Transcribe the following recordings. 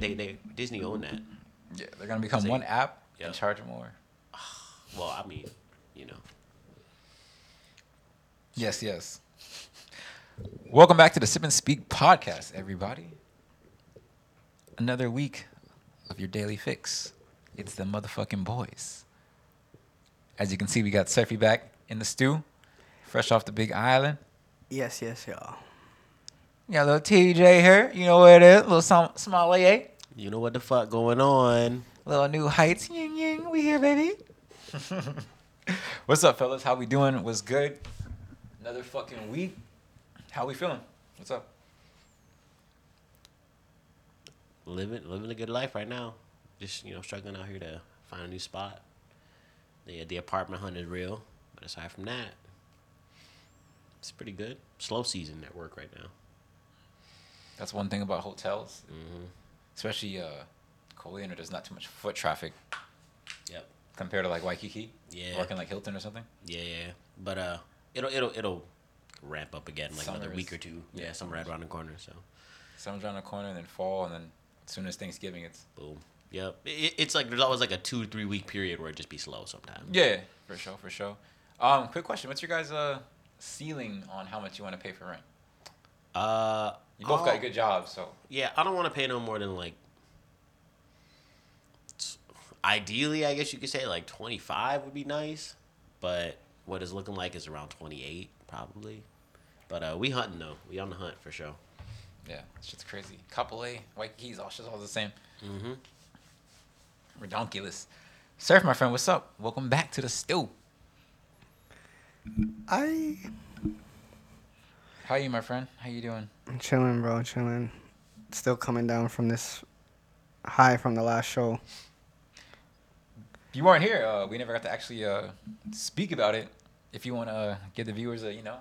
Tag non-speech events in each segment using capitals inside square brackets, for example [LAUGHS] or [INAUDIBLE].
They they Disney own that. Yeah, they're gonna become Say- one app Yeah. and charge more. [SIGHS] Well, I mean, you know. Yes, yes. Welcome back to the Sip and Speak podcast, everybody. Another week of your daily fix. It's the motherfucking boys. As you can see, we got Surfy back in the stew, fresh off the big island. Yes, yes, y'all. We got a little TJ here. You know where it is. little som- sommelier. You know what the fuck going on? Little new heights. Ying, ying. We here, baby. [LAUGHS] What's up, fellas? How we doing? Was good. Another fucking week. How we feeling? What's up? Living living a good life right now. Just you know, struggling out here to find a new spot. The uh, the apartment hunt is real, but aside from that, it's pretty good. Slow season at work right now. That's one thing about hotels, hmm especially uh, Ko Olina. There's not too much foot traffic Yep. compared to like Waikiki. Yeah. Working like Hilton or something. Yeah, yeah. But uh, it'll it'll it'll ramp up again like another week or two. yeah, Yeah, summer right around the corner. So Summer's around the corner, and then fall, and then as soon as Thanksgiving, it's boom. Yep. It, it's like there's always like a two three week period where it just be slow sometimes. yeah, for sure, for sure. Um, quick question: What's your guys' uh ceiling on how much you want to pay for rent? Uh, You both oh, got good jobs, so Yeah, I don't want to pay no more than like. Ideally, I guess you could say like twenty five would be nice, but what it's looking like is around twenty eight probably. But uh, we hunting though. We on the hunt for sure. yeah, it's just crazy. Couple A, Waikiki's all shit's all the same. Mm-hmm. Redonkulous. Surf, my friend, what's up? Welcome back to the stew. I How you, my friend? How you doing? I'm chilling, bro, chilling. Still coming down from this high from the last show. You weren't here. Uh, we never got to actually uh, speak about it. If you want to uh, give the viewers a you know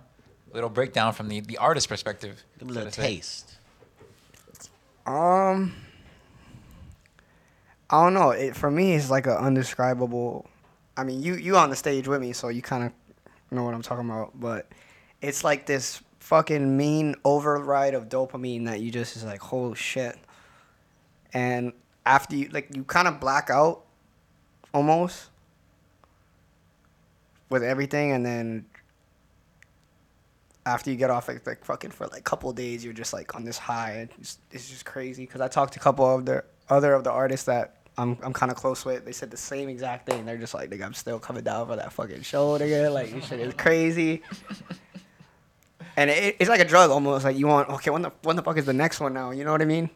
little breakdown from the the artist perspective, Give 'em a so little taste. Um, I don't know. It for me, it's like an undescribable. I mean, you you on the stage with me, so you kind of know what I'm talking about. But it's like this fucking mean override of dopamine that you just is like, holy shit. And after you like, you kind of black out, almost, with everything, and then after you get off like, like fucking for like a couple days, you're just like on this high. It's, it's just crazy because I talked to a couple of the other of the artists that I'm I'm kind of close with. They said the same exact thing. They're just like, nigga, I'm still coming down for that fucking show, nigga. Like this shit is crazy. And it, it's like a drug almost. Like you want, okay, when the when the fuck is the next one now? You know what I mean?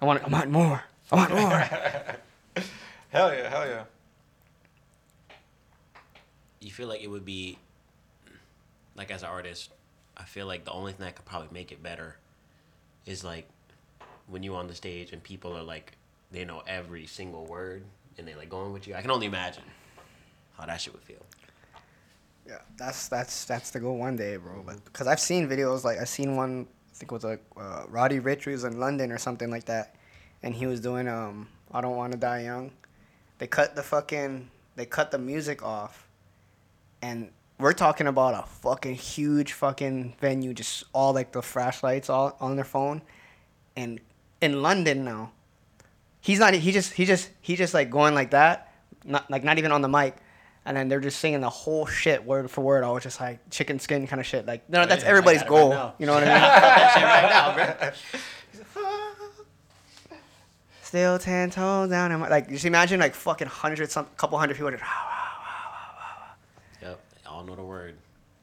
I want I want more. I want more. [LAUGHS] hell yeah, hell yeah. You feel like it would be, like as an artist, I feel like the only thing that could probably make it better, is like, when you're on the stage and people are like, they know every single word and they like going with you. I can only imagine how that shit would feel. Yeah, that's that's that's the goal one day, bro. But because I've seen videos like I've seen one, I think it was like uh, Roddy Ricch was in London or something like that, and he was doing um I don't want to die young. They cut the fucking they cut the music off, and we're talking about a fucking huge fucking venue, just all like the flashlights all on their phone, and in London now. He's not. He just. He just. He just like going like that, not like not even on the mic, and then they're just singing the whole shit word for word. I was just like chicken skin kind of shit. Like no, that's yeah, I everybody's got it right goal. you know what I [LAUGHS] mean? that shit right now, bro. [LAUGHS] Still ten toes down. And like just imagine like fucking hundred some couple hundred people. Just, Yep, they all know the word.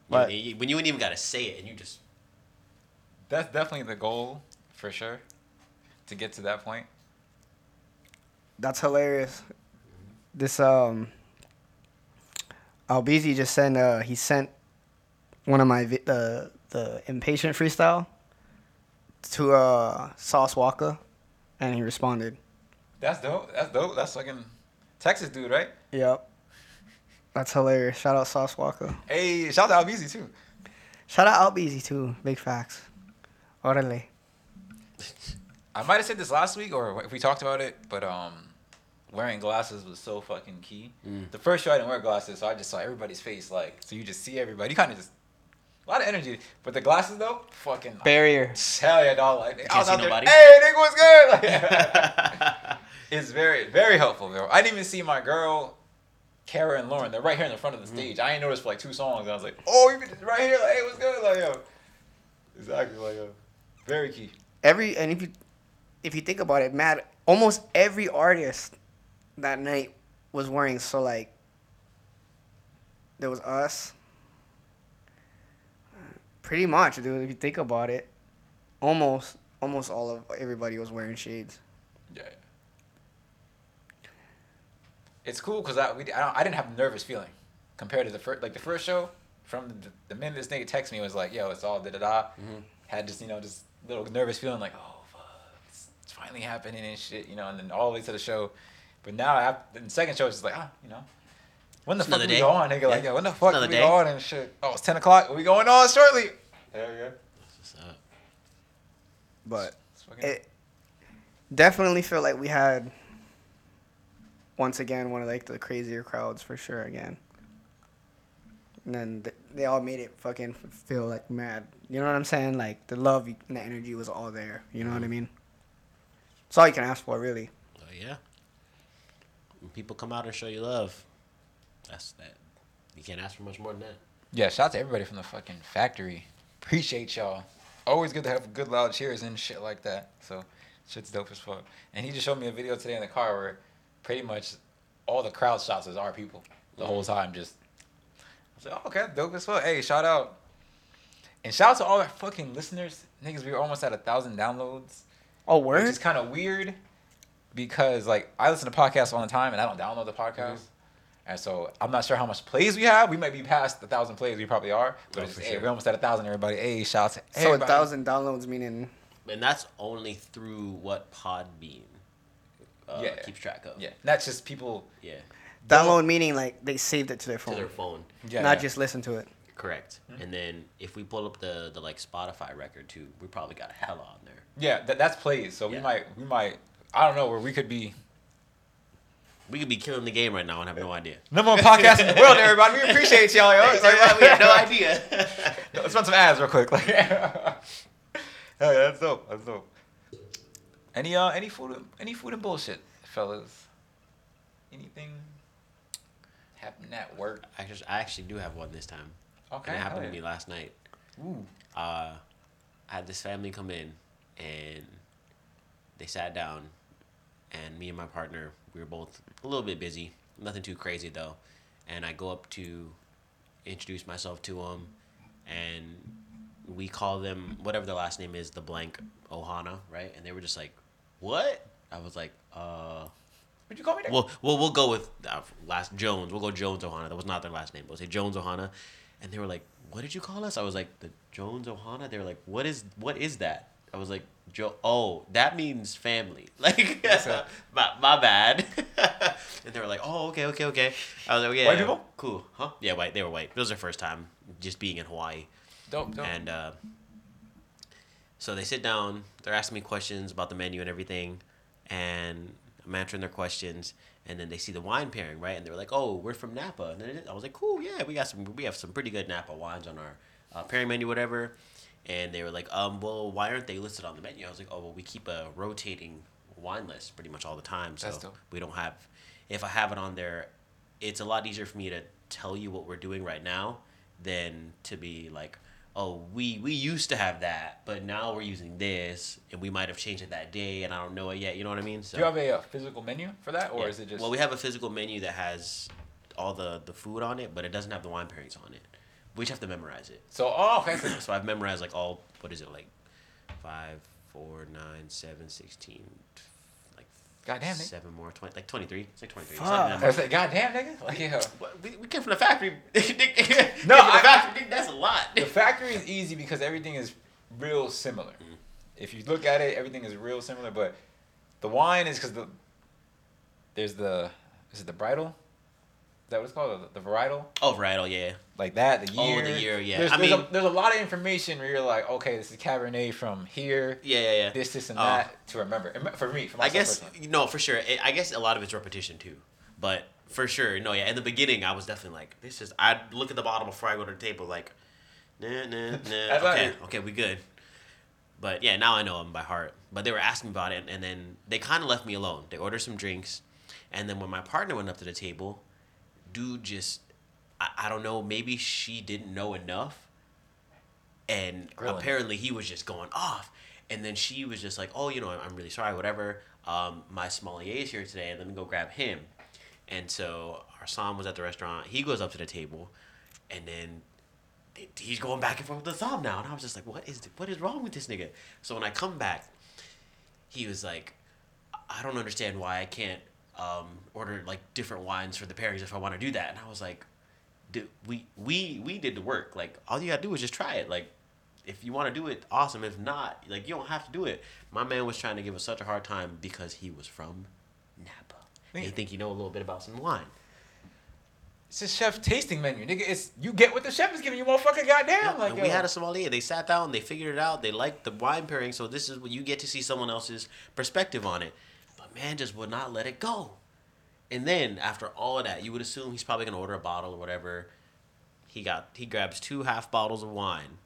But- You- you- when you ain't even gotta say it, and you just That's definitely the goal for sure. To get to that point. That's hilarious. This um Albizi just sent uh he sent one of my vi- the the impatient freestyle to uh Sauce Walka and he responded. That's dope. That's dope. That's fucking Texas dude, right? Yep. That's hilarious. Shout out Sauce Walka. Hey, shout out Albizi too. Shout out Albizi too. Big facts. Orale. I might have said this last week or if we talked about it, but um, wearing glasses was so fucking key. Mm. The first show I didn't wear glasses, so I just saw everybody's face. Like, so you just see everybody. You kind of just a lot of energy. But the glasses though, fucking Barrier. hell yeah, dog. Like I was see out there, hey, nigga, what's good? Like, [LAUGHS] [LAUGHS] it's very, very helpful, bro. I didn't even see my girl, Kara and Lauren. They're right here in the front of the Mm-hmm. stage. I ain't noticed for like two songs. I was like, oh, you been right here, like, hey, what's good? Like, yo, exactly, like, yo, very key. Every and if you if you think about it, Matt, almost every artist that night was wearing so like there was us. Pretty much, dude. If you think about it, almost almost all of everybody was wearing shades. Yeah. It's cool because I, we, I, don't, I didn't have a nervous feeling compared to the first like the first show. From the, the minute this nigga texted me, it was like, "Yo, it's all da da da." Mm-hmm. Had just you know just little nervous feeling like, "Oh, fuck, it's, it's finally happening and shit," you know. And then all the way to the show, but now I have, in the second show, it's just like, ah, you know, when the It's fuck another do we day. go on, nigga? Like, Yeah. when the fuck do another we day. go on and shit? Oh, it's ten o'clock. We going on shortly. Hell yeah. What's up? But It's fucking- it definitely feel like we had once again one of like the crazier crowds for sure again. And then th- they all made it fucking feel like mad. You know what I'm saying? Like the love and the energy was all there. You know what I mean? It's all you can ask for, really. Oh yeah. When people come out and show you love, that's that. You can't ask for much more than that. Yeah, shout out to everybody from the fucking factory. Appreciate y'all. Always good to have good loud cheers and shit like that. So shit's dope as fuck. And he just showed me a video today in the car where pretty much all the crowd shots is our people the whole time. Just I was like, oh, okay, dope as fuck. Hey, shout out. And shout out to all our fucking listeners. Niggas, we were almost at a thousand downloads. Oh, Which word? is kind of weird because like I listen to podcasts all the time and I don't download the podcast. And so I'm not sure how much plays we have. We might be past the thousand plays. We probably are. But Oh, it's, for hey, sure. we're almost at a thousand. Everybody, hey, shout out to So a thousand downloads meaning And that's only through what Podbean uh, Yeah. keeps track of. Yeah, that's just people. Yeah. download meaning like they saved it to their phone. To their phone. Yeah, not yeah. just listen to it. Correct. And then if we pull up the the like Spotify record too, we probably got a hell on there. Yeah, that, that's plays. So we might, we might. I don't know where we could be We could be killing the game right now and have no idea. number one podcast in the world. Everybody, we appreciate y'all. [LAUGHS] Yo. Like- we have no idea. [LAUGHS] Let's run some ads real quick. Like, [LAUGHS] yeah, that's dope. That's dope. Any uh, any food, any food and bullshit, fellas. Anything happened at work? I actually, I actually do have one this time. Okay. And it happened to me last night. Ooh. uh, I had this family come in and they sat down, and me and my partner, we were both a little bit busy, nothing too crazy though. And I go up to introduce myself to them, and we call them whatever their last name is, the blank Ohana, right? And they were just like, "What?" I was like, "Uh." Would you call me? That? Well, well, we'll go with uh, last Jones. We'll go Jones Ohana. That was not their last name. We'll say Jones Ohana, and they were like, "What did you call us?" I was like, "The Jones Ohana." They were like, "What is what is that?" I was like, "Joe. Oh, that means family." [LAUGHS] Like, [LAUGHS] my, my bad. [LAUGHS] and they were like, "Oh, okay, okay, okay." I was like, "Yeah, White people? cool, huh?" Yeah, white. They were white. It was their first time just being in Hawaii. dope, dope. And uh, so they sit down. They're asking me questions about the menu and everything, and I'm answering their questions. And then they see the wine pairing, right? And they're like, "Oh, we're from Napa." And then I was like, "Cool, yeah, we got some. We have some pretty good Napa wines on our uh, pairing menu, whatever." And they were like, "Um, well, why aren't they listed on the menu?" I was like, "Oh, well, we keep a rotating wine list pretty much all the time, so we don't have. If I have it on there, it's a lot easier for me to tell you what we're doing right now than to be like, oh, we we used to have that, but now we're using this, and we might have changed it that day, and I don't know it yet. You know what I mean? So Do you have a uh, physical menu for that, or yeah. is it just? well, we have a physical menu that has all the the food on it, but it doesn't have the wine pairings on it. We just have to memorize it. so oh, okay. [CLEARS THROAT] So, I've memorized like all what is it like five, four, nine, seven, sixteen, like Goddamn, nigga. seven more, twenty, like twenty three. It's like twenty three. Fuck. I like, goddamn, nigga. Like, yeah. we, we came from the factory. [LAUGHS] no, No, from the I- factory. That's a lot. The factory is easy because everything is real similar. Mm-hmm. If you look at it, everything is real similar. But the wine is because the there's the is it the bridal? That was called? The, the varietal? Oh, varietal, yeah. Like that, the Oh, year. the year, yeah. There's, I there's, a, mean- there's a lot of information where you're like, okay, this is Cabernet from here, Yeah, yeah, yeah. this, this, and Oh. that to remember. For me, for I guess personally. no, for sure. It, I guess a lot of it's repetition too, but for sure, no, yeah. In the beginning, I was definitely like, "This is." I'd look at the bottle before I go to the table, like, Nah, nah, nah. [LAUGHS] Okay, okay, we good. But yeah, now I know them by heart. But they were asking about it, and then they kind of left me alone. They ordered some drinks, and then when my partner went up to the table, dude just, I, I don't know, maybe she didn't know enough, and Grilling. apparently he was just going off. And then she was just like, "Oh, you know, I'm really sorry, whatever. Um, my sommelier is here today. Let me go grab him." And so our son was at the restaurant. He goes up to the table, and then he's going back and forth with the thumb now, and I was just like, "What is what is wrong with this nigga?" So when I come back, he was like, "I don't understand why I can't um, order like different wines for the pairings if I want to do that." And I was like, "Dude, we we we did the work. Like all you gotta do is just try it. Like if you want to do it, awesome. If not, like you don't have to do it." My man was trying to give us such a hard time because he was from Napa. And he think you know a little bit about some wine. It's a chef tasting menu, nigga. It's you get what the chef is giving you, motherfucker. Goddamn, Yeah, like we yo. had a sommelier. They sat down, they figured it out. They liked the wine pairing, so this is what you get to see someone else's perspective on it. But man just would not let it go. And then after all of that, you would assume he's probably gonna order a bottle or whatever. He got he grabs two half bottles of wine,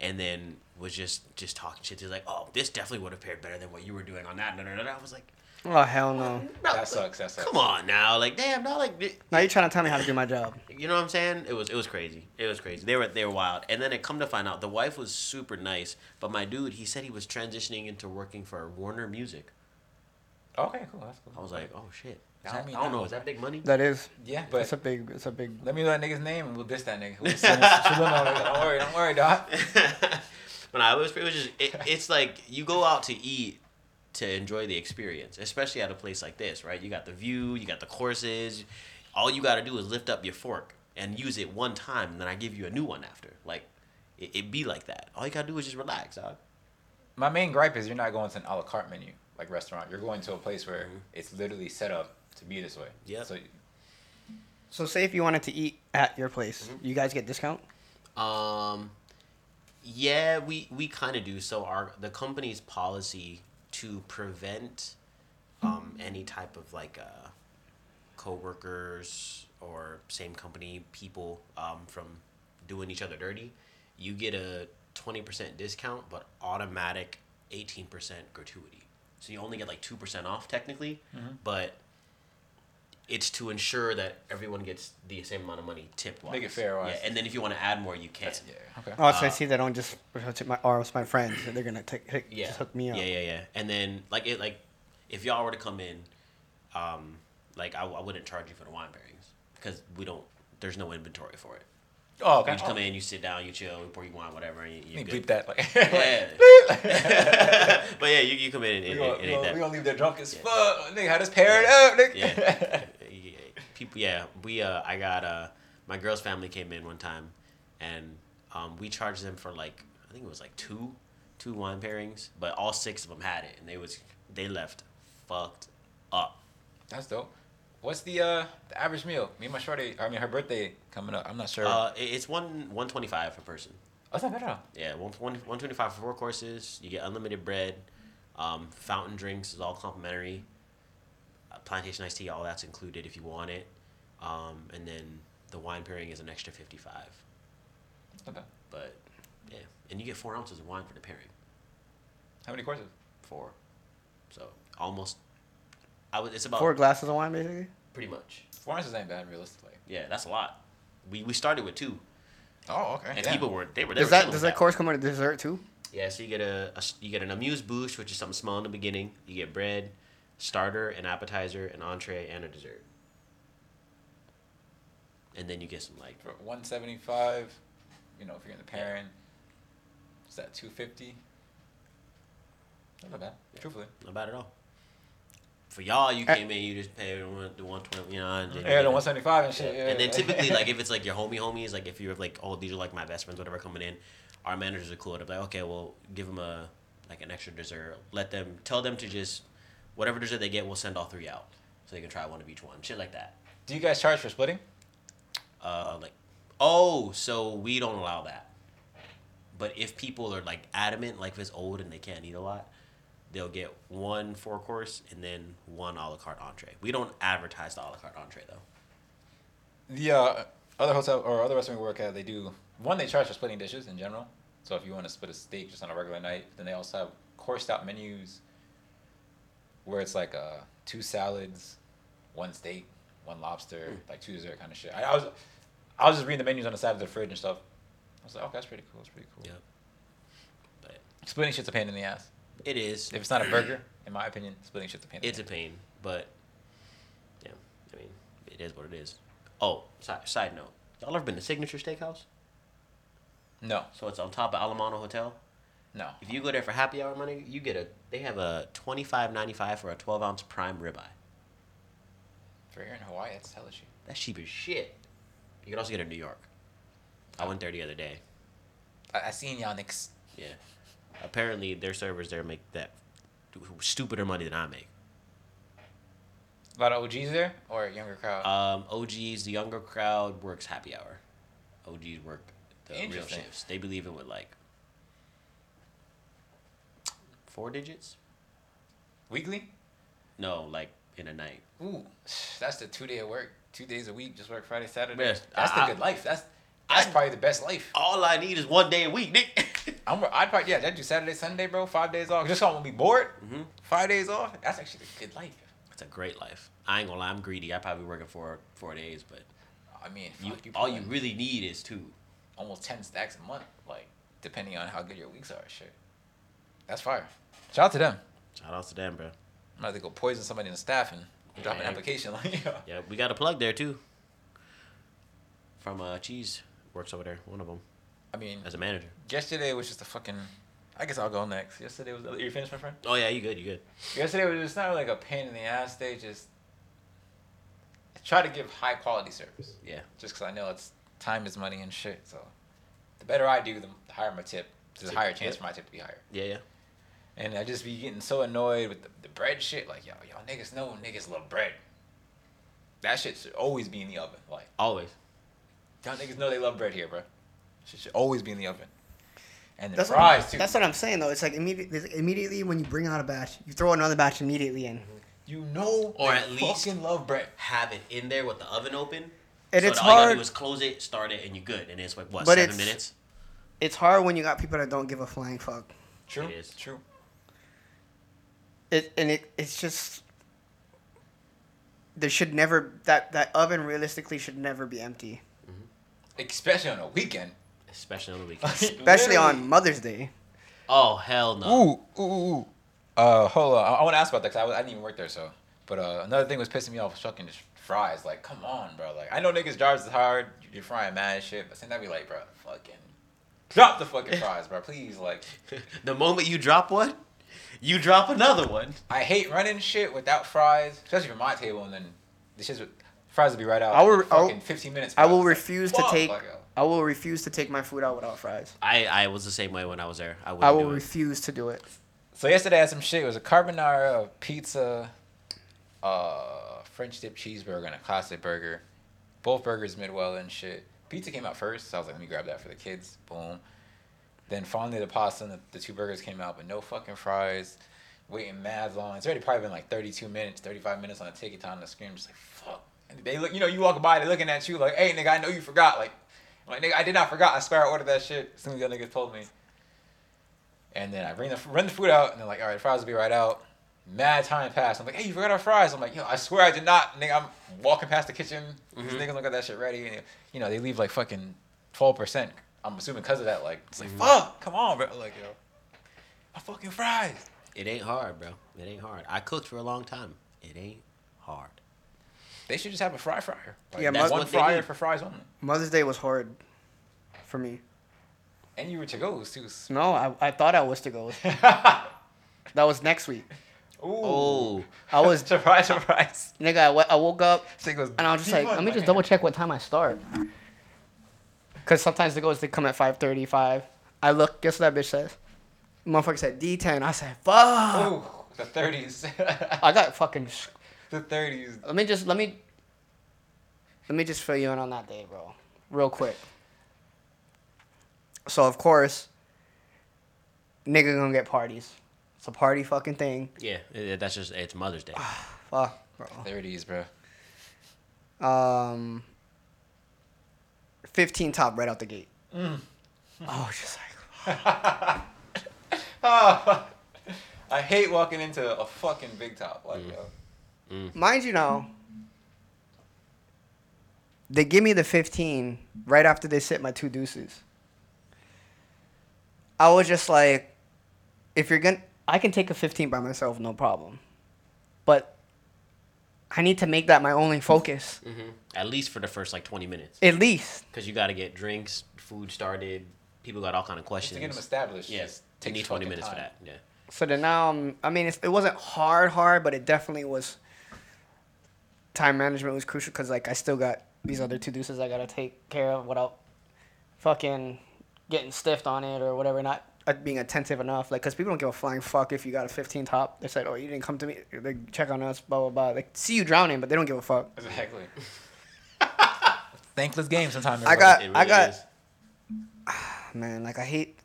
and then was just just talking shit. He's like, "Oh, this definitely would have paired better than what you were doing on that." No, no, no, no. I was like, Oh hell no! "Bro, That sucks. That sucks. Come on now, like damn, not like Now you're trying to tell me how to do my job. you know what I'm saying? It was it was crazy. It was crazy. They were they were wild. And then it come to find out the wife was super nice, but my dude, he said he was transitioning into working for Warner Music. Okay, cool. That's cool. I was like, oh shit. Is I that- mean, I don't that- know. Is that big money? That is. yeah, but It's a big. It's a big. let me know that nigga's name and we'll diss that nigga. [LAUGHS] We'll send us- she'll know, nigga. Don't worry, don't worry, dog. [LAUGHS] but I was it was just it, it's like you go out to eat to enjoy the experience, especially at a place like this, right? You got the view, you got the courses. All you got to do is lift up your fork and use it one time, and then I give you a new one after. Like it, it be like that. All you got to do is just relax, dog. My main gripe is you're not going to an a la carte menu like restaurant. You're going to a place where Mhm. it's literally set up to be this way. Yeah. So So say if you wanted to eat at your place, Mm-hmm. you guys get discount. Um, yeah, we we kind of do. So our the company's policy to prevent um, any type of like uh, coworkers or same company people um, from doing each other dirty, you get a twenty percent discount, but automatic eighteen percent gratuity. So you only get like two percent off technically, but it's to ensure that everyone gets the same amount of money tipped. Make it fair, wise. Yeah, wise. and then if you want to add more, you can. that's yeah. Okay. Oh, so I Uh, see that don't just tip my or it's my friends. They're gonna take, take yeah. just hook me up. Yeah, yeah, yeah. And then like it like if y'all were to come in, um, like I, I wouldn't charge you for the wine pairings because we don't. There's no inventory for it. Oh, You okay. just come in, you sit down, you chill, we pour you wine, whatever, and you, You you're bleep that like. [LAUGHS] Yeah. [LAUGHS] but yeah, you, you come in and, We and, gonna, and, we gonna, that. we gonna leave there drunk as Yeah. fuck. Nigga, how this pair Yeah. it up, nigga. yeah. [LAUGHS] Yeah. people yeah we uh i got uh my girl's family came in one time and um we charged them for like i think it was like two two wine pairings but all six of them had it and they was they left fucked up That's dope. What's the uh the average meal? Me and my shorty, I mean her birthday coming up. I'm not sure. uh it- it's one 125 per person oh, it's not bad at all. yeah one, one, 125 for four courses you get unlimited bread um fountain drinks is all complimentary uh, plantation iced tea all that's included if you want it um and then the wine pairing is an extra 55 It's not bad. But yeah, and you get four ounces of wine for the pairing. How many courses? Four, so almost. I would. It's about Four glasses of wine, basically. pretty much. Four ounces ain't bad, realistically. Yeah, that's a lot. We we started with two, Oh, okay. and Damn. people weren't. They were. They Does were that does with that course come with a dessert too? Yeah, so you get a you get an amuse bouche, which is something small in the beginning. You get bread, starter, an appetizer, an entree, and a dessert. And then you get some like for 175 you know if you're in the pairing is that 250 not bad Yeah. truthfully not bad at all. For y'all, you Uh, came in, you just pay the one the one twenty, you know. And then yeah the 175 and shit Yeah. yeah. And then typically, [LAUGHS] like if it's like your homie homies, like if you're like, oh, these are like my best friends, whatever, coming in, our managers are cool. They're like, okay, well, give them a like an extra dessert. Let them tell them to just whatever dessert they get, we'll send all three out so they can try one of each one, shit like that. do you guys charge for splitting Uh, like, oh, so we don't allow that. But if people are like adamant, like if it's old and they can't eat a lot, they'll get one four course and then one a la carte entree. We don't advertise the a la carte entree though. the uh other hotel or other restaurant we work at, they do one. They charge for splitting dishes in general. So if you want to split a steak just on a regular night, then they also have coursed out menus where it's like uh, two salads, one steak, one lobster, like two dessert kind of shit. I, I was I was just reading the menus on the side of the fridge and stuff. I was like, okay, that's pretty cool. That's pretty cool. Yep. But Splitting shit's a pain in the ass. It is. If it's not a [CLEARS THROAT] burger, in my opinion, splitting shit's a pain. It's a pain, but yeah, I mean, it is what it is. Oh, side, side note, y'all ever been to Signature Steakhouse? No, So it's on top of Ala Moana Hotel. no. If you go there for happy hour money, you get a. They have a twenty five ninety five for a twelve ounce prime ribeye. For here in Hawaii, that's hella cheap. That's cheap as shit. You can also get it in New York. I went there the other day. I, I seen y'all niggas. Yeah. Apparently, their servers there make that stupider money than I make. A lot of OGs there or younger crowd. Um, OGs, the younger crowd works happy hour. OGs work the real shifts. They believe in with like four digits. Weekly? No, like in a night. Ooh, that's the two day of work. Two days a week, just work Friday, Saturday. That's the good life. That's that's I- probably the best life. All I need is one day a week, Nick. [LAUGHS] I'm, I'd probably yeah, I'd do Saturday, Sunday, bro. Five days off. Just so I won't be bored. Mhm. Five days off. That's actually a good life. It's a great life. I ain't gonna lie, I'm greedy. I probably working for four days, but I mean, you, you all you really need is two. almost ten stacks a month, like depending on how good your weeks are. Shit, that's fire. Shout out to them. Shout out to them, bro. I'm about to go poison somebody in the staff and drop an application. Like, yeah. Yeah, we got a plug there too. From uh, Cheese works over there. One of them I mean, as a manager. yesterday was just a fucking. I guess I'll go next. Yesterday was. You finished, my friend? Oh yeah, you good? You good? Yesterday was just not like a pain in the ass. They just I try to give high quality service. Yeah. Just because I know it's time is money and shit. So the better I do, the higher my tip. There's a higher chance for my tip to be higher. Yeah, yeah. And I just be getting so annoyed with the, the bread shit. Like, yo, y'all niggas know niggas love bread. That shit should always be in the oven. Like, Always. y'all niggas know they love bread here, bro. Shit should always be in the oven. And the That's fries, what, too. That's what I'm saying though. It's like immediately, immediately when you bring out a batch, you throw another batch immediately in. you know Or at least- fucking love bread. Have it in there with the oven open. And so it's that all you gotta do is close it, start it, and you're good. And it's like what But seven it's- minutes. It's hard when you got people that don't give a flying fuck. True. It is. True. It and it it's just there should never that that oven realistically should never be empty, mm-hmm. Especially on a weekend. Especially on the weekend. [LAUGHS] especially Literally. on Mother's Day. oh hell no. Ooh, ooh, ooh. Uh, hold on. I, I want to ask about that because I, I didn't even work there. So, but uh, another thing was pissing me off was fucking just fries. Like, come on, bro. Like, I know niggas jobs is hard. You're frying mad shit, but then I'd be like, bro, fucking drop the fucking [LAUGHS] fries, bro. Please, like, [LAUGHS] the moment you drop one, you drop another one. I hate running shit without fries, especially for my table, and then the shit would fries would be right out. I will- in I will- 15 minutes. I will It's like, refuse to take. like, uh, I will refuse to take my food out without fries. I, I was the same way when I was there. I, I will do it. refuse to do it. So yesterday I had some shit. It was a carbonara, a pizza, uh, French dip cheeseburger, and a classic burger. Both burgers Midwell and shit. Pizza came out first, so I was like, let me grab that for the kids. Boom. Then finally the pasta and the, the two burgers came out, but no fucking fries. Waiting mad long. It's already probably been like 32 minutes, 35 minutes on the ticket time on the screen. I'm just like, fuck. And they look, you know, you walk by, they're looking at you like, hey, nigga, I know you forgot. Like, I'm like, nigga, I did not forgot. I swear I ordered that shit as soon as the niggas told me. And then I bring the run the food out, and they're like, "All right, fries will be right out." Mad time passed. I'm like, "Hey, you forgot our fries." I'm like, "Yo, I swear I did not." Nigga, I'm walking past the kitchen. These Mhm. niggas look at that shit ready, and you know they leave like fucking twelve percent. I'm assuming because of that. Like, it's like, Mhm. fuck, come on, bro. Like, yo, my fucking fries. It ain't hard, bro. It ain't hard. I cooked for a long time. It ain't hard. They should just have a fry fryer. Like, Yeah, that's one what fryer for fries only. Mother's Day was hard for me. And you were to go too. No, I, I thought I was to go. [LAUGHS] That was next week. Oh, I was [LAUGHS] surprise, surprise. nigga. I, I woke up Thing was and I was just like, let me just double check what time I start. Cause sometimes the goes they come at five thirty five. I look, guess what that bitch says? Motherfucker said D ten. I said, fuck. Ooh, the thirties. [LAUGHS] I got fucking. Sh- the thirties. Let me just let me. Let me just fill you in on that day, bro, real quick. So of course, nigga gonna get parties. It's a party fucking thing. yeah. it- that's just it's Mother's Day. [SIGHS] Fuck, bro. Thirties, bro. Um, 15 top right out the gate. Mm. I was [LAUGHS] just like, [LAUGHS] I hate walking into a fucking big top. Like, yo. Mind you now, they give me the 15 right after they sit my two deuces. I was just like, if you're gonna, I can take a 15 by myself, no problem. But I need to make that my only focus, hmm At least for the first like 20 minutes. at least. Because you got to get drinks, food started. People got all kind of Just questions. to get them established. Yes. just You need 20 fucking minutes for that. Yeah. So then now, I'm, I mean, it's, it wasn't hard, hard, but it definitely was. Time management was crucial because, like, I still got these other two deuces I gotta take care of without fucking getting stiffed on it or whatever, not uh, being attentive enough. Like, because people don't give a flying fuck if you got a 15 top. They said, oh, you didn't come to me. They check on us, blah, blah, blah. They see you drowning, but they don't give a fuck. Exactly. [LAUGHS] Thankless game sometimes. I got- It I got- is. [SIGHS] Man, like, I hate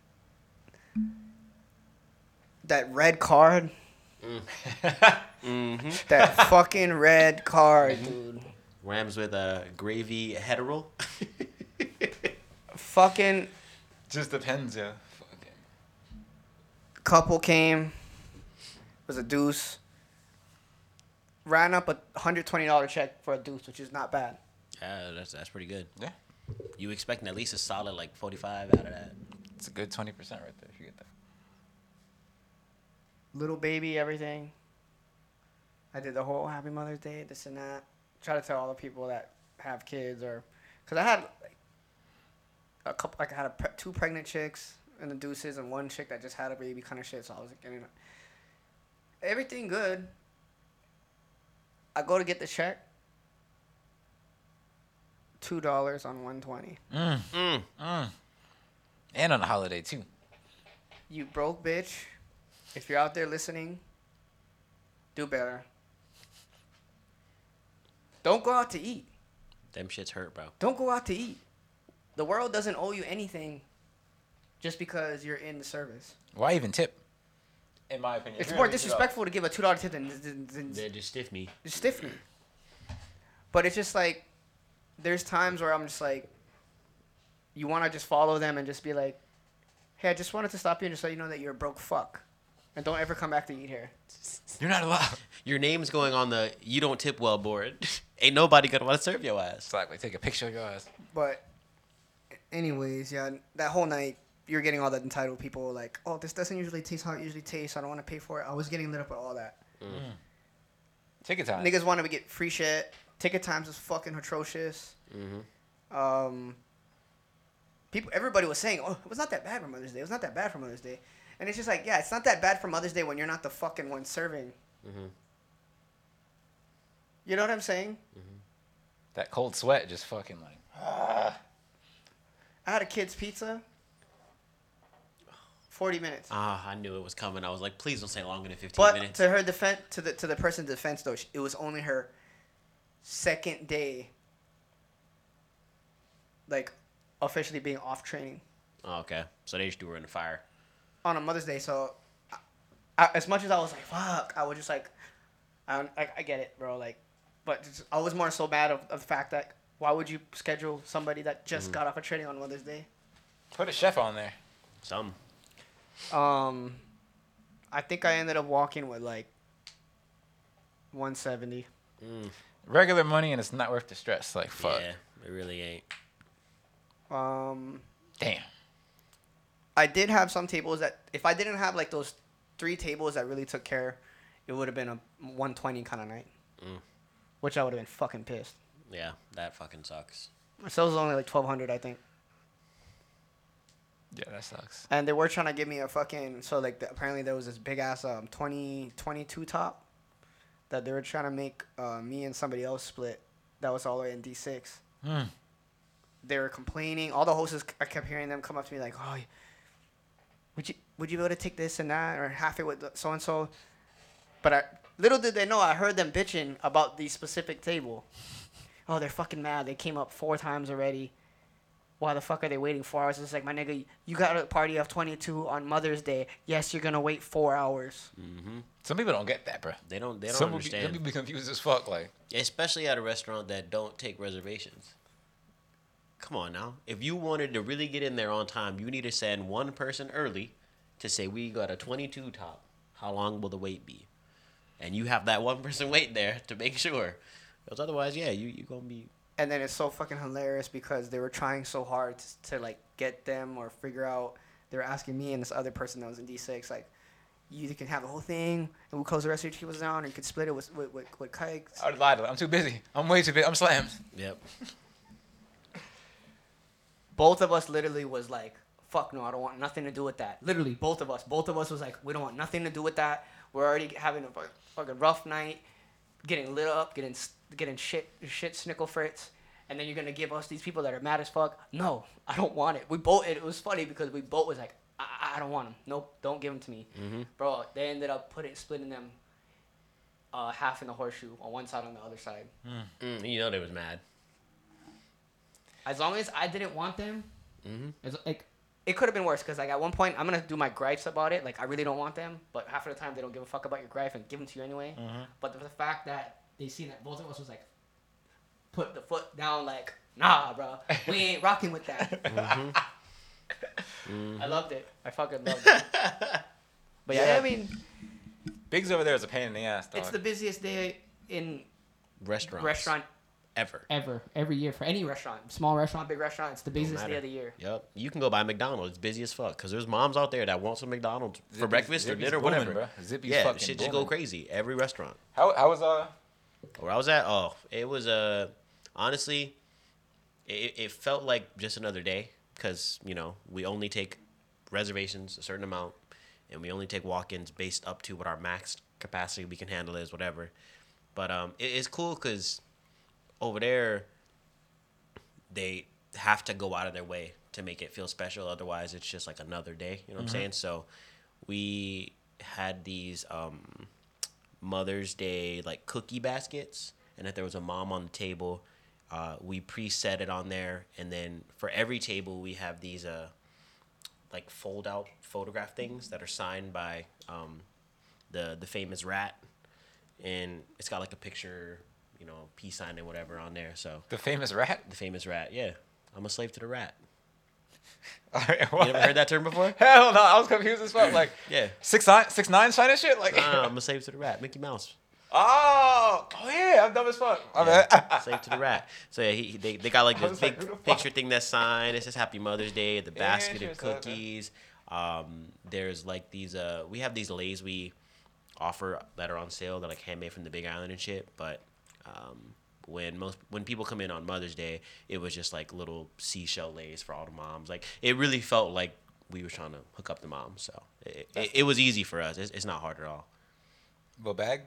that red card. [LAUGHS] Mm-hmm. That fucking red card, dude. Rams with a gravy heteral. [LAUGHS] Fucking Just depends, yeah. Fucking. couple came. Was a deuce. Ran up a hundred twenty dollar check for a deuce, which is not bad. yeah, that's that's pretty good. Yeah. You expecting at least a solid like 45 out of that. It's a good 20% right there if you get that. Little baby, everything. I did the whole Happy Mother's Day, this and that. Try to tell all the people that have kids or, cause I had like a couple, like I had a pre- two pregnant chicks and the deuces and one chick that just had a baby kind of shit. So I was like, getting everything good. I go to get the check. Two dollars on one twenty. Mm, Mm. mm. And on a holiday, too. You broke bitch. If you're out there listening, do better. Don't go out to eat. Them shits hurt, bro. Don't go out to eat. The world doesn't owe you anything just because you're in the service. Why even tip? In my opinion. It's more gonna mix it up. disrespectful to give a two dollar tip than, than, than, They just stiff me. just stiff me. But it's just like there's times where I'm just like you want to just follow them and just be like, hey, I just wanted to stop you and just let you know that you're a broke fuck, and don't ever come back to eat here. You're not allowed. [LAUGHS] Your name's going on the you don't tip well board. [LAUGHS] Ain't nobody gonna want to serve your ass. Exactly. Take a picture of your ass. But, anyways, yeah, that whole night you're getting all the entitled people like, oh, this doesn't usually taste how it usually tastes. I don't want to pay for it. I was getting lit up with all that. Ticket time. Niggas wanted to get free shit. Ticket times was fucking atrocious. Mm-hmm. Um, people, everybody was saying, oh, it was not that bad for Mother's Day. It was not that bad for Mother's Day. And it's just like, yeah, it's not that bad for Mother's Day when you're not the fucking one serving. Mhm. You know what I'm saying? That cold sweat just fucking like. Ah. I had a kid's pizza. 40 minutes. Ah, I knew it was coming. I was like, please don't say longer than 15 But minutes. to her defense, to the to the person's defense though, it was only her second day, like officially being off training oh, okay. So they just threw her in the fire. on a Mother's Day. So, I, I, as much as I was like, "Fuck," I was just like, I I, I get it, bro. Like, but just, I was more so mad of, of the fact that why would you schedule somebody that just got off of training on Mother's Day? Put a chef on there. Some. Um, I think I ended up walking with like 170. Mm, Regular money and it's not worth the stress. Like, fuck. Yeah, it really ain't. Um. Damn. I did have some tables that if I didn't have like those three tables that really took care, it would have been a 120 kind of night. Mm. Which I would have been fucking pissed. Yeah, that fucking sucks. So it was only like 1200 I think. Yeah, that sucks. And they were trying to give me a fucking so like the, apparently there was this big ass um 20 22 top that they were trying to make uh, me and somebody else split. That was all the way in D6. Hmm. They were complaining. All the hosts I kept hearing them come up to me like, "Oh, would you would you be able to take this and that or half it with so and so?" But I little did they know I heard them bitching about the specific table. Oh, they're fucking mad. They came up four times already. Why the fuck are they waiting four hours? It's like my nigga, you got a party of twenty two on Mother's Day. Yes, you're gonna wait four hours. hmm Some people don't get that, bro. They don't. They don't some, People understand. some people be confused as fuck. Like, Especially at a restaurant that don't take reservations. come on now. If you wanted to really get in there on time, you need to send one person early to say we got a 22 top. How long will the wait be? And you have that one person wait there to make sure. Because otherwise, yeah, you you gonna be. and then it's so fucking hilarious because they were trying so hard to, to like get them or figure out. They were asking me and this other person that was in D6 like, you either can have the whole thing and we'll close the rest of your tables down, or you could split it with with with, with kikes. I would lie to them. I'm too busy. I'm way too busy. I'm slammed. Yep. [LAUGHS] Both of us literally was like, fuck no, I don't want nothing to do with that. Literally, both of us. Both of us was like, we don't want nothing to do with that. We're already having a fucking rough night, getting lit up, getting getting shit shit snickle fritz. And then you're gonna give us these people that are mad as fuck. No, I don't want it. We both. It was funny because we both was like, I, I- I don't want them. Nope, don't give them to me, bro. They ended up putting splitting them, uh, half in the horseshoe on one side on the other side. Mm, you know they was mad. As long as I didn't want them, Mhm. it's like it could have been worse because like at one point I'm gonna do my gripes about it. Like I really don't want them, but half of the time they don't give a fuck about your gripe and give them to you anyway. Mm-hmm. But the, the fact that they seen that both of us was like put the foot down, like nah, bro, we [LAUGHS] ain't rocking with that. Mm-hmm. [LAUGHS] I loved it. I fucking loved it. [LAUGHS] But yeah, Yeah. I mean, Biggs over there is a pain in the ass, dog. it's the busiest day in Restaurants. restaurant ever. ever, every year for any restaurant, small restaurant, big restaurant. It's the busiest day of the year. Yep. You can go buy McDonald's. It's busy as fuck. Cause there's moms out there that want some McDonald's for Zippy's- breakfast or Zippy's dinner, booming, whatever. bro. Zippy's yeah, fucking shit just go crazy. Every restaurant. How how was uh? Where I was at, oh, it was uh, honestly, it, it felt like just another day because you know we only take reservations a certain amount, and we only take walk-ins based up to what our max capacity we can handle is, whatever. But um, it, it's cool because over there, they have to go out of their way to make it feel special. Otherwise, it's just like another day. You know what I'm saying? So we had these um, Mother's Day like cookie baskets, and if there was a mom on the table, uh, we preset it on there, and then for every table we have these uh, like fold out photograph things that are signed by um, the the famous rat, and it's got like a picture, you know, peace sign and whatever on there. So The famous rat. the famous rat, yeah, I'm a slave to the rat. [LAUGHS] All right, You never heard that term before? [LAUGHS] Hell no, I was confused as fuck. Like [LAUGHS] Yeah. six nine six nine sign and shit. Like Nah, I'm a slave to the rat, Mickey Mouse. oh oh yeah, I'm dumb as fuck. My Yeah, bad. slave to the rat. So yeah, he, they, they got like this big like, picture thing that's signed. It says Happy Mother's Day. The basket of Interesting. cookies. Um, there's like these. Uh, we have these leis we offer that are on sale. They're like handmade from the Big Island and shit. But um, when most when people come in on Mother's Day, it was just like little seashell leis for all the moms. Like it really felt like we were trying to hook up the moms. So it, it, it was easy for us. It's, it's not hard at all. Little bag.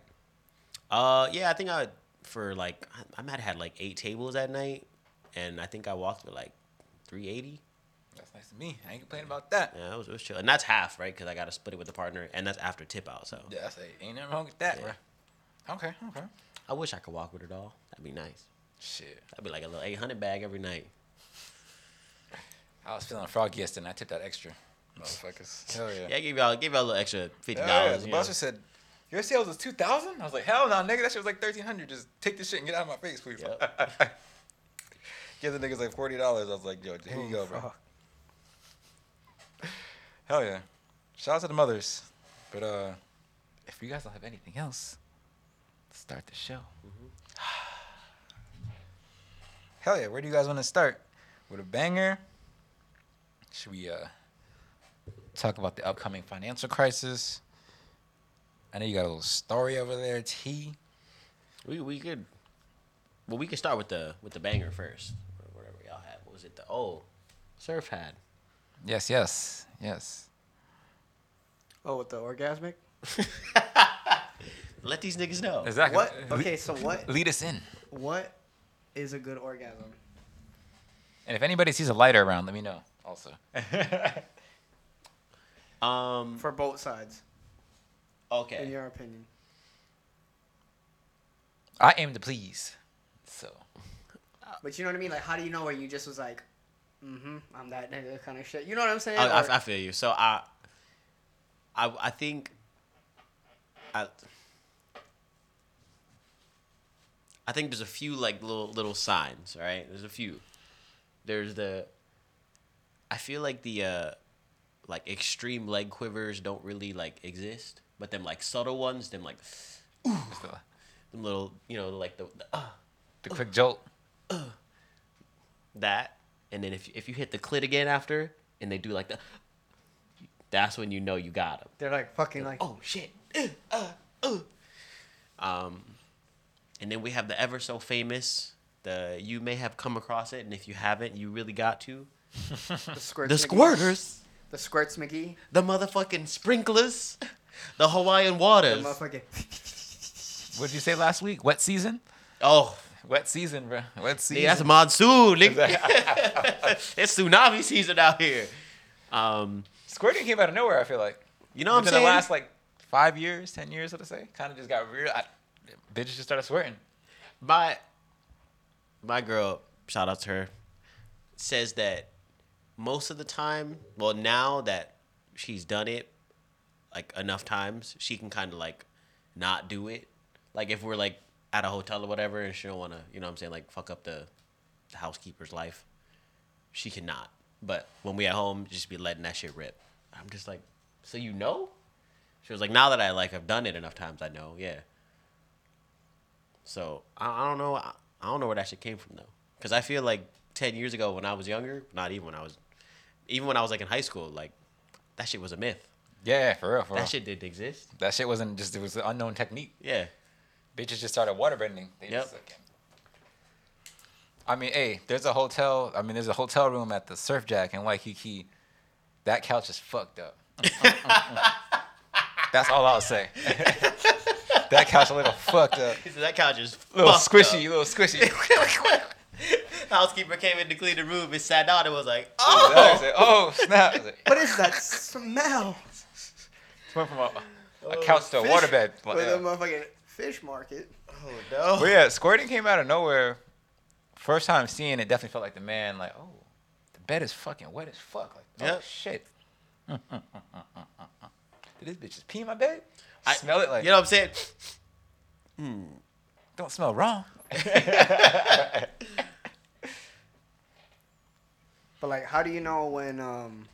Uh, yeah, I think I for like I, I might have had like eight tables that night, and I think I walked with like three eighty. That's nice to me. I ain't complaining about that. Yeah, it was, it was chill, and that's half right because I got to split it with the partner, and that's after tip out. So Yeah, I say ain't nothing wrong with that, Yeah. bro. Okay, okay. I wish I could walk with it all. That'd be nice. Shit. That'd be like a little eight hundred bag every night. I was feeling froggy yesterday and I tipped that extra. Motherfuckers. Hell yeah. Yeah, I gave y'all give y'all a little extra fifty Hell yeah. dollars. The boss just said, Your sales was two thousand? I was like, Hell no, nigga, that shit was like thirteen hundred. Just take this shit and get out of my face, please. Yep. [LAUGHS] Give the niggas like forty dollars. I was like, yo, here you go, bro. Fuck. Hell yeah. Shout out to the mothers. But uh if you guys don't have anything else, let's start the show. [SIGHS] Hell yeah, where do you guys want to start? With a banger? Should we uh talk about the upcoming financial crisis? I know you got a little story over there, T. We we could. Well, we could start with the with the banger first. Or whatever y'all had. What was it? The oh, surf had. Yes, yes, yes. Oh, with the orgasmic. [LAUGHS] Let these niggas know. Exactly. What? Okay, so [LAUGHS] what? Lead us in. What is a good orgasm? And if anybody sees a lighter around, let me know also. [LAUGHS] Um. For both sides, Okay. in your opinion. I aim to please. So But you know what I mean? Like, how do you know where you just was like, mm-hmm, I'm that nigga kind of shit? You know what I'm saying? I, Or- I, I feel you. So I, I, I think, I, I think there's a few like little little signs. Right? There's a few. There's the. I feel like the uh, like extreme leg quivers don't really like exist, but them like subtle ones, them like Just the, them little, you know, like the, the uh, the quick jolt. that, and then if if you hit the clit again after, and they do like the, that's when you know you got them. They're like fucking like. Oh shit. Uh, uh, uh. Um, and then we have the ever so famous. The you may have come across it, and if you haven't, you really got to. [LAUGHS] The squirts. The squirters, The squirts McGee. the motherfucking sprinklers, the Hawaiian waters. The motherfucking. What did you say last week? Wet season? Oh, Wet season, bro. Wet season. nigga, that's monsoon. [LAUGHS] It's tsunami season out here. Um, Squirting came out of nowhere. I feel like. you know what I'm Within saying? the last like five years, ten years, let's say, kind of just got real. I, bitches just started sweating. my my girl, shout out to her, says that most of the time, well, now that she's done it like enough times, she can kind of like not do it. Like if we're like at a hotel or whatever, and she don't want to, you know, what I'm saying like fuck up the, the housekeeper's life, she cannot. But when we at home, just be letting that shit rip. I'm just like, so you know? She was like, now that I like have done it enough times, I know. Yeah. So I, I don't know. I, I don't know where that shit came from though, because I feel like ten years ago when I was younger, not even when I was, even when I was like in high school, like that shit was a myth. Yeah, for real, for real. That shit didn't exist. That shit wasn't just. It was an unknown technique. Yeah. Bitches just started waterbending. They Yep. just, like, I mean, hey, there's a hotel. I mean, there's a hotel room at the Surf Jack in Waikiki. That couch is fucked up. [LAUGHS] That's all I'll say. [LAUGHS] that couch a little [LAUGHS] fucked up. He said that couch is A little squishy, up." a little squishy. Housekeeper came in to clean the room and sat down and was like, I "Oh, said, oh [LAUGHS] snap! I was like, What is that smell? [LAUGHS] went from a, a oh, couch to a Fish- waterbed. For Yeah. the motherfucking fish market. oh no." But yeah, squirting came out of nowhere. First time seeing it, definitely felt like the man. Like, oh, the bed is fucking wet as fuck. Like, oh Yep. shit. Did this bitch just pee in my bed? I- smell it like You know what I'm saying? don't smell wrong. [LAUGHS] But like, how do you know when um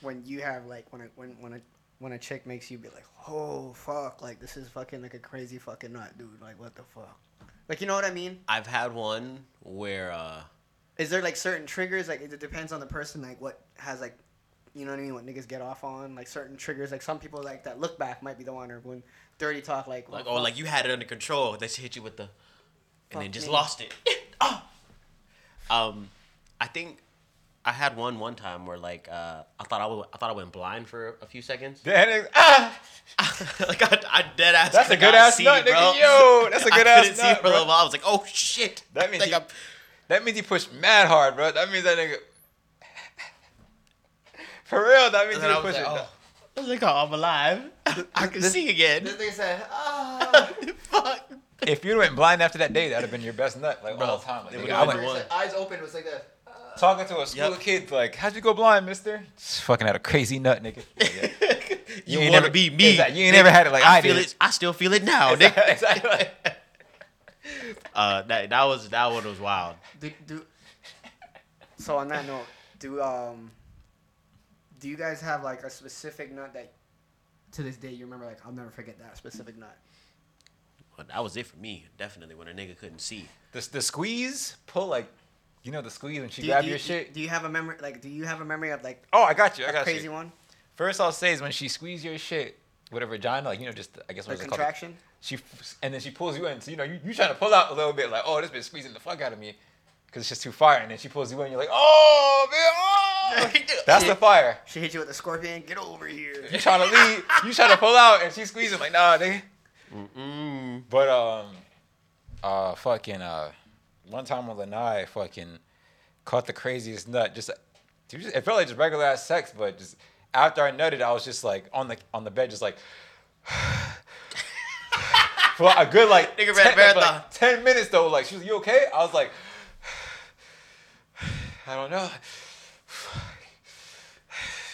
when you have like when a when when a when a chick makes you be like, oh fuck, like this is fucking like a crazy fucking nut, dude. Like what the fuck? Like you know what I mean? I've had one where uh Is there like certain triggers? Like it depends on the person. Like what has like, you know what I mean? What niggas get off on? Like certain triggers. Like some people like that look back might be the one or when dirty talk like like oh, like you had it under control. They hit you with the and then Fuck just me. lost it. oh. [LAUGHS] Um I think I had one one time where like uh I thought I would, I thought I went blind for a few seconds. Then it- ah, [LAUGHS] like I, I dead ass. That's a good ass see, nut, bro. nigga. Yo, that's a [LAUGHS] I good ass nut. I couldn't see nut, for a little while. I was like, oh shit. That means like he- I'm, that means he pushed mad hard, bro. That means that nigga. For real, that means and he I was was pushing. like, oh. I was like, oh, I'm alive. [LAUGHS] I can This- see again. This nigga said, [LAUGHS] ah. Fuck. If you went blind after that day, that'd have been your best nut, like Bro, all the time. Like, it nigga, I went one. eyes open It was like this. talking to a school Yep. of kids, like, how'd you go blind, mister? Just fucking had a crazy nut, nigga. [LAUGHS] Like, yeah. you ain't want never- to be me? Exactly. You ain't never had it like I feel did. it. I still feel it now, Exactly, nigga. exactly. Uh, that that was that one was wild. Do, do so on that note, do um do you guys have like a specific nut that to this day you remember like I'll never forget that specific nut? But that was it for me. Definitely when a nigga couldn't see. The, the squeeze, pull like, you know the squeeze when she Do you, grab do your you, shit. Do you have a memory like do you have a memory of like Oh, I got you. I a got crazy you. one? First, I'll say is when she squeeze your shit with her vagina, like you know, just I guess Like what's it called? contraction? She and then she pulls you in. So you know, you, you trying to pull out a little bit, like, oh, this bitch squeezing the fuck out of me, because it's just too fire. And then she pulls you in. You're like, oh, man, oh. That's the fire. She hit you with a scorpion, get over here. [LAUGHS] You trying to leave? You trying to pull out, and she's squeezing like, nah, nigga. Mm. But um, uh, fucking uh, one time when Lanai fucking caught the craziest nut. Just, it it felt like just regular ass sex, but just after I nutted, I was just like on the on the bed, just like. [SIGHS] For a good like, Nigga 10, ran for, marathon. like 10 minutes though, like she was, you okay? I was like, [SIGHS] I don't know.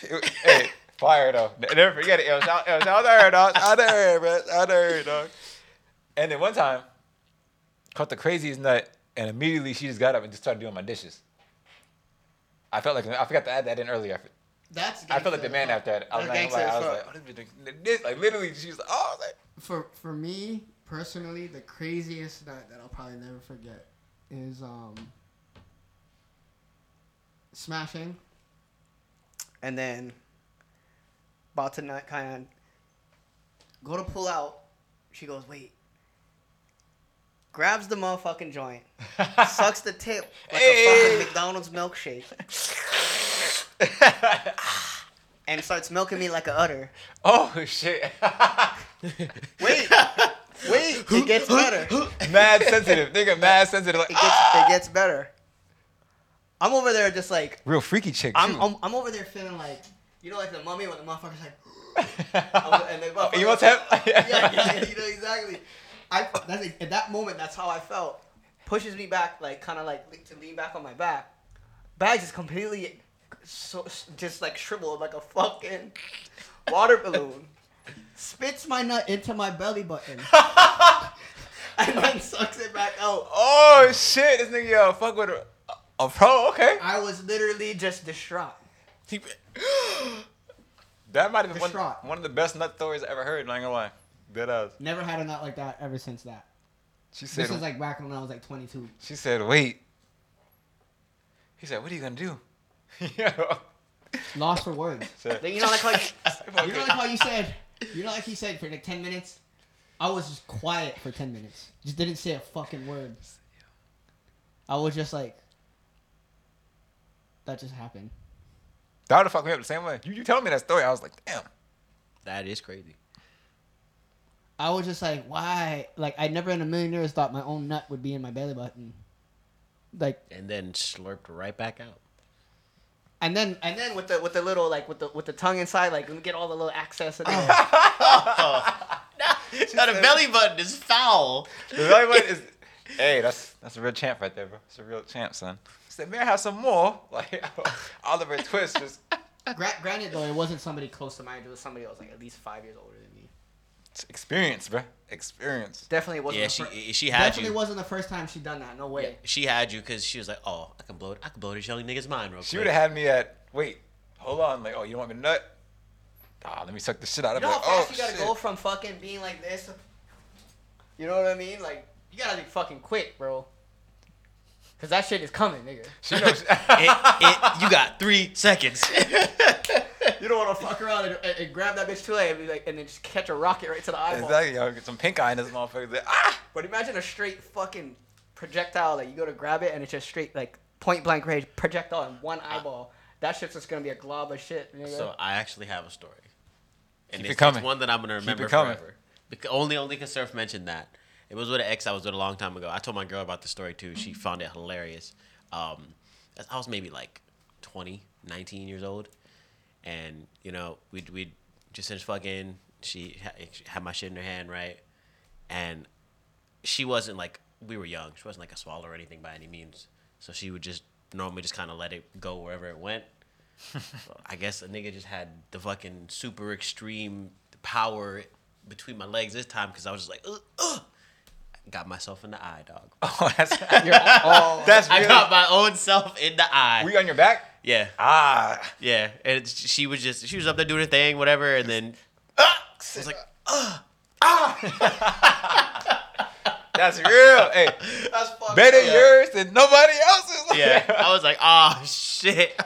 It- hey, fire though. Never forget it. It was out, it was out there, dog. Out there, bro. Out there, dog. And then one time, caught the craziest nut and immediately she just got up and just started doing my dishes. I felt like I forgot to add that in earlier. That's. I felt like the man after that. I was, That's like, I was like, oh, this this. Like literally, she was like, oh, I was like, For for me personally, the craziest nut that I'll probably never forget is um smashing. And then about to not kind of go to pull out. She goes, wait. Grabs the motherfucking joint, [LAUGHS] sucks the tip like Hey. a fucking McDonald's milkshake, [LAUGHS] and starts milking me like a udder. oh shit, [LAUGHS] Wait, wait, it gets better. mad sensitive, nigga, mad sensitive. Like, It gets it gets better. I'm over there just like real freaky chick. I'm. I'm I'm over there feeling like you know like the mummy when the motherfucker's like [LAUGHS] and the Oh, motherfucker- you must have. yeah, yeah, [LAUGHS] yeah, you know exactly. I that's at that moment. That's how I felt. Pushes me back, like kind of like to lean back on my back. Bag is completely, so just like shriveled like a fucking water balloon. Spits my nut into my belly button. [LAUGHS] and then sucks it back out. Oh shit, this nigga yo fuck with a, a pro. Oh, okay, I was literally just distraught. [GASPS] that might have been one, one of the best nut stories I ever heard. Not gonna lie, dead ass. Never had a nut like that ever since that. She said, This is like back when I was like 22. she said, wait. He said, what are you gonna do? [LAUGHS] Yo, Lost for words. [LAUGHS] said, you know like how [LAUGHS] you, You know like how you said, you know like he said for like 10 minutes? I was just quiet for 10 minutes. Just didn't say a fucking word. I was just like, that just happened. that would have fucked me up the same way. You, you telling me that story, I was like, damn. That is crazy. I was just like, why? Like, I never in a million years thought my own nut would be in my belly button. Like, And then slurped right back out. and then, and then with the with the little like with the with the tongue inside like let me get all the little access in there. Oh. [LAUGHS] [LAUGHS] Now the belly button is foul. The belly button is, hey, that's that's a real champ right there, bro. It's a real champ, son. Said, may I have some more? [LAUGHS] Like [LAUGHS] Oliver Twist just [LAUGHS] gra- granted though, though it wasn't somebody close to mine, it was somebody that was like at least five years older than me. it's experience, bro. Experience. Definitely wasn't. Yeah, the she fir- she had definitely you. wasn't the first time she done that. No way. Yeah, she had you because she was like, "Oh, I can blow it. I can blow this young nigga's mind real She would have had me at wait, hold on, like, oh, you don't want me to nut? Ah, let me suck the shit out of You of know it. how fast Oh you gotta shit. go from fucking being like this? You know what I mean? Like you gotta be fucking quick, bro. Cause that shit is coming, nigga. She knows. [LAUGHS] it, it, you got three seconds. [LAUGHS] You don't want to fuck around and, and, and grab that bitch too late and be like, and then just catch a rocket right to the eyeball. exactly, yo, get some pink eye in this motherfucker. Like, ah, But imagine a straight fucking projectile that you go to grab it and it's just straight like point blank range projectile in one eyeball. That shit's just gonna be a glob of shit, nigga. so I actually have a story, and Keep it's, it coming. it's one that I'm gonna Keep remember it coming. forever. Because only only because Surf mentioned that. It was with an ex I was with a long time ago. I told my girl about the story too. She found it hilarious. Um, I was maybe like 20, 19 years old, and you know we'd we'd just finished fucking. She had my shit in her hand, right, and she wasn't like we were young. She wasn't like a swallow or anything by any means. So she would just normally just kind of let it go wherever it went. [LAUGHS] I guess a nigga just had the fucking super extreme power between my legs this time because I was just like, ugh, ugh. Got myself in the eye, dog. [LAUGHS] oh, that's [LAUGHS] You're all, [LAUGHS] that's I got my own self in the eye. Were you on your back? yeah, Ah, yeah. And it's, she was just she was up there doing her thing, whatever, and then I was like, ah, ah. that's real. Hey, that's fucked better up. yours than nobody else's. yeah. I was like, oh shit,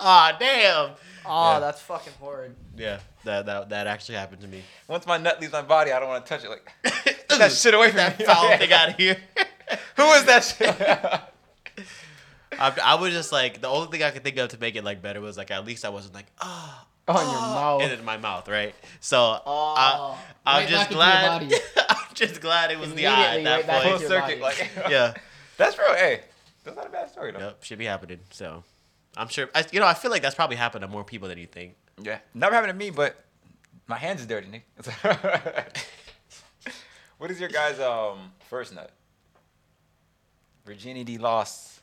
oh damn. Oh, Yeah. that's fucking horrid. Yeah, that that that actually happened to me. Once my nut leaves my body, I don't want to touch it. Like get that shit away from that me. foul thing out of here. [LAUGHS] Who is that shit? [LAUGHS] I, I was just like the only thing I could think of to make it like better was like at least I wasn't like ah On your mouth. and in my mouth right. So Oh. I, I'm Right just back into your glad. [LAUGHS] I'm just glad it was the eye at that right back Full point. circuit. Like Yeah. that's real. Hey, that's not a bad story though. Yep. Should be happening. So I'm sure. I, you know, I feel like that's probably happened to more people than you think. Yeah, never happened to me, but my hands is dirty, nigga. What is your guys' um first nut? Virginity lost.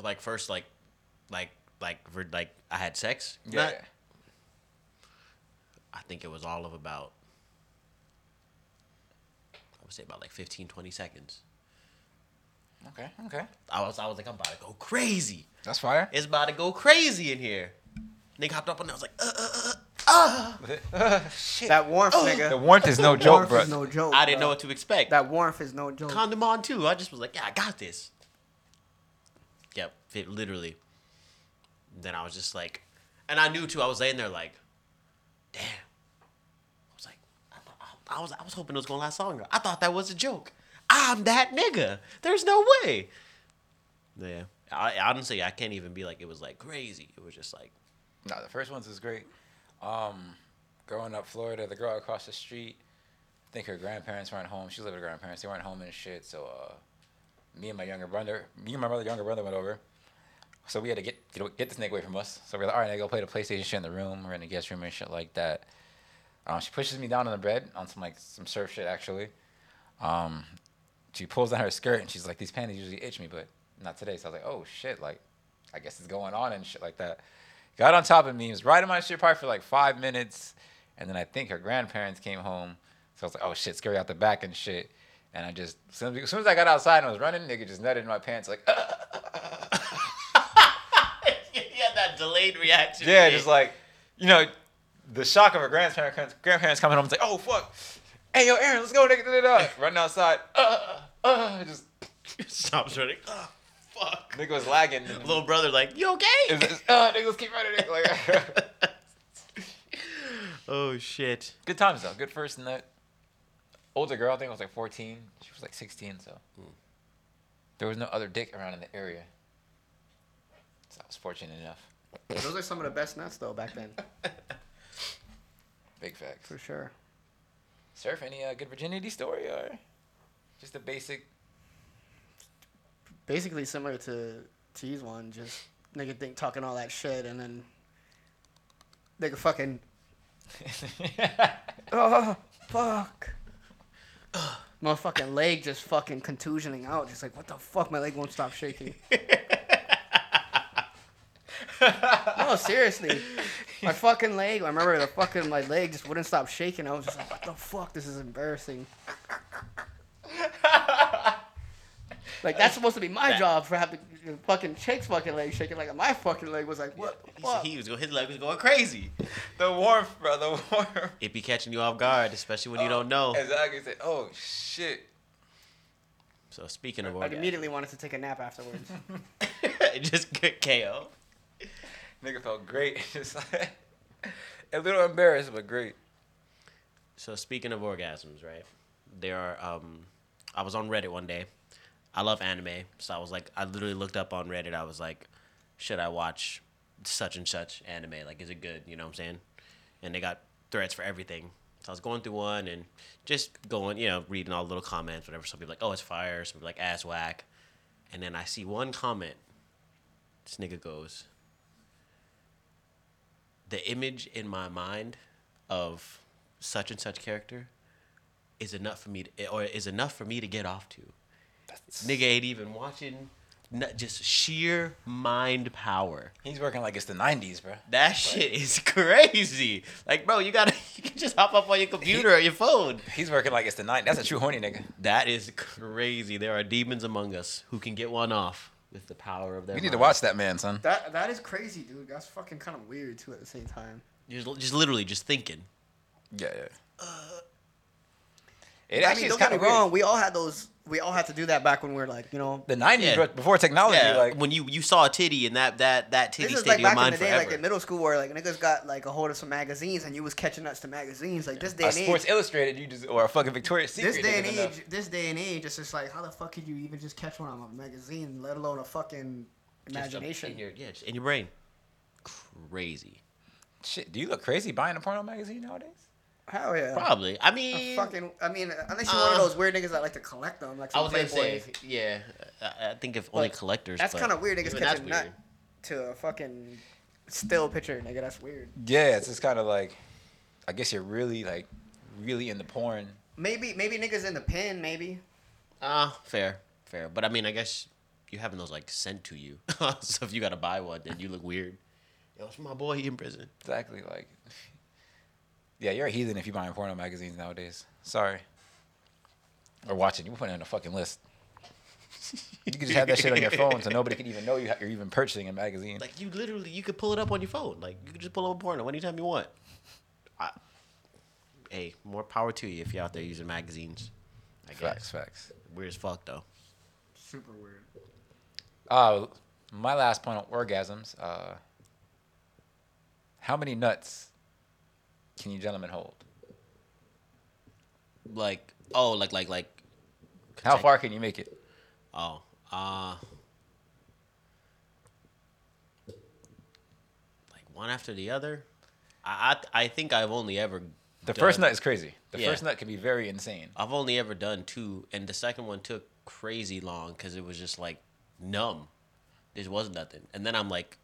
Like first, like, like, like, like I had sex. Yeah. Not- I think it was all of about. I would say about like 15, 20 seconds. Okay, okay. I was I was like, I'm about to go crazy. That's fire. It's about to go crazy in here. Nigga hopped up and I was like, uh, uh, uh, Shit. That warmth, oh. nigga. the warmth is no joke, warmth bro. is no joke. I didn't know what to expect. That warmth is no joke. condom on too. I just was like, yeah, I got this. Yep, fit literally. Then I was just like, and I knew too. I was laying there like, damn. I was like, I, thought- I was I was hoping it was gonna last longer. I thought that was a joke. I'm that nigga. There's no way. Yeah, I, honestly, I can't even be like it was like crazy. It was just like, No, the first one's is great. Um, growing up Florida, the girl across the street, I think her grandparents weren't home. She lived with her grandparents. They weren't home and shit. So, uh, me and my younger brother, me and my brother, younger brother went over. So we had to get get, get this nigga away from us. So we're like, all right, I go play the PlayStation shit in the room. We're in the guest room and shit like that. Um, she pushes me down on the bed on some like some surf shit actually. Um, she pulls down her skirt and she's like, these panties usually itch me, but not today. So I was like, oh shit, like I guess it's going on and shit like that. Got on top of me, was riding my shit probably for like five minutes, and then I think her grandparents came home. So I was like, oh shit, scary out the back and shit. And I just, as soon as, as soon as I got outside and I was running, nigga just nutted in my pants like, [LAUGHS] [LAUGHS] you had that delayed reaction. yeah, just like, you know, the shock of her grandparents, grandparents coming home. It's like, oh fuck, hey yo, Aaron, let's go, nigga, [LAUGHS] running outside, uh, uh, just stops running. Oh, fuck. nigga was lagging. Little brother, like, you okay? It was uh, nigga, let's keep running. Nigga. Like, [LAUGHS] oh shit. good times though, good first nut. Older girl, I think was like 14. She was like 16, so there was no other dick around in the area. So I was fortunate enough. Those are some of the best nuts though back then, Big facts. for sure. Surf, any uh, good virginity story or just a basic? Basically similar to T's one, just nigga think talking all that shit and then nigga fucking [LAUGHS] oh fuck. Motherfucking leg just fucking contusioning out, just like what the fuck, my leg won't stop shaking. [LAUGHS] no, seriously, my fucking leg. I remember the fucking my leg just wouldn't stop shaking. I was just like, what the fuck, this is embarrassing. Like that's supposed to be my That- job for having the fucking chick's fucking leg shaking. Like my fucking leg was like, what the He, fuck? he was going, his leg was going crazy. the warmth, bro. The warmth. [LAUGHS] It be catching you off guard, especially when you don't know. Exactly. Say, oh shit. So speaking of I orgasm, immediately wanted to take a nap afterwards. [LAUGHS] just good KO. Nigga felt great. [LAUGHS] Just like a little embarrassed, but great. So speaking of orgasms, right? There are um I was on Reddit one day. I love anime, so I was like I literally looked up on Reddit. I was like, should I watch such and such anime? Like is it good, you know what I'm saying? And they got threads for everything. So I was going through one and just going, you know, reading all the little comments, whatever. Some people like, oh, it's fire. Some people like ass whack. And then I see one comment. This nigga goes, the image in my mind of such and such character is enough for me to, or is enough for me to get off to. Nigga ain't even watching. n- Just sheer mind power. He's working like it's the '90s, bro. That shit is [LAUGHS] crazy. Like, bro, you gotta [LAUGHS] you can just hop up on your computer or your phone. He's working like it's the '90s. That's a true horny nigga. That is crazy. There are demons among us who can get one off with the power of their. You need to watch that man, son. that that is crazy, dude. That's fucking kind of weird too at the same time. Just, just literally just thinking. Yeah, yeah. Uh, it I actually mean, is don't get kind me of wrong. wrong. We all had those. We all had to do that back when we were like, you know. The '90s, Yeah. before technology, Yeah, like when you you saw a titty and that that that titty This is stayed like in your back in mind the day, forever. like in middle school, where like niggas got like a hold of some magazines and you was catching us to magazines. Like this day a and Sports age, Illustrated, you just or a fucking Victoria's Secret. this day and niggas enough. age, this day and age, it's just like how the fuck could you even just catch one on a magazine, let alone a fucking Just imagination? in your yeah, just in your brain. Crazy. Shit, do you look crazy buying a porno magazine nowadays? Hell yeah. Probably. I mean, fucking, I mean, unless you're one of Uh, those weird niggas that like to collect them, like I was gonna Playboys. say, yeah. I, I think if only But collectors. That's kind of weird, niggas even that's catching nut weird. to a fucking still picture, nigga. That's weird. Yeah, it's just kind of like, I guess you're really like, really in the porn. Maybe, maybe niggas in the pen, maybe. Ah, fair, fair. But I mean, I guess you having those like sent to you. [LAUGHS] so if you gotta buy one, then you look weird. Yo, it's my boy. He in prison. Exactly, like, yeah, you're a heathen if you're buying porno magazines nowadays. Sorry. Or watching, you put it on a fucking list. [LAUGHS] You could just have that shit on your phone, so nobody could even know you, you're even purchasing a magazine. Like you literally, you could pull it up on your phone. Like you could just pull up a porno anytime you want. I, hey, more power to you if you're out there using magazines. I guess. facts, facts. Weird as fuck though. Super weird. Uh, my last point on orgasms. Uh, how many nuts can you gentlemen hold? Like oh, like like like. How check- far can you make it? Oh, uh, like one after the other. I I, I think I've only ever The done- first nut is crazy. The Yeah. first nut can be very insane. I've only ever done two, and the second one took crazy long because it was just like numb. There wasn't nothing, and then I'm like,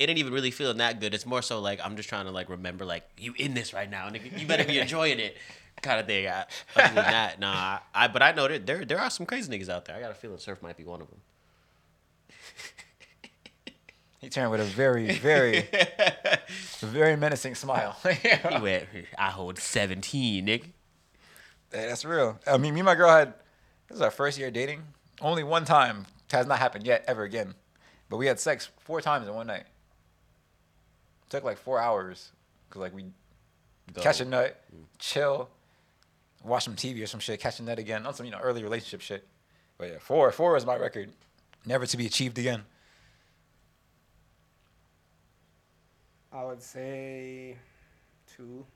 it ain't even really feeling that good. It's more so like I'm just trying to like remember like you in this right now, and You better be [LAUGHS] enjoying it, kind of thing. I, other than that, nah. I, I but I know that there there are some crazy niggas out there. I got a feeling Surf might be one of them. He turned with a very, very, [LAUGHS] very menacing smile. He went, I hold seventeen, nigga. Hey, that's real. I mean, me and my girl had this is our first year dating. Only one time has not happened yet, ever again. But we had sex four times in one night. Took like four hours because like we Go. catch a nut, mm. chill, watch some TV or some shit, catch a nut again on some you know early relationship shit. But yeah, four four is my record, never to be achieved again. I would say two.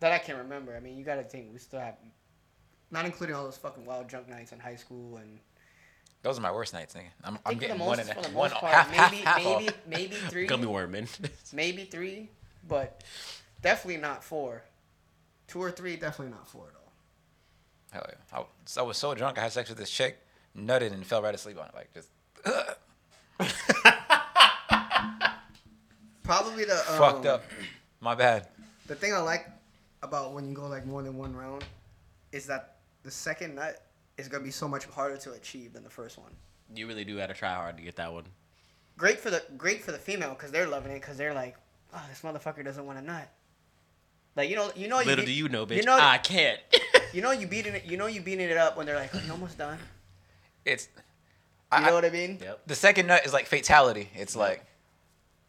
That I can't remember. I mean, you gotta think we still have, not including all those fucking wild drunk nights in high school and. Those are my worst nights, nigga. I'm, I I'm think for the getting most, one and for the a, most one part, half, half, maybe half maybe off. maybe [LAUGHS] three, Gummy worming. [LAUGHS] maybe three, but definitely not four. Two or three, definitely not four at all. Hell yeah. I, was- I was so drunk, I had sex with this chick, nutted and fell right asleep on it. Like just [LAUGHS] Probably the um, fucked up. My bad. The thing I like about when you go like more than one round is that the second nut is gonna be so much harder to achieve than the first one. you really do gotta try hard to get that one. Great for the great for the female because they're loving it because they're like, oh, this motherfucker doesn't want a nut. Like you know, you know, you Little do you know, bitch. You know, I can't. [LAUGHS] you know, you beating it. You know, you beating it up when they're like, oh, you almost done. It's You I, know what I mean? yep. the second nut is like fatality. It's like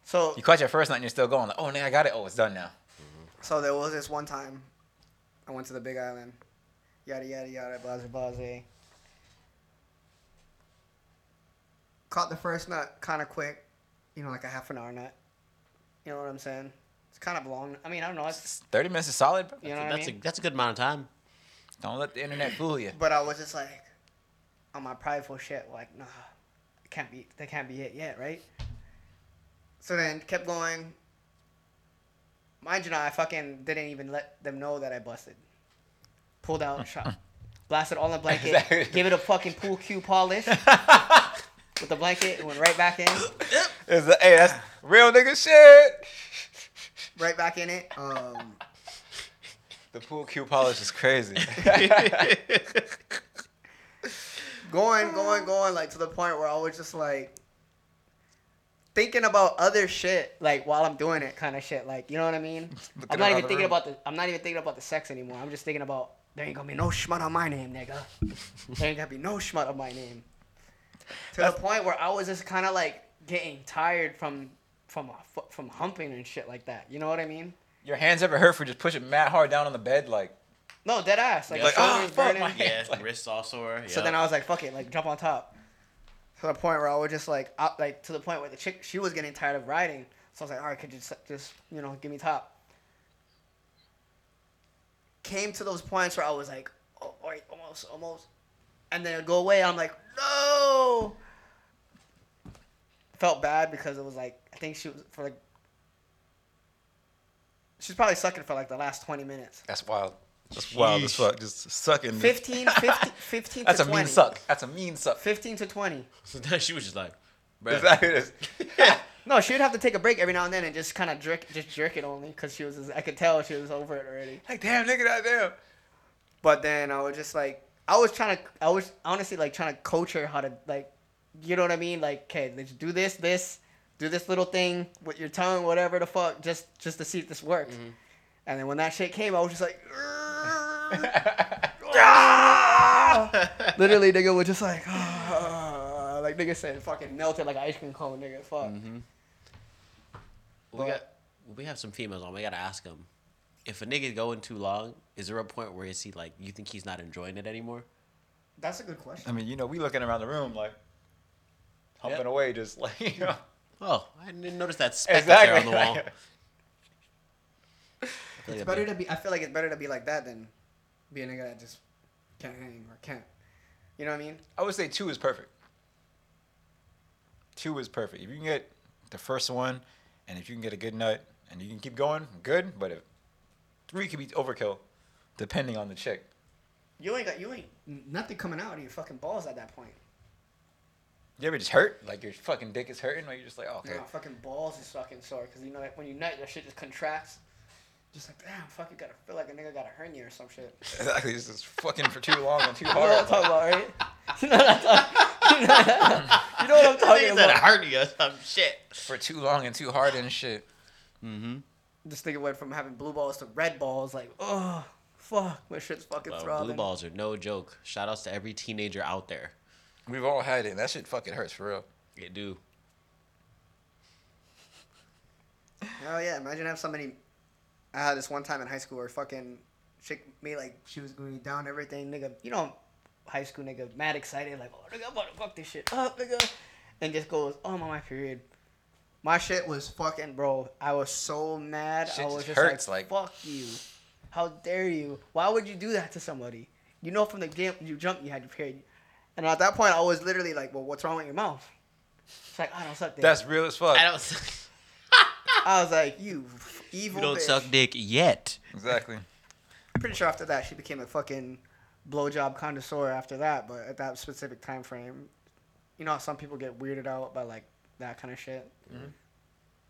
So, you caught your first nut and you're still going. Like, oh, nigga, I got it. Oh, it's done now. so there was this one time, I went to the Big Island, yada yada yada, blah blah blah. Caught the first nut kind of quick, you know, like a half an hour nut. You know what I'm saying? It's kind of long. I mean, I don't know. It's, Thirty minutes is solid. Bro. you know what that's I mean? a that's a good amount of time. Don't let the internet fool you. But I was just like, on my prideful shit, like, nah, it can't be, that can't be it yet, right? So then kept going. Mind you, now I fucking didn't even let them know that I busted. Pulled out, shot, [LAUGHS] blasted all in the blanket, Exactly. give it a fucking pool cue polish [LAUGHS] with the blanket, it went right back in, [GASPS] It's the, hey, that's real nigga shit. right back in it. Um, The pool cue polish is crazy. [LAUGHS] going, going, going, like to the point where I was just like thinking about other shit, like while I'm doing it, kind of shit. Like, you know what I mean? I'm not even thinking room. about the. I'm not even thinking about the sex anymore. I'm just thinking about there ain't gonna be no schmut on my name, nigga. there ain't gonna be no schmut on my name. To the point where I was just kind of like getting tired from from from humping and shit like that. You know what I mean? Your hands ever hurt for just pushing mad hard down on the bed? Like, No, dead ass. Like, Yeah. my Like, shoulders ah, fuck burning. my Yeah, Like- [LAUGHS] wrists all sore. So then I was like, fuck it, like jump on top. To the point where I was just like, out, like to the point where the chick, she was getting tired of riding. So I was like, all right, could you just, just you know, give me top. Came to those points where I was like, oh, all right, almost, almost, and then it'd go away. I'm like, no. Felt bad because it was like, I think she was for like, she's probably sucking for like the last 20 minutes. that's wild. That's wild as fuck. Just sucking. 15, [LAUGHS] 15, 15 That's to a 20. mean suck. That's a mean suck. 15 to 20. So then she was just like, bruh. Exactly. it is. [LAUGHS] [LAUGHS] No, she would have to take a break every now and then and just kind of jerk, just jerk it only, cause she was. I could tell she was over it already. like, damn, nigga, that damn. But then I was just like, I was trying to, I was honestly like trying to coach her how to like, you know what I mean? Like, okay, let's do this, this, do this little thing with your tongue, whatever the fuck, just just to see if this works. And then when that shit came, I was just like! [LAUGHS] [LAUGHS] Literally, nigga was just like, ah, like nigga said, fucking melted like an ice cream cone, nigga. Fuck. We got we have some females on. We gotta ask them if a nigga going too long. Is there a point where is he like you think he's not enjoying it anymore? That's a good question. I mean, you know, we looking around the room like humping Yep. away, just [LAUGHS] like you know. Oh, I didn't notice that speck there on the wall. [LAUGHS] It's better to be. I feel like it's better to be like that than be a nigga that just can't hang or can't. You know what I mean? I would say two is perfect. Two is perfect. If you can get the first one, and if you can get a good nut, and you can keep going, good. But if three could be overkill, depending on the chick. You ain't got. You ain't nothing coming out of your fucking balls at that point. You ever just hurt? Like your fucking dick is hurting, or you're just like, oh, okay. No, fucking balls is fucking sore because you know that when you nut, your shit just contracts. Just like damn, fuck, you gotta feel like a nigga got a hernia or some shit. [LAUGHS] Exactly. This is fucking for too long and too [LAUGHS] hard. [LAUGHS] You know what I'm talking about, right? You know what I'm talking, you know what I'm talking Nigga said a about? hernia, some shit. for too long and too hard and shit. Mm-hmm. This nigga went from having blue balls to red balls. Like, oh, fuck, my shit's fucking Well, throbbing. blue balls are no joke. Shout outs to every teenager out there. We've all had it. and That shit fucking hurts for real. It do. Oh yeah! Imagine have somebody. I had this one time in high school where fucking chick me like she was going down everything, nigga. You know, high school nigga, mad excited, like, oh nigga, I'm about to fuck this shit up, nigga, and just goes, oh I'm on my period. My shit was fucking, bro. I was so mad. Shit I was just just hurts, like, like- fuck you. How dare you? Why would you do that to somebody? You know, from the game you jumped, you had your period, and at that point, I was literally like, well, what's wrong with your mouth? It's like I don't suck dick. That's real as fuck. I don't. I was like, you you evil. You don't bitch. suck dick yet. Exactly. I'm pretty sure after that she became a fucking blowjob connoisseur after that, but at that specific time frame, you know how some people get weirded out by like that kind of shit. Mhm.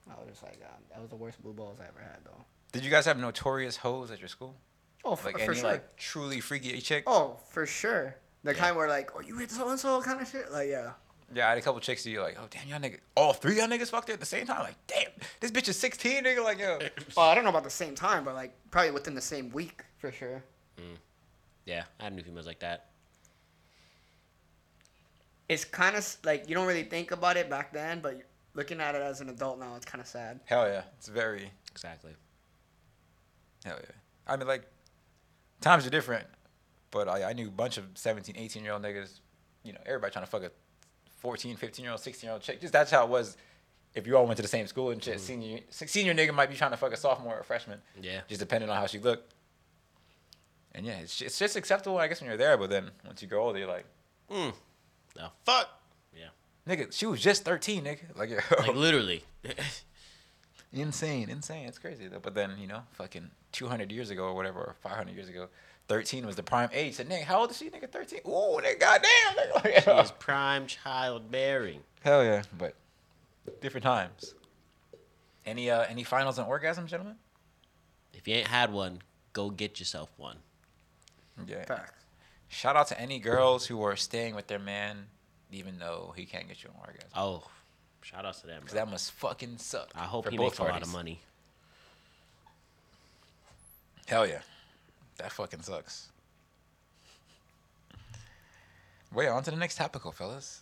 I was just like, um, that was the worst blue balls I ever had, though. Did you guys have notorious hoes at your school? Oh, for, Like for any sure. like truly freaky chick? oh, for sure. The Yeah. kind where like, oh, you hit so and so kind of shit. Like, yeah. Yeah, I had a couple chicks that you like, oh damn, y'all nigga, all three y'all niggas fucked her at the same time. Like, damn, this bitch is 16, nigga. Like, yo, [LAUGHS] Well, I don't know about the same time, but like probably within the same week for sure. Mm. Yeah, I had a new females like that. It's kind of like you don't really think about it back then, but looking at it as an adult now, it's kind of sad. hell yeah, it's very Exactly. hell yeah. I mean, like, times are different, but I, I knew a bunch of 17, 18 year old niggas. You know, everybody trying to fuck a 14, 15 year old, 16 year old chick. Just that's how it was. If you all went to the same school and shit, senior senior nigga might be trying to fuck a sophomore or a freshman. Yeah. just depending on how she looked. And yeah, it's just, it's just acceptable, I guess, when you're there. But then once you grow older, you're like, Mm. The fuck. Yeah. nigga, she was just 13, nigga. [LAUGHS] Like, Like literally. [LAUGHS] insane, insane. It's crazy though. But then you know, fucking 200 years ago or whatever, or 500 years ago, 13 was the prime age. So nigga, how old is she, nigga? 13. Ooh, nigga, goddamn, nigga. Like, [LAUGHS] she is prime childbearing. Hell yeah, but different times. Any uh any finals and orgasm, gentlemen? If you ain't had one, go get yourself one. Yeah. Facts. Shout out to any girls who are staying with their man, even though he can't get you an orgasm. Oh, shout out to them. Because that must fucking suck. I hope he both makes a lot of money. Hell yeah. That fucking sucks. Wait, on to the next topical, fellas.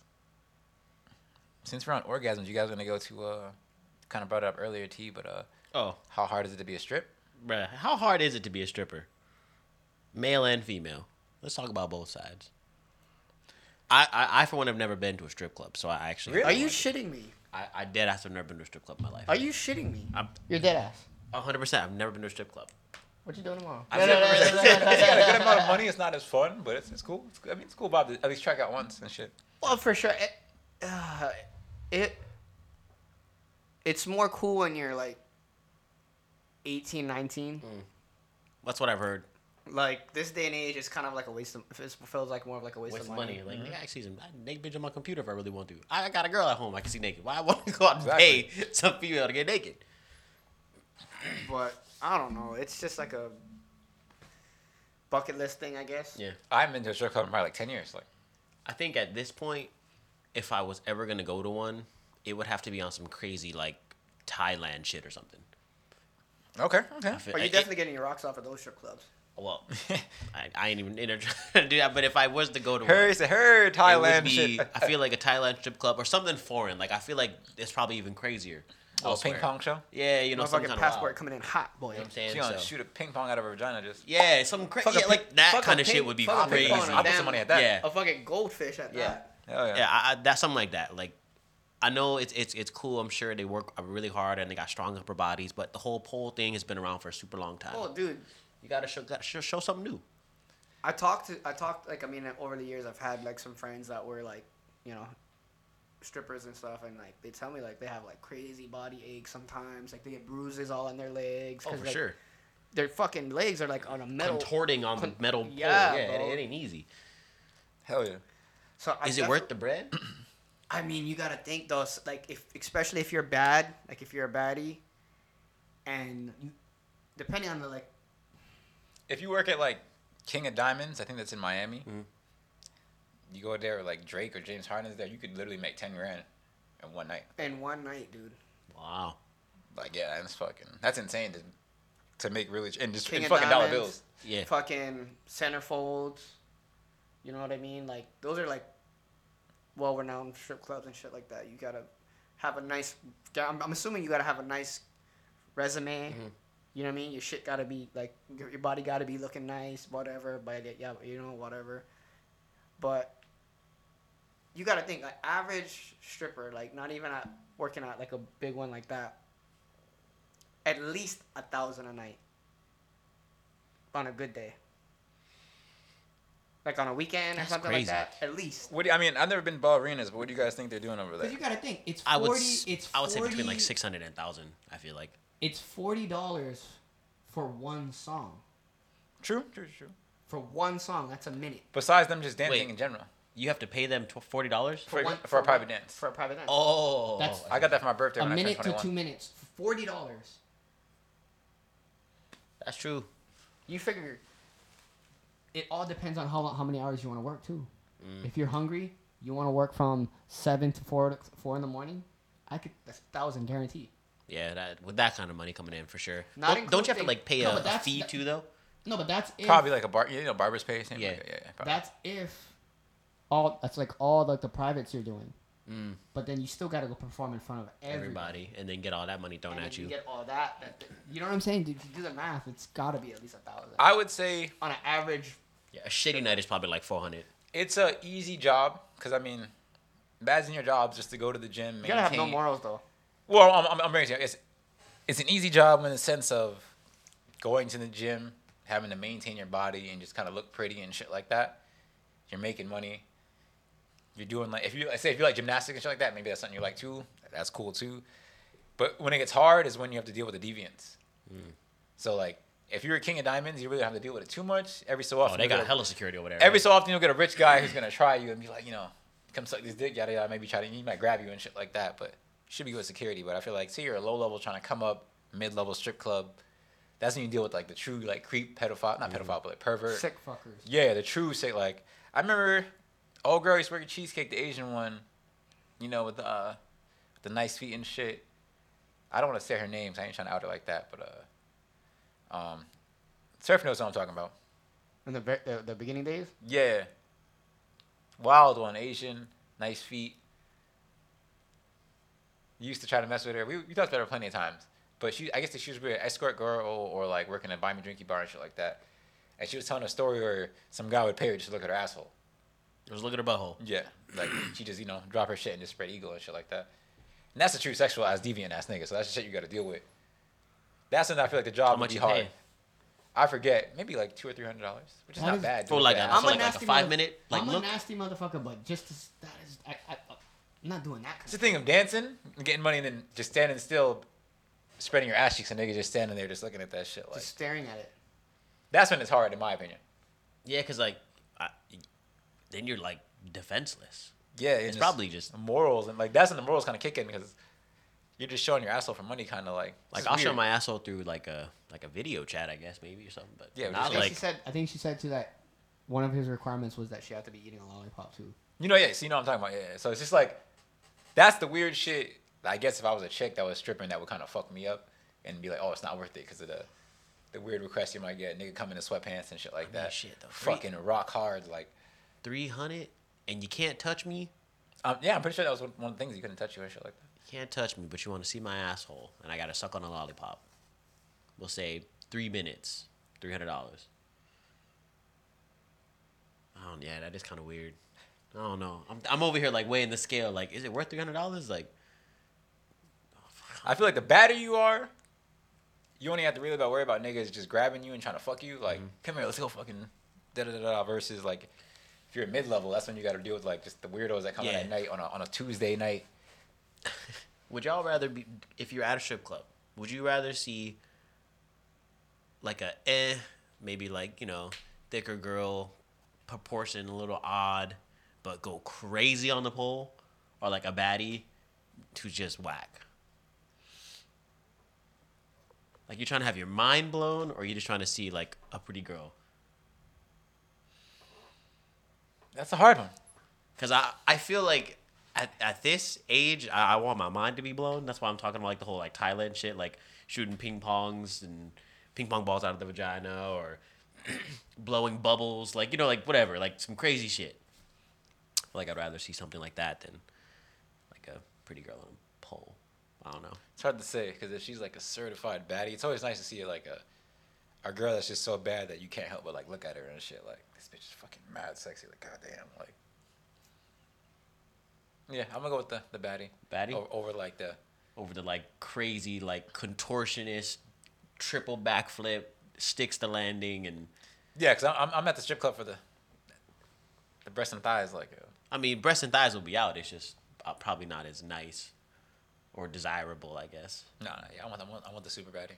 Since we're on orgasms, you guys are gonna go to, uh, kind of brought it up earlier, T, but uh, Oh, how hard is it to be a strip? bruh, how hard is it to be a stripper? Male and female. Let's talk about both sides. I, I, I for one, have never been to a strip club, so I actually. Really? Are you shitting me? I, I dead ass have never been to a strip club in my life. Are you shitting me? I'm You're dead ass. 100. percent I've never been to a strip club. What you doing tomorrow? I've never it's got a good amount of [LAUGHS] money. It's not as fun, but it's, it's cool. It's, I mean, it's cool about at least track out once and shit. Well, for sure. It, uh, it it's more cool when you're like 18, 19. That's what I've heard. Like this day and age, it's kind of like a waste of. It feels like more of like a waste, Waste of of money. money. Like, nigga, I see some naked bitch on my computer if I really want to. I got a girl at home. I can see naked. Why I want to go out and Exactly. pay [LAUGHS] some female to get naked? But I don't know. It's just like a bucket list thing, I guess. Yeah. I haven't been to a strip club in probably like 10 years. Like, I think at this point, if I was ever gonna go to one, it would have to be on some crazy like Thailand shit or something. okay, okay. I feel- Are you it- definitely getting your rocks off at those strip clubs? Well, [LAUGHS] I, I ain't even in [LAUGHS] trying to do that. But if I was to go to Her, one, it's a her it would Thailand be, shit. I feel [LAUGHS] like a Thailand strip club or something foreign. Like I feel like it's probably even crazier. Oh, elsewhere. ping pong show. Yeah, you know, some Motherfucking kind passport of coming in hot, boy. You know what I'm saying? She gonna So- shoot a ping pong out of her vagina just. Yeah, some crazy. Fuck Yeah, like that kind of ping- shit would be fuck a ping crazy. pong on a I'll put some money at that. Yeah. A fucking goldfish at Yeah. that. Hell yeah. Yeah, I, I, that's something like that. Like, I know it's it's it's cool. I'm sure they work really hard and they got strong upper bodies, but the whole pole thing has been around for a super long time. Oh, dude. You gotta show gotta show, show something new. I talked to I talked like I mean over the years I've had like some friends that were like you know strippers and stuff and like they tell me like they have like crazy body aches sometimes like they get bruises all on their legs Oh, 'cause, for like, sure. their fucking legs are like on a metal Contorting on con- the metal pole. Yeah, Yeah, it, it ain't easy. Hell yeah. so I Is it worth the bread? [CLEARS THROAT] I mean you gotta think though like if especially if you're bad like if you're a baddie and you depending on the like If you work at like King of Diamonds, I think that's in Miami. Mhm. You go there with like Drake or James Harden's there, you could literally make ten grand in one night. in one night dude wow. Like yeah, that's fucking that's insane to to make really and just King in of fucking dollar bills. Yeah. fucking centerfolds. You know what I mean? Like those are like well-renowned strip clubs and shit like that. You gotta have a nice. I'm, I'm assuming you gotta have a nice resume. Mhm. You know what I mean? Your shit gotta be like your, your body gotta be looking nice, whatever. But yeah, you know whatever. But you gotta think like average stripper, like not even at working at like a big one like that. At least a thousand a night on a good day. Like on a weekend That's or something crazy. like that. At least. What do you, I mean? I've never been to ballerinas, but what do you guys think they're doing over there? Because you gotta think, it's I would forty. it's I would say between like six hundred and thousand. I feel like. It's forty dollars for one song. True, true, true. For one song, that's a minute. Besides them just dancing Wait. in general. You have to pay them forty dollars. For- one, for a private one- dance. For a private dance. Oh, That's- I got that for my birthday A when I minute turned to two minutes forty dollars. that's true. You figure It all depends on how how many hours you want to work too. Mm. If you're hungry, you want to work from seven to four to four in the morning. I could that's a thousand guarantee. Yeah, that with that kind of money coming in for sure. Not Don't, don't you have to like pay No, a, a fee that- too though? No, but that's if, Probably like a bar, you know, barber's pay. Same Yeah. Like, yeah, yeah. probably. that's if all that's like all like the privates you're doing. Mm, But then you still got to go perform in front of everybody. everybody, and then get all that money thrown and at then you. get all that. that You know what I'm saying? Dude, if you do the math, it's got to be at least a thousand. I would say on an average, Yeah, a shitty night is probably like four hundred. it's a easy job because I mean, bad's in your job just to go to the gym. you gotta have no morals though. Well, I'm, I'm, I'm very serious. It's, it's an easy job in the sense of going to the gym, having to maintain your body and just kind of look pretty and shit like that. You're making money. You're doing like if you I say if you like gymnastics and shit like that, maybe that's something you like too. That's cool too. But when it gets hard is when you have to deal with the deviants. Mm. So like if you're a king of diamonds, you really don't have to deal with it too much. Every so oh, often, Oh, they you'll got get a- hella security over there. Every right? so often you'll get a rich guy who's gonna try you and be like, you know, come suck this dick, yada yada. Maybe try to he might grab you and shit like that. But should be good security. But I feel like, say you're a low level trying to come up, mid level strip club. That's when you deal with like the true like creep pedophile, not mm. pedophile, but like pervert. Sick fuckers. Yeah, the true sick. Like I remember, old girl used to work at Cheesecake, the Asian one. You know, with the uh, the nice feet and shit. I don't want to say her names. I ain't trying to out her like that, but uh, um, Surf knows what I'm talking about. In the, the the beginning days. Yeah. Wild one, Asian, nice feet. Used to try to mess with her. We, we talked about her plenty of times. But she, I guess that she was an escort girl or, or like working at buy me drinky bar and shit like that. And she was telling a story where some guy would pay her just to look at her asshole. Just look at her butthole. Yeah. Like [CLEARS THROAT] she just, you know, drop her shit and just spread ego and shit like that. And that's a true sexual ass deviant ass nigga. So that's the shit you got to deal with. That's when I feel like the job How would much be you hard. pay? I forget, maybe like two or three hundred dollars, which is That not is- bad. For dude. like a, Yeah. I'm for a like a nasty five mother- minute like I'm look. a nasty motherfucker, but just to, that is I, I I'm not doing that. It's Kind the thing of dancing and getting money and then just standing still, spreading your ass cheeks and niggas just standing there just looking at that shit. Like Just staring at it. that's when it's hard, in my opinion. Yeah, because like, I, then you're like defenseless. Yeah, It's probably just morals and like that's when the morals kind of kick in because you're just showing your asshole for money, kind of like like I'll show my asshole through like a like a video chat, I guess maybe or something. But Yeah, yeah, not just I think like she said. I think she said too that one of his requirements was that she had to be eating a lollipop too. You know, yeah. So you know what I'm talking about. Yeah. So it's just like that's the weird shit. I guess if I was a chick that was stripping, that would kind of fuck me up and be like, oh, it's not worth it because of the the weird requests you might get, nigga coming in sweatpants and shit like mean, that. shit, though, free- Fucking rock hard, like. Three hundred, and you can't touch me. Um, yeah, I'm pretty sure that was one of the things you couldn't touch you and shit like that. You can't touch me, but you want to see my asshole, and I gotta suck on a lollipop. We'll say three minutes, three hundred dollars. Oh yeah, that is kind of weird. I don't know. I'm I'm over here like weighing the scale. Like, is it worth three hundred dollars? Like, I feel like the badder you are, you only have to really about worry about niggas just grabbing you and trying to fuck you. Like, come here, let's go fucking da da da da. Versus like, if you're a mid level, that's when you got to deal with like just the weirdos that come in at night on a on a Tuesday night. [LAUGHS] would y'all rather be if you're at a strip club? Would you rather see like a eh, maybe like you know thicker girl, proportion a little odd, but go crazy on the pole, or like a baddie to just whack? Like you're trying to have your mind blown, or you're just trying to see like a pretty girl? That's a hard one. Because I, I feel like at, at this age, I, I want my mind to be blown. That's why I'm talking about like the whole like Thailand shit, like shooting ping pongs and ping pong balls out of the vagina or [CLEARS THROAT] blowing bubbles, like you know, like whatever, like some crazy shit. Like I'd rather see something like that than like a pretty girl on a pole. I don't know. It's hard to say because if she's like a certified baddie, it's always nice to see like a a girl that's just so bad that you can't help but like look at her and shit. Like this bitch is fucking mad sexy. Like goddamn. Like yeah, I'm gonna go with the the baddie. Baddie? O- over like the Over the like crazy, like contortionist, triple backflip, sticks the landing, and yeah, because I'm I'm at the strip club for the the breast and thighs. Like uh, I mean, breasts and thighs will be out. It's just uh, probably not as nice or desirable, I guess. no, no, yeah, I want I want I want the super baddie.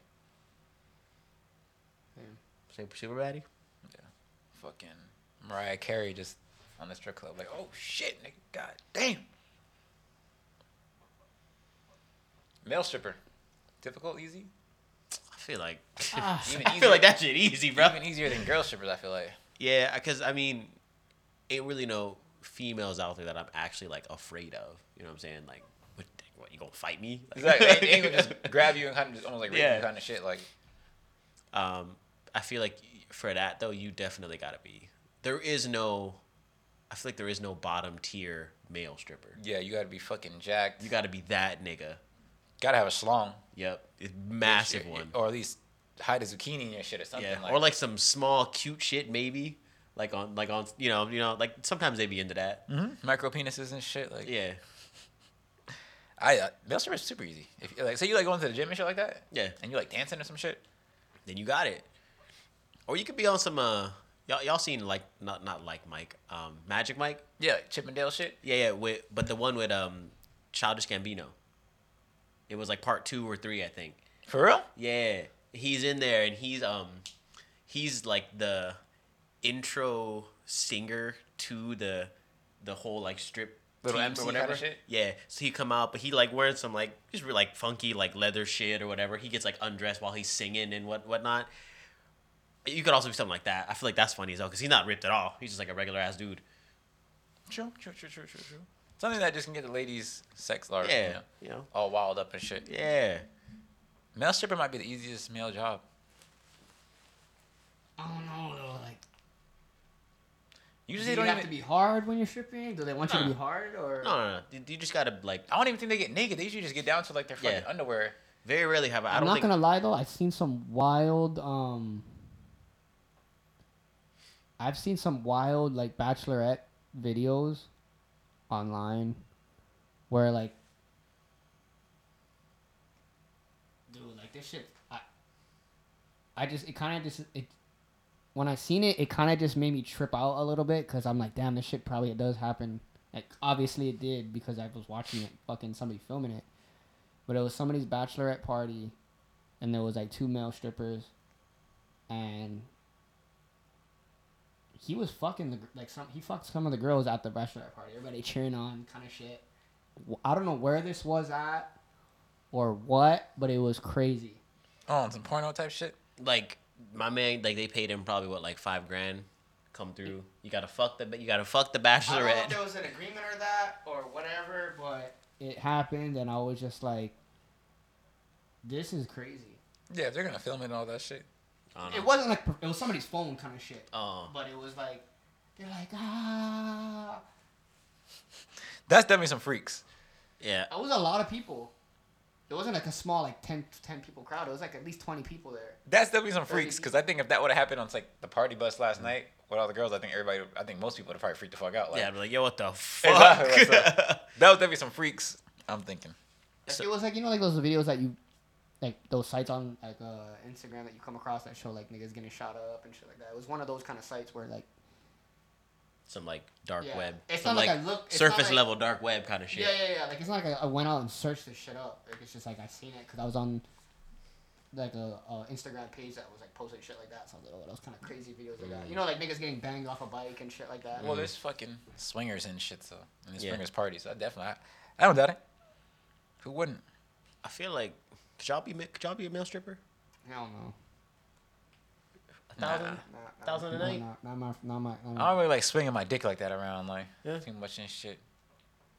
Super, super baddie. Yeah, fucking Mariah Carey just on the strip club. Like oh shit, nigga, god damn. Male stripper, difficult, easy. I feel like Ah. [LAUGHS] [LAUGHS] Even I easier- feel like that shit easy, bro. Even easier than girl strippers, I feel like. Yeah, because I mean, ain't really no females out there that I'm actually like afraid of. You know what I'm saying? Like, what, what you gonna fight me? Like, Exactly. They, they ain't gonna just [LAUGHS] grab you and kind of just almost like rape Yeah. you kind of shit. Like, Um, I feel like for that though, you definitely gotta be. There is no. I feel like there is no bottom tier male stripper. yeah, you gotta be fucking jacked. You You gotta be that nigga. gotta have a schlong. Yep, it's massive Shit, one. Or at least hide a zucchini in your shit or something. Yeah, like, or like some small cute shit maybe, like on like on you know you know like sometimes they be into that. Mhm. micro penises and shit. Like, Yeah, I uh, male stripper is super easy. If you like, say you like going to the gym and shit like that. Yeah. And you like dancing or some shit. then you got it. Or you could be on some uh y'all y'all seen like not not like Mike um Magic Mike Yeah, Chippendale shit. yeah yeah with but the one with um Childish Gambino. It was like part two or three I think. For real? Yeah, he's in there and he's um he's like the intro singer to the the whole like strip Little MC or whatever. shit? Yeah, so he come out, but he like wearing some like just like funky like leather shit or whatever. He gets like undressed while he's singing and what whatnot. You could also do something like that. I feel like that's funny as well because he's not ripped at all. He's just like a regular ass dude. True, true, true, true, true, true. Something that just can get the ladies sex or Yeah, you know, you know. all wild up and shit. Yeah. Male stripper might be the easiest male job. I don't know though. Like, You do usually you don't have even. to be hard when you're stripping? Do they want you to be hard or? No, no, no. You- You just gotta like. I don't even think they get naked. They usually just get down to like their fucking Yeah. underwear. Very rarely have I. I I'm don't not think. gonna lie though. I've seen some wild. um I've seen some wild like bachelorette videos online where like, dude, like this shit. I, I just it kind of just it. When I seen it, it kind of just made me trip out a little bit because I'm like, damn, this shit probably it does happen. Like obviously it did because I was watching it, fucking somebody filming it. But it was somebody's bachelorette party, and there was like two male strippers, and he was fucking the gr- like some he fucked some of the girls at the bachelorette party. Everybody cheering on, kind of shit. I don't know where this was at, or what, but it was crazy. Oh, and some porno type shit. like my man, like they paid him probably what like five grand. Come through. You gotta fuck the. You gotta fuck the bachelorette. I don't know if there was an agreement or that or whatever, but it happened, and I was just like, "This is crazy." Yeah, if they're gonna film it and all that shit. I don't It know. wasn't like it was somebody's phone kind of shit. Oh. But it was like they're like ah. That's definitely some freaks. Yeah. It was a lot of people. It wasn't like a small like 10, 10 people crowd. It was like at least twenty people there. That's definitely some freaks. Because I think if that would have happened on like the party bus last night with all the girls, I think everybody, I think most people would have probably freaked the fuck out. Like, Yeah, I'd be like, yo, what the fuck? Exactly, what's up? [LAUGHS] that was definitely some freaks. I'm thinking. Like, So- it was like you know like those videos that you, like those sites on like uh, Instagram that you come across that show like niggas getting shot up and shit like that. It was one of those kind of sites where like Some like dark Yeah. web. It's some not like like I look- it's not surface like- level dark web kind of shit. yeah yeah yeah like it's not like I, I went out and searched this shit up. Like it's just like I seen it because I was on like a, a Instagram page that was like posting shit like that. So I was like, oh, those kind of crazy videos like that. You know, like niggas getting banged off a bike and shit like that. Well, there's fucking swingers and shit, so and there's Yeah. swingers parties. I definitely, I, I don't doubt it. Who wouldn't? I feel like could y'all be ma- could y'all be a male stripper? Hell no. A thousand, Nah, nah, thousand a no, night. Not, not my, not my, not I my. don't really like swinging my dick like that around, like Yeah. too much and shit.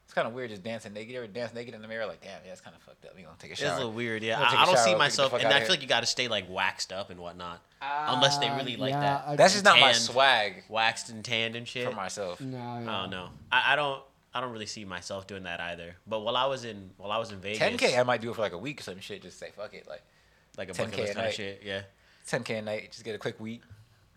It's kind of weird just dancing naked. You ever dance naked in the mirror? Like, damn, yeah, it's kind of fucked up. You gonna take a It's shower? a little weird. Yeah, I'm take I, I a don't shower, see get the myself, fuck and outta I here. feel like you got to stay like waxed up and whatnot, Unless they uh, really like that. I- That's just not my Tanned. swag waxed and tanned and shit. for myself. No, I don't know. I, I don't. I don't really see myself doing that either. But while I was in while I was in Vegas, 10k, I might do it for like a week or some shit. Just say fuck it, like like a 10K bucket list kind of night. shit. Yeah. 10k a night. Just get a quick week.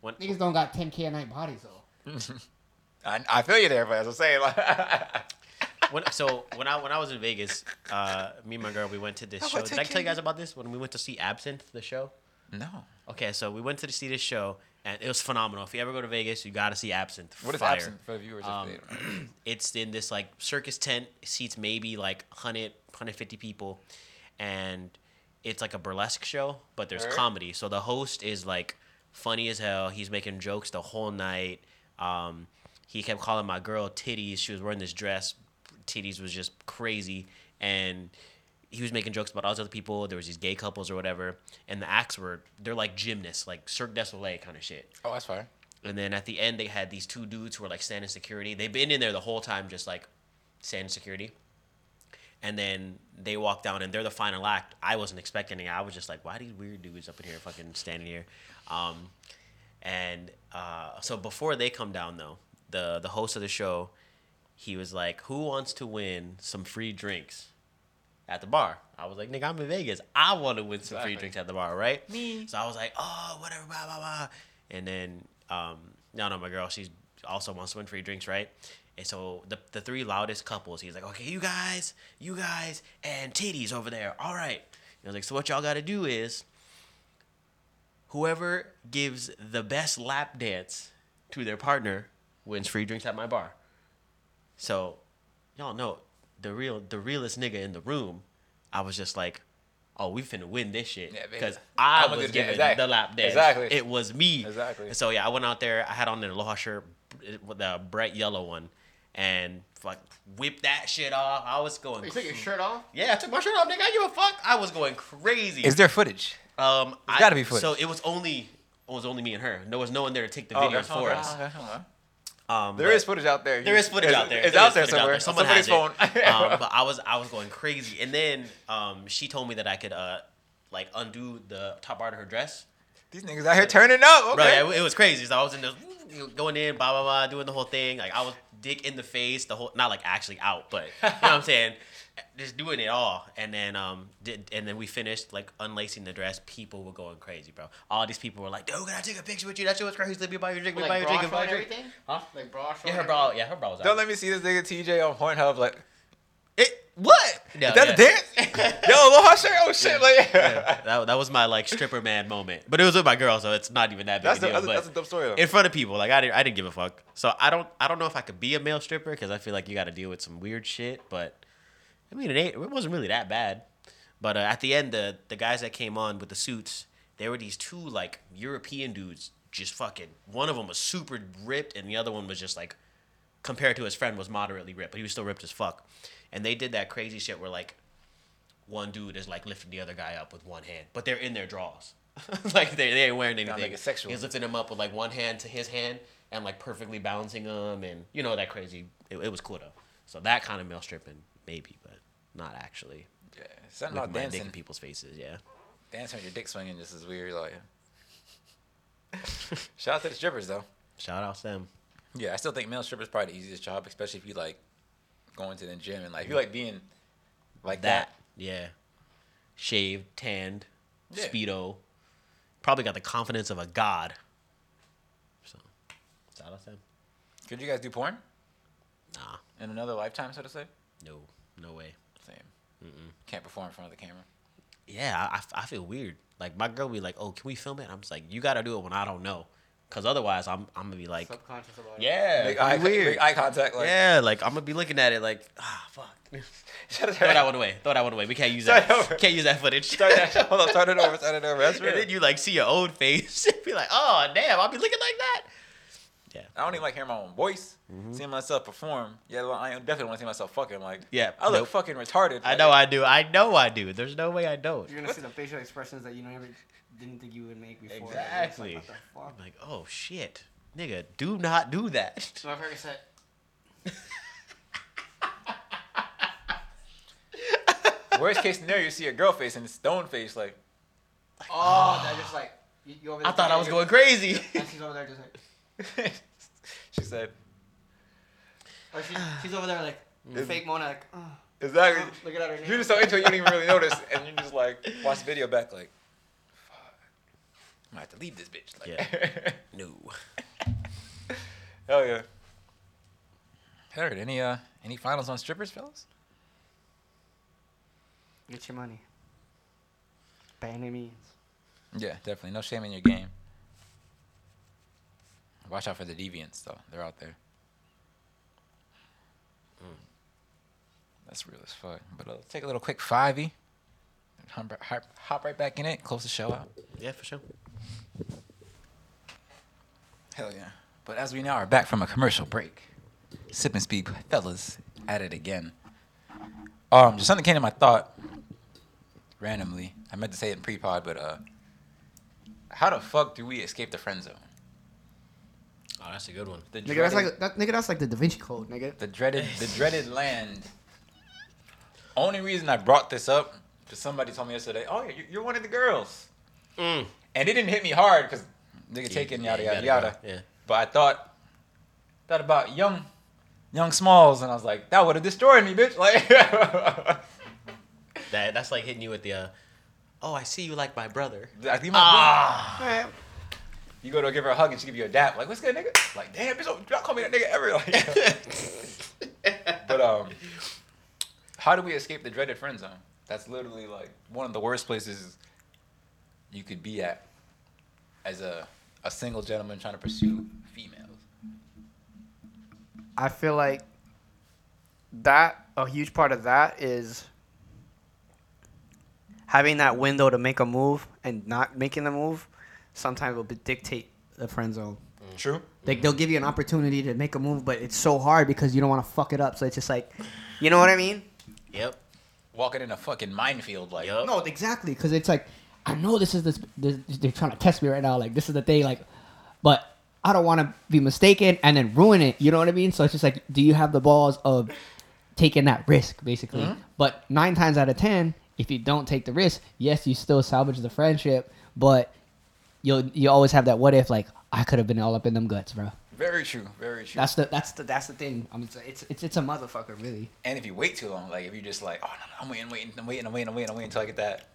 When, Niggas don't got 10k a night bodies though. [LAUGHS] I, I feel you there, but as I'm saying, like, [LAUGHS] when, so when I when I was in Vegas, uh, me and my girl we went to this How show. Did I tell you guys about this when we went to see Absinthe, the show? No. Okay, so we went to see this show and it was phenomenal. If you ever go to Vegas, you got to see Absinthe. What is Fire. Absinthe for the viewers? if Um, they don't know? [CLEARS THROAT] it's in this like circus tent seats maybe like 100 150 people and it's like a burlesque show but there's Alright. comedy so the host is like funny as hell he's making jokes the whole night um, he kept calling my girl titties she was wearing this dress titties was just crazy and he was making jokes about all these other people there was these gay couples or whatever and the acts were they're like gymnasts like cirque du soleil kind of shit Oh, that's fire. and then at the end, they had these two dudes who were like standing security. They've been in there the whole time, just like standing security. And then they walk down, and they're the final act. I wasn't expecting it. I was just like, "Why these weird dudes up in here, fucking standing here?" Um, and uh, so before they come down, though, the the host of the show, he was like, "Who wants to win some free drinks?" At the bar, I was like, "Nigga, I'm in Vegas. I want to win some free drinks at the bar, right?" Me. So I was like, "Oh, whatever, blah blah blah." And then, um, no, no, my girl, she's also wants to win free drinks, right? And so the the three loudest couples, he's like, "Okay, you guys, you guys, and titties over there. All right." And I was like, "So what y'all got to do is." Whoever gives the best lap dance to their partner wins free drinks at my bar. So, y'all know the real the realest nigga in the room. I was just like, "Oh, we finna win this shit," Yeah, because I I'ma was giving exactly. the lap dance. Exactly. it was me. Exactly. So yeah, I went out there. I had on an aloha shirt, the bright yellow one, and like whipped that shit off. I was going. You took your shirt off? Yeah, I took my shirt off, nigga. I give a fuck. I was going crazy. Is there footage? Um, I, gotta be footage. So it was only it was only me and her. There was no one there to take the Oh, video okay. for us. okay, okay. Um, There is footage out there. there is footage It's- out there. It's There out there footage out somewhere. there. Someone somebody's has phone. [LAUGHS] um, but I was I was going crazy, and then um, she told me that I could uh like undo the top part of her dress. These niggas out here turning up. Okay. yeah, it, it was crazy. So I was in this going in, blah blah blah, doing the whole thing. Like I was dick in the face, the whole not like actually out, but you know what I'm saying. Just doing it all, and then um, did and then we finished like unlacing the dress. People were going crazy, bro. All these people were like, "Dude, can I take a picture with you? That shit was crazy. Let me buy your drink. Let me buy your drink. Buy your drink." everything? Huh? Like bra showing Yeah, her bra. Yeah, her bra was out. Don't let me see this nigga TJ on Pornhub. Like, It, what? Yeah, Is that a dance? [LAUGHS] Yo, aloha shirt. Oh shit! Like, yeah, that, that was my like stripper man moment. But it was with my girl, so it's not even that big that's, a a, deal. that's, a, that's a dope story. Though. in front of people, like I didn't, I didn't give a fuck. So I don't, I don't know if I could be a male stripper because I feel like you got to deal with some weird shit. But I mean, it ain't, it wasn't really that bad. But uh, at the end, the the guys that came on with the suits, there were these two like European dudes, just fucking. One of them was super ripped, and the other one was just like, compared to his friend, was moderately ripped, but he was still ripped as fuck. And they did that crazy shit where like one dude is like lifting the other guy up with one hand, but they're in their drawers. [LAUGHS] like they, they ain't wearing anything. Like it sexual. He's lifting him up with like one hand to his hand and like perfectly balancing him, and you know that crazy. It, it was cool though. So that kind of male stripping, maybe, not actually. yeah, something With about my dick dancing. in people's faces, yeah. Dancing with your dick swinging just is weird. Like, [LAUGHS] Shout out to the strippers though. Shout out Sam. Yeah, I still think male strippers probably the easiest job, especially if you like going to the gym and like if you like being like that. That, yeah. Shaved, tanned, Yeah. speedo. Probably got the confidence of a god. So, shout out to Sam. Could you guys do porn Nah, in another lifetime, so to say? no, no way. Same. Mm-mm. Can't perform in front of the camera. Yeah, I, I- I feel weird. Like my girl be like, "Oh, can we film it?" I'm just like, "You got to do it when I don't know, cause otherwise I'm I'm gonna be like, Subconscious about it. yeah, Make it's eye, weird. make eye contact. Like, yeah, like I'm gonna be looking at it like, ah, fuck. [LAUGHS] Shut it Throw that one away. Throw that one away. We can't use Start that. over. Can't use that footage. Start that. [LAUGHS] Hold on. Start it over. Start it over. That's and then you like see your own face. [LAUGHS] be like, oh damn, I'll be looking like that. I don't even like hearing my own voice. Mm-hmm. Seeing myself perform. Yeah, well, I definitely want to see myself fucking. Like, Yeah, I look nope. fucking retarded. I like- know I do. I know I do. There's no way I don't. You're gonna see the facial expressions that you never didn't think you would make before. Exactly. Like, what the fuck? I'm like, oh shit, nigga, do not do that. So I've heard it said. [LAUGHS] Worst case scenario, you see a girl face and it's stone face. Like, Oh, that [SIGHS] just like you, you over there. I thought I was going crazy. [LAUGHS] And she's over there just like. [LAUGHS] she said, Or she, she's over there like fake Mona like. Oh, exactly. look at her. You're just so into it, you don't even really [LAUGHS] notice, and you just like watch the video back, like, fuck, I might have to leave this bitch. Like, [LAUGHS] no. hell yeah. Heard any uh any finals on strippers, fellas? Get your money. By any means. Yeah, definitely. No shame in your game. Watch out for the deviants, though. They're out there. That's real as fuck. But uh, let's take a little quick 5e. Hop, hop, hop right back in it. Close the show out. Yeah, for sure. Hell yeah. But as we now are back from a commercial break, Sip and Speak fellas at it again. Um, just something came to my thought randomly. I meant to say it in pre-pod, but uh, how the fuck do we escape the friend zone? Oh, that's a good one. The Nigga, that's like that, nigga. That's like the Da Vinci Code, nigga. the dreaded [LAUGHS] the dreaded land. Only reason I brought this up because somebody told me yesterday, "Oh, yeah, you- you're one of the girls," Mm. and it didn't hit me hard because nigga taking yada you yada yada. go. Yeah. But I thought thought about young young Smalls, and I was like, that would have destroyed me, bitch. [LAUGHS] Like, That that's like hitting you with the. Uh, oh, I see you like my brother. I think my Ah. Man, you go to give her a hug and she give you a dap. Like, what's good, nigga? Like, damn, bitch, don't don't call me that nigga ever. Like, [LAUGHS] but um, how do we escape the dreaded friend zone? That's literally like one of the worst places you could be at as a a single gentleman trying to pursue females. I feel like that a huge part of that is having that window to make a move and not making the move. Sometimes it will be- dictate the friend zone. Mm. True. Like they'll give you an opportunity to make a move, but it's so hard because you don't want to fuck it up. So it's just like, you know what I mean? Yep. Walking in a fucking minefield, like. Yup. No, exactly. Because it's like, I know this is this, this. They're trying to test me right now. Like this is the thing. Like, but I don't want to be mistaken and then ruin it. You know what I mean? So it's just like, do you have the balls of taking that risk, basically? Mm-hmm. But nine times out of ten, if you don't take the risk, yes, you still salvage the friendship, but you'll you always have that what if like I could have been all up in them guts, bro. Very true. Very true. That's the that's the that's the thing. I mean, it's it's it's, it's a motherfucker, really. and if you wait too long, like if you just like, oh no, no, I'm waiting, waiting, I'm waiting, I'm waiting, I'm waiting, I'm waiting until I get that.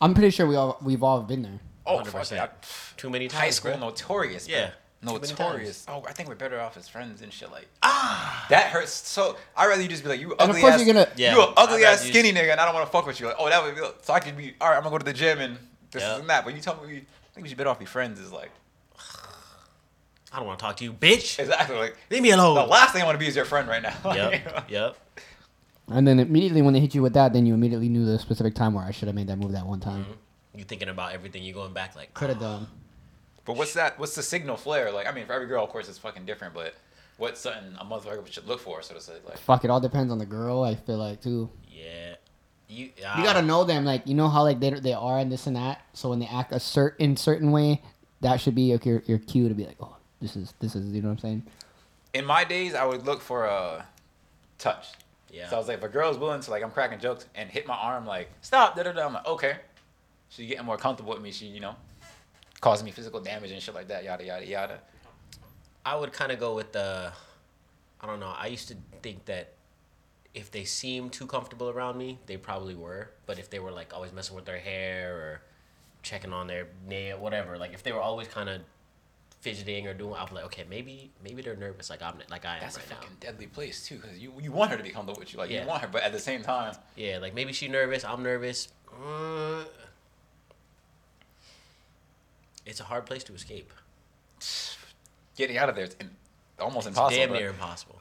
I'm pretty sure we all we've all been there. Oh, 100%. fuck yeah. Too many times. High school, bro. notorious. bro. Yeah. Too Notorious. Oh, I think we're better off as friends and shit. Like, ah, that hurts. So I'd rather you just be like, you And of ugly course ass, you're gonna- Yeah, you an ugly ass rather you skinny nigga, and I don't want to fuck with you. Like, oh, that would be so I could be all right. I'm gonna go to the gym and this Yeah. and that. But you tell me, we, I think we should better off be friends. Is like [SIGHS] I don't want to talk to you, bitch. exactly like Leave me alone. the last thing I want to be is your friend right now. [LAUGHS] Yep. Yep. And then immediately when they hit you with that, then you immediately knew the specific time where I should have made that move that one time. Mm-hmm. You thinking about everything. You going back like. Could have done. [SIGHS] But what's that? What's the signal flare? Like, I mean, for every girl, of course, it's fucking different. But what's something a motherfucker should look for, so to say? Like, Fuck, it all depends on the girl. I feel like too. Yeah. You. You ah, gotta know them, like you know how like they they are and this and that. So when they act a certain certain way, that should be like your your cue to be like, oh, this is this is you know what I'm saying. in my days, I would look for a touch. Yeah. So I was like, if a girl's willing to like, I'm cracking jokes and hit my arm, like, stop, da da da. I'm like, okay. She's getting more comfortable with me. She, you know, causing me physical damage and shit like that. Yada yada yada. I would kind of go with the. I don't know. I used to think that if they seemed too comfortable around me, they probably were. But if they were like always messing with their hair or checking on their nail, whatever, like if they were always kind of fidgeting or doing, I'm like, okay, maybe maybe they're nervous, like I'm like I am That's right a now. fucking deadly place too, because you you want her to be comfortable with you, like Yeah. you want her, but at the same time, Yeah, like maybe she's nervous, I'm nervous. Uh, it's a hard place to escape. [SIGHS] getting out of there is in, almost It's impossible. damn near impossible.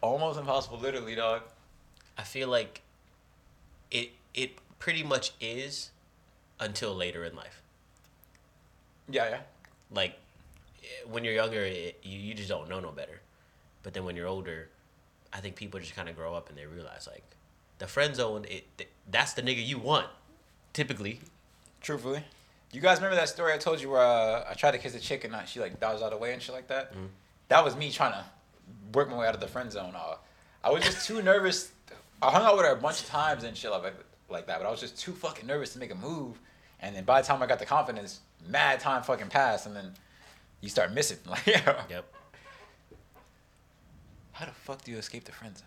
Almost impossible, literally, dog. I feel like it it pretty much is until later in life. Yeah, yeah. Like when you're younger, it, you you just don't know no better. But then when you're older, I think people just kind of grow up and they realize like the friend zone. It th- that's the nigga you want, typically. Truthfully, you guys remember that story I told you where uh, I tried to kiss a chick and she like dodged out of the way and shit like that? Mm-hmm. That was me trying to work my way out of the friend zone. Uh, I was just too nervous. I hung out with her a bunch of times and shit like, like that, but I was just too fucking nervous to make a move. And then by the time I got the confidence, mad time fucking passed, and then you start missing. [LAUGHS] Like, yeah. Yep. How the fuck do you escape the friend zone?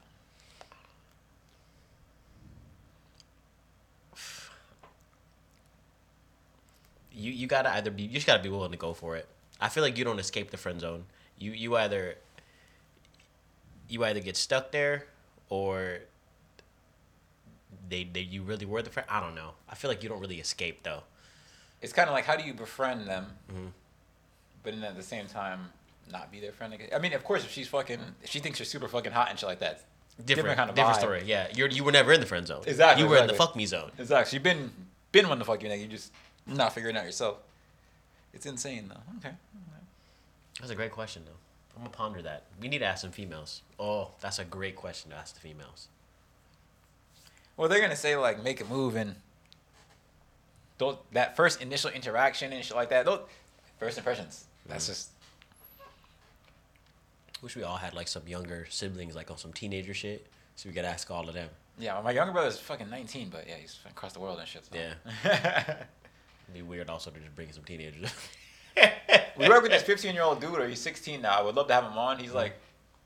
You you gotta either be you just gotta be willing to go for it. I feel like you don't escape the friend zone. You you either you either get stuck there or they they you really were the friend. I don't know. I feel like you don't really escape though. It's kind of like how do you befriend them, Mhm. but then at the same time not be their friend again. I mean, of course, if she's fucking, if she thinks you're super fucking hot and shit like that, Different, kind of different vibe. story. Yeah, you you were never in the friend zone. Exactly, You were in the fuck me zone. Exactly. You've been been one to fuck you, nigga. You just not figuring out yourself. It's insane though. Okay. That's a great question though. I'm gonna ponder that. We need to ask some females. Oh, that's a great question to ask the females. Well, they're gonna say like make a move and those that first initial interaction and shit like that. Those first impressions. That's just Wish we all had like some younger siblings, like on some teenager shit, so we could ask all of them. yeah. My younger brother's fucking 19, but yeah, he's across the world and shit. So. Yeah. [LAUGHS] It'd be weird also to just bring some teenagers. [LAUGHS] we work with this [LAUGHS] 15 year old dude, or he's 16 now. I would love to have him on. He's mm-hmm. like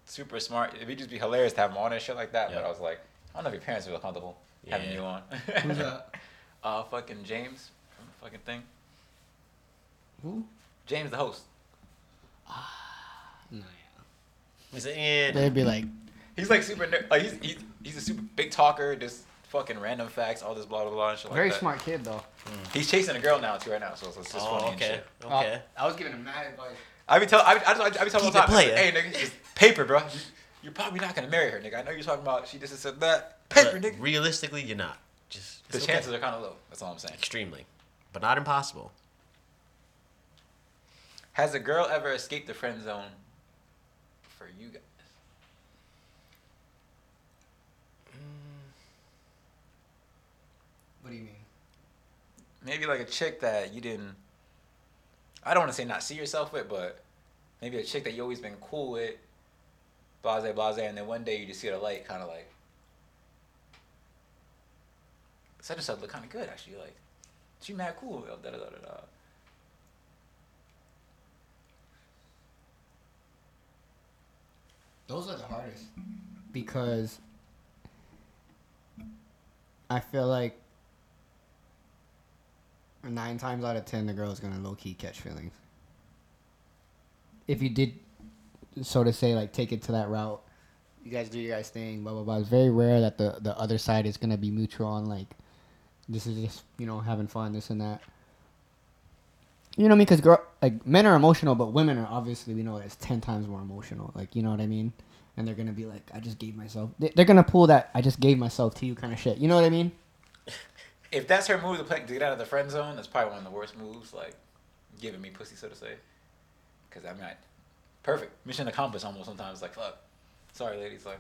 super smart. It'd just be hilarious to have him on and shit like that. But I was like, I don't know if your parents feel comfortable having you on. Who's that? [LAUGHS] Uh, fucking James from the fucking thing. Who? James, the host. Ah, no, He's like, yeah. eh, They'd be like, He's like super. ner- Like he's he's he's a super big talker. Just fucking random facts, all this blah blah blah and shit very like that. smart kid though. He's chasing a girl now too right now, so it's just oh, funny and okay, shit. okay. Uh, I was giving him mad advice. I be tell I be, I, just, I be telling Keep him all it the time. playing. Hey nigga, it's paper, bro. You- You're probably not gonna marry her, nigga. I know you're talking about she just said that. Paper, nigga. realistically, you're not. Just The it's chances okay. are kind of low. That's all I'm saying. extremely, but not impossible. Has a girl ever escaped the friend zone for you guys? Mm. What do you mean? Maybe like a chick that you didn't. I don't want to say not see yourself with, but maybe a chick that you always been cool with, blase blase, and then one day you just see the light, kind of like. Such and such look kind of good actually. Like, she mad cool. Da da da da da. Those are the hardest because I feel like nine times out of ten the girl's gonna low key catch feelings. If you did, so to say, like take it to that route, you guys do your guys thing, blah blah blah. It's very rare that the the other side is gonna be mutual on like, this is just you know having fun, this and that. You know what I mean? Because girl, like men are emotional, but women are obviously we know it's ten times more emotional. Like you know what I mean? And they're gonna be like, I just gave myself. they- They're gonna pull that I just gave myself to you kind of shit. You know what I mean? [LAUGHS] If that's her move to, play, to get out of the friend zone, that's probably one of the worst moves. Like, giving me pussy, so to say. Because I'm I, perfect mission accomplished. Almost sometimes like fuck. Sorry, ladies. Like,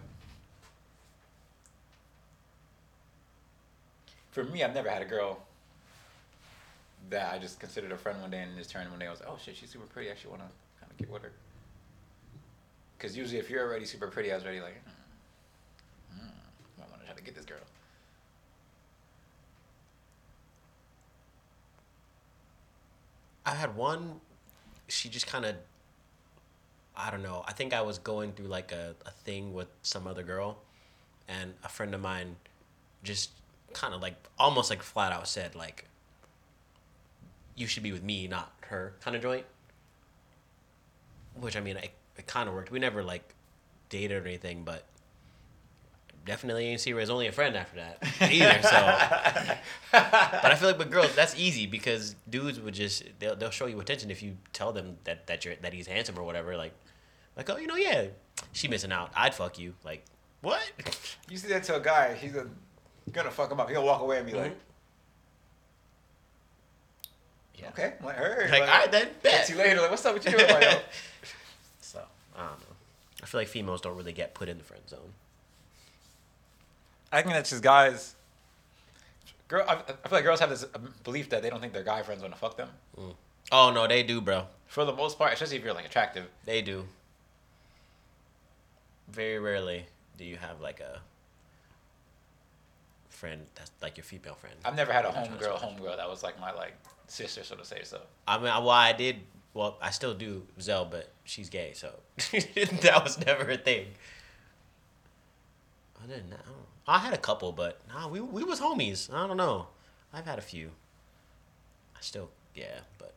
for me, I've never had a girl that I just considered a friend one day and just turned one day. I was oh shit, she's super pretty. I actually want to kind of get with her. Because usually, if you're already super pretty, I was already like, mm, mm, I want to try to get this girl. I had one. She just kind of. I don't know. I think I was going through like a, a thing with some other girl, and a friend of mine, just kind of like almost like flat out said like. You should be with me, not her, kind of joint. Which I mean, it, it kind of worked. We never like dated or anything, but definitely didn't see her as only a friend after that [LAUGHS] either. So, but I feel like with girls, that's easy because dudes would just they'll, they'll show you attention if you tell them that that you're that he's handsome or whatever. Like, like oh, you know, yeah, she missing out. I'd fuck you. Like, what? You see that to a guy, he's a, gonna fuck him up. He'll walk away and be like, Mhm. Yeah. okay, like, heard. Like, all right then, bet. Catch you later. Like, what's up with you? Like, yo. [LAUGHS] So I don't know. I feel like females don't really get put in the friend zone. I think that's just guys. Girl, I, I feel like girls have this belief that they don't think their guy friends want to fuck them. Mm. Oh no, they do, bro. For the most part, especially if you're like attractive. They do. Very rarely do you have like a friend that's like your female friend. I've never had a homegirl, homegirl that was like my like sister, so to say. So I mean, well, I did. Well, I still do Zell, but she's gay, so [LAUGHS] that was never a thing. I didn't. I, don't, I had a couple, but nah, we we was homies. I don't know. I've had a few. I still, yeah, but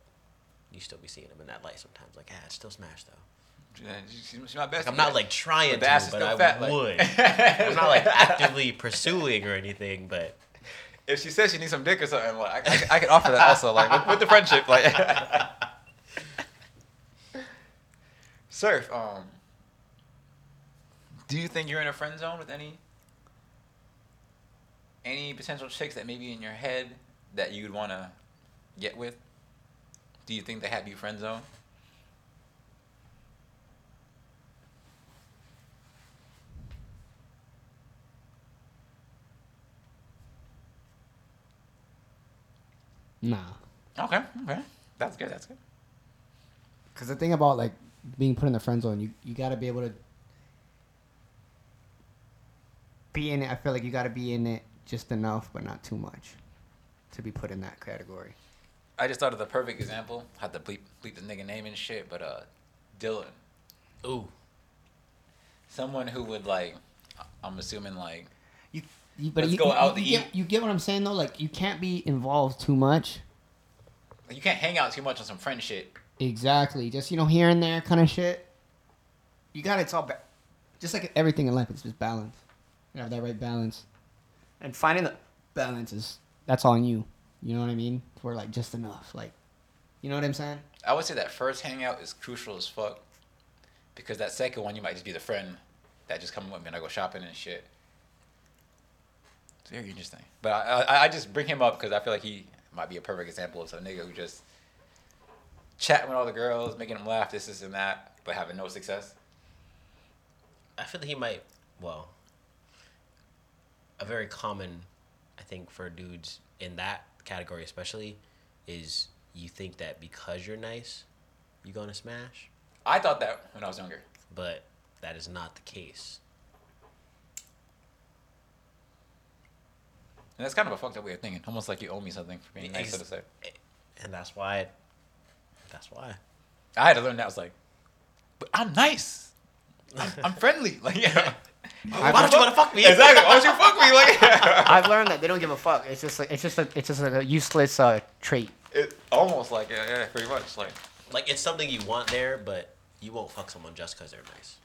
you still be seeing them in that light sometimes. Like, ah, it's still smash though. yeah, she's, my best. Like, I'm not like trying But to, but I fat, like- would. [LAUGHS] I'm not like actively pursuing or anything, but if she says she needs some dick or something, like I, I, I can offer that also, like with, with the friendship, like. [LAUGHS] Surf. Um. Do you think you're in a friend zone with any? Any potential chicks that may be in your head that you'd want to get with? Do you think they have you friend zone? Nah. Okay. Okay. That's good. That's good. Because the thing about like being put in the friend zone, you you gotta be able to be in it. I feel like you gotta be in it just enough, but not too much, to be put in that category. I just thought of the perfect example. Had to bleep bleep the nigga name and shit, but uh, Dylan, ooh, someone who would like, I'm assuming like, You, you but Let's you, go you- out you to get, eat. You get what I'm saying though? Like you can't be involved too much. you can't hang out too much on some friend shit. Exactly. Just you know here and there kind of shit. You got it's all ba- just like everything in life. It's just balance. You have that right balance. And finding the balance is that's all on you. You know what I mean? For like just enough. Like, you know what I'm saying? I would say that first hangout is crucial as fuck, because that second one you might just be the friend that just come with me and I go shopping and shit. It's very interesting. But I I, I just bring him up because I feel like he might be a perfect example of some nigga who just chatting with all the girls, making them laugh, this, this, and that, but having no success. I feel like he might. Well, a very common, I think, for dudes in that category especially, is you think that because you're nice, you're gonna smash, I thought that when I was younger. but that is not the case. And that's kind of a fucked up way of thinking. Almost like you owe me something for being nice, so to say. Eh, and that's why. That's why. I had to learn that. I was like, but I'm nice. I'm, I'm friendly. [LAUGHS] Like, yeah. Why don't you want to fuck me? Exactly. Why don't you fuck me? [LAUGHS] Like, I've learned that they don't give a fuck. It's just like it's just like it's just like a useless uh, trait. it, almost like, yeah, yeah, pretty much. Like, Like it's something you want there, but you won't fuck someone just because they're nice.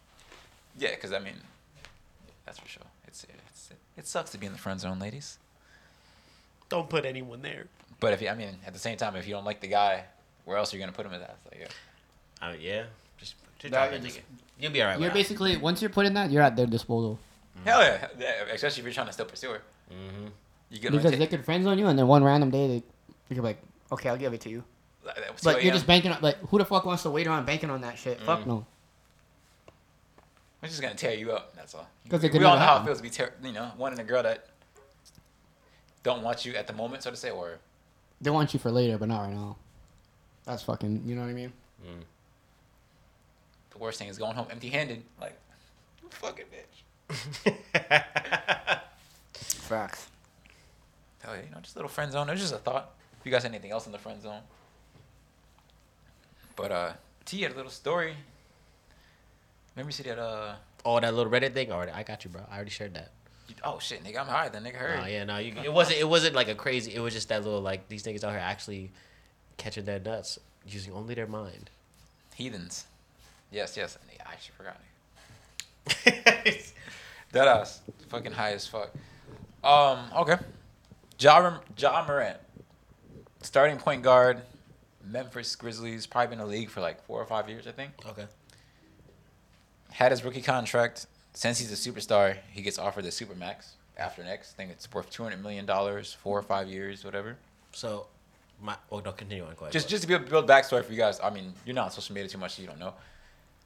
yeah, because I mean, that's for sure. It's, it's it sucks to be in the friend zone, ladies. Don't put anyone there. But if you, I mean, at the same time, if you don't like the guy, where else are you gonna put him at? that? Like, yeah. I mean, yeah. Just, just That drop that is- nigga. You'll be alright. You're basically once you're put in that, you're at their disposal. Hell yeah. yeah, especially if you're trying to still pursue her. Mm-hmm. You get Because they could friend zone you, and then one random day they, they could be like, Okay, I'll give it to you. but you're just banking on like who the fuck wants to wait around banking on that shit? Fuck Mm. no. I'm just gonna tear you up. That's all. 'Cause it we could all never know how it feels to be, tear, you know, wanting a girl that don't want you at the moment, so to say, or They want you for later, but not right now. That's fucking. You know what I mean? The worst thing is going home empty-handed. Like, you fucking bitch. [LAUGHS] Facts. Hell yeah, you know, just a little friend zone. It was just a thought. If you guys had anything else in the friend zone, But uh, T had a little story. Remember you said he had uh. Oh, that little Reddit thing. Already, I got you, bro. I already shared that. you- Oh shit, nigga, I'm high. Then nigga heard. Oh yeah, no, you, it wasn't. It wasn't like a crazy. It was just that little like these niggas out here actually catching their nuts using only their mind. Heathens. Yes, yes. I actually forgot. [LAUGHS] That ass. Fucking high as fuck. Um, okay. Ja, ja Morant. Starting point guard. Memphis Grizzlies. Probably been in the league for like four or five years, I think. okay. Had his rookie contract. Since he's a superstar, he gets offered the Supermax after next. I think it's worth $200 million, four four or five years, whatever. So, my well, no, continue on. Go ahead. Just go just to build, build backstory for you guys. I mean, you're not on social media too much, so you don't know.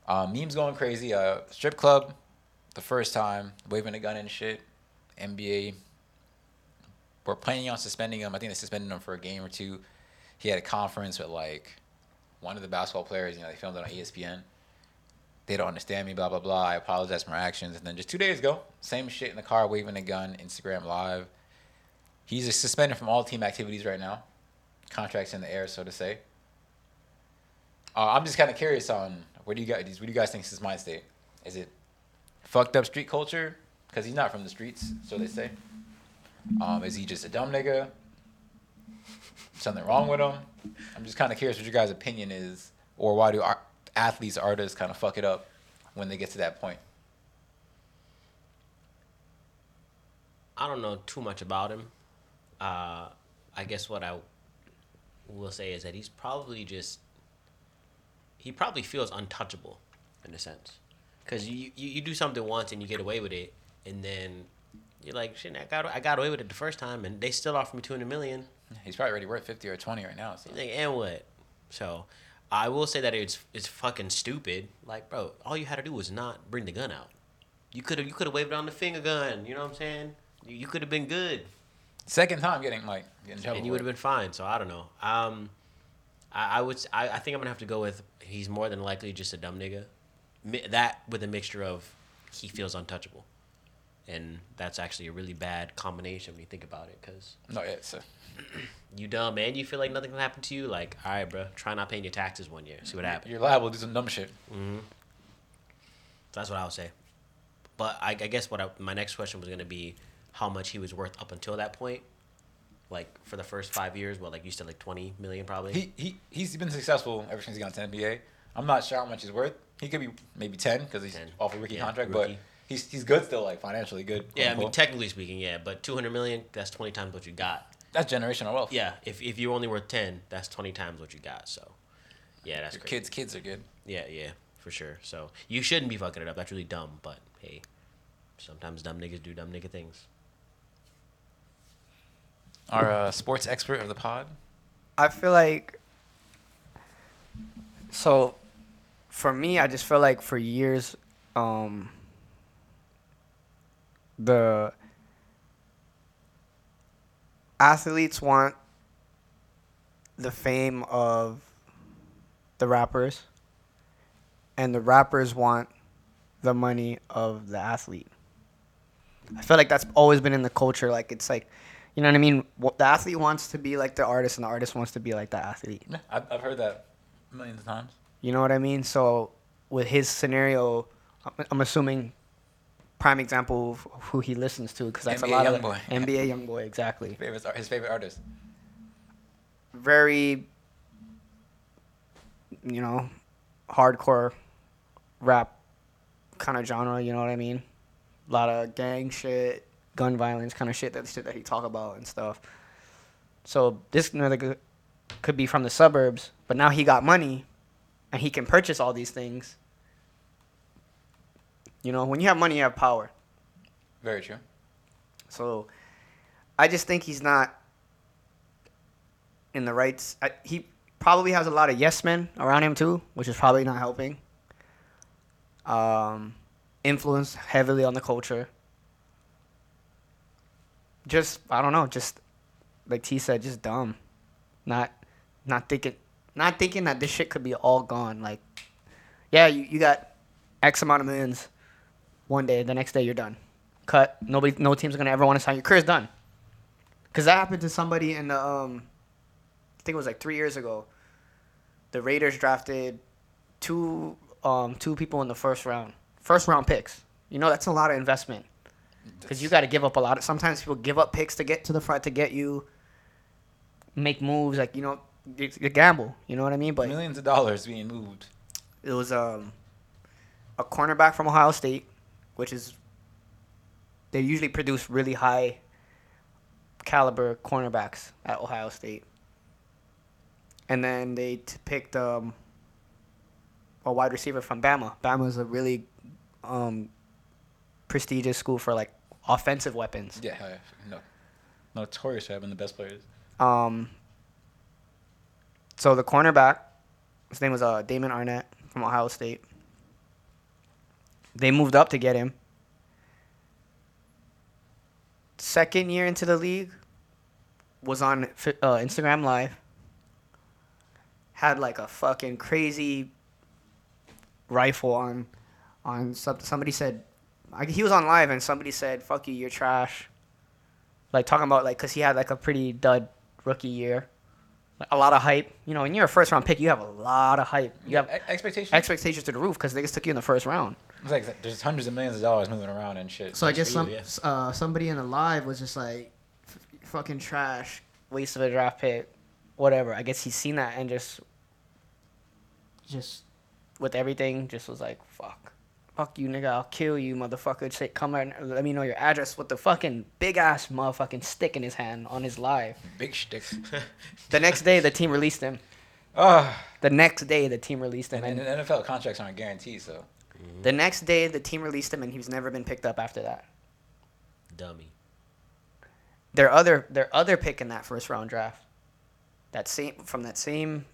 Uh, memes going crazy. Uh, strip club, the first time waving a gun and shit. NBA. We're planning on suspending him. I think they suspended him for a game or two. He had a conference with like one of the basketball players. You know, they filmed it on ESPN. They don't understand me. Blah blah blah. I apologize for my actions. And then just two days ago, same shit in the car, waving a gun. Instagram live. He's suspended from all team activities right now contracts in the air, so to say. Uh, I'm just kind of curious on what do you guys what do you guys think is his mind state? Is it fucked up street culture? Because he's not from the streets, so they say. Um, is he just a dumb nigga? Something wrong with him? I'm just kind of curious what your guys' opinion is, or why do athletes, artists kind of fuck it up when they get to that point? I don't know too much about him. Uh, I guess what I will say is that he's probably just he probably feels untouchable in a sense because you, you you do something once and you get away with it and then you're like shit I got I got away with it the first time and they still offer me two hundred million He's probably already worth 50 or 20 right now. So. like, and what so I will say that it's it's fucking stupid like bro all you had to do was not bring the gun out you could have you could have waved on the finger gun you know what I'm saying you, you could have been good Second time getting like getting trouble. and you would have been fine. So I don't know. Um, I, I would. I, I think I'm gonna have to go with he's more than likely just a dumb nigga. Mi- That with a mixture of he feels untouchable, and that's actually a really bad combination when you think about it. Cause No, yeah, a, you dumb and you feel like nothing can happen to you. Like, all right, bro, try not paying your taxes one year. See what happens. you're liable to do some dumb shit. Mm-hmm. That's what I would say. But I, I guess what I, my next question was gonna be how much he was worth up until that point. Like for the first five years, well, like you said, like twenty million probably. He he he's been successful ever since he got to NBA. I'm not sure how much he's worth. He could be maybe ten because he's 10. off a rookie Yeah, contract, rookie. but he's he's good still, like financially good. Yeah, I mean, technically speaking, yeah, but 200 million, that's 20 times what you got. that's generational wealth. Yeah, if, if you're only worth 10, that's 20 times what you got. So, yeah, that's Your crazy. kids kids are good. Yeah, yeah, for sure. So, you shouldn't be fucking it up. That's really dumb, but hey, sometimes dumb niggas do dumb nigga things. Our uh, sports expert of the pod. I feel like so for me I just feel like for years um the athletes want the fame of the rappers and the rappers want the money of the athlete. I feel like that's always been in the culture like it's like you know what I mean? What- The athlete wants to be like the artist, and the artist wants to be like the athlete. Yeah, I've, I've heard that millions of times. You know what I mean? So with his scenario, I'm- I'm assuming prime example of who he listens to because that's NBA a lot of Youngboy. NBA Youngboy exactly. Favorite his favorite artist. Very, you know, hardcore rap kind of genre. You know what I mean? A lot of gang shit, gun violence kind of shit. That shit that he talk about and stuff. So this nigga could be from the suburbs, but now he got money, and he can purchase all these things. You know, when you have money, you have power. Very true. So I just think he's not in the right. s- I, he probably has a lot of yes men around him too, which is probably not helping. Um, influence heavily on the culture. Just I don't know, just like T said, just dumb. Not not thinking not thinking that this shit could be all gone. Like, yeah, you, you got X amount of millions one day, the next day you're done cut. Nobody, no team's gonna ever want to sign you. Career's done. Cause that happened to somebody in the um, I think it was like three years ago. the Raiders drafted two um two people in the first round, first round picks. You know that's a lot of investment because you got to give up a lot. Of, sometimes people give up picks to get to the front to get you. Make moves like you know, you, you gamble. You know what I mean? But millions of dollars being moved. it was um a cornerback from Ohio State, which is they usually produce really high caliber cornerbacks at Ohio State. And then they t- picked um, a wide receiver from Bama. Bama is a really um, prestigious school for like offensive weapons. Yeah, no, notorious for having the best players. Um, so the cornerback, his name was uh, Damon Arnette from Ohio State. They moved up to get him. Second year into the league, was on uh, Instagram Live. Had like a fucking crazy rifle on, on some, somebody said, like, he was on live and somebody said, "Fuck you, you're trash." Like talking about like, cause he had like a pretty dud rookie year, a lot of hype. You know, when you're a first round pick, you have a lot of hype. You have E- expectations. expectations to the roof because they just took you in the first round. It's like there's hundreds of millions of dollars moving around and shit. So I guess some you, uh, somebody in the live was just like, "F- "Fucking trash, waste of a draft pick, whatever." I guess he's seen that and just, just with everything, just was like, "Fuck, fuck you, nigga, I'll kill you, motherfucker." Say, come and let me know your address with the fucking big ass motherfucking stick in his hand on his live. big shtick. [LAUGHS] The next day, the team released him. Ah, The next day, the team released him, and, and and NFL contracts aren't guaranteed, so the next day, the team released him, and he's never been picked up after that. Dummy. their other their other pick in that first round draft, that same from that same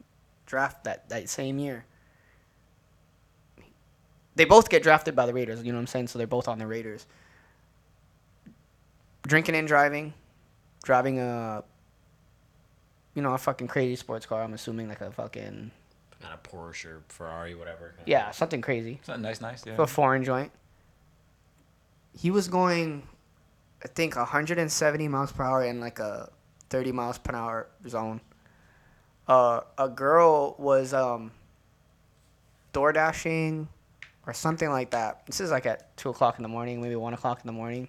draft that that same year. They both get drafted by the Raiders. You know what I'm saying? So they're both on the Raiders. Drinking and driving, driving a, you know, a fucking crazy sports car. I'm assuming like a fucking Not a Porsche or Ferrari, whatever. yeah, something crazy. something nice, nice. Yeah. a foreign joint. He was going, I think, 170 miles per hour in like a 30 miles per hour zone. Uh, a girl was um, door dashing or something like that. This is like at 2 o'clock in the morning, maybe 1 o'clock in the morning,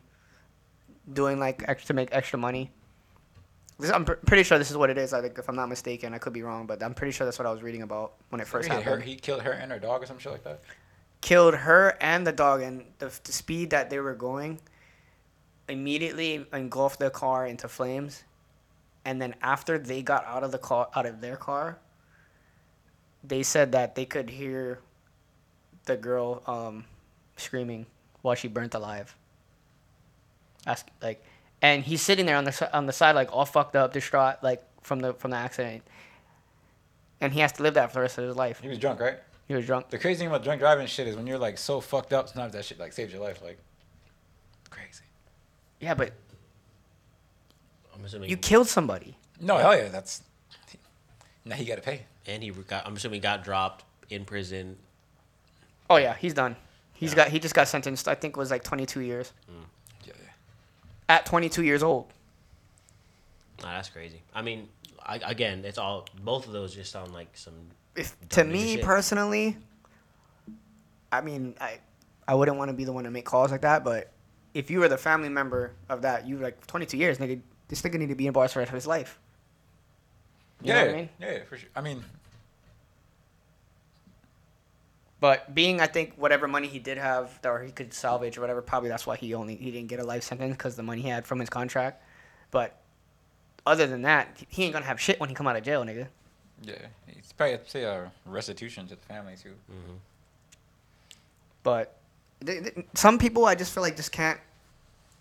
doing like extra to make extra money. This, I'm pr- pretty sure this is what it is. I think, if I'm not mistaken, I could be wrong, but I'm pretty sure that's what I was reading about when it first he, happened her, he killed her and her dog or some shit like that. killed her and the dog and the, the speed that they were going immediately engulfed the car into flames and then after they got out of the car out of their car they said that they could hear the girl um, screaming while she burnt alive Ask, like and he's sitting there on the on the side like all fucked up distraught like from the from the accident and he has to live that for the rest of his life He was drunk, right? he was drunk The crazy thing about drunk driving shit is when you're like so fucked up, sometimes that shit like saves your life. Like crazy. yeah but I'm assuming. You killed somebody. No, hell yeah, that's now he got to pay. and he got. I'm assuming he got dropped in prison. Oh yeah, he's done. He's Yeah. got he just got sentenced. I think it was like 22 years. Mm. Yeah, yeah. At 22 years old. Nah, that's crazy. I mean, I, again, it's all. Both of those just sound like some. If to me shit. personally, I mean, I I wouldn't want to be the one to make calls like that, but if you were the family member of that, you like 22 years, nigga. This nigga need to be in bars for the rest of his life. You yeah, know what I mean? yeah, yeah, for sure. I mean, But being, I think, whatever money he did have, or he could salvage or whatever, probably that's why he only he didn't get a life sentence because the money he had from his contract. But other than that, he ain't gonna have shit when he come out of jail, nigga. yeah, it's probably have to say a restitution to the family too. Mm-hmm. But they, they- some people, I just feel like just can't.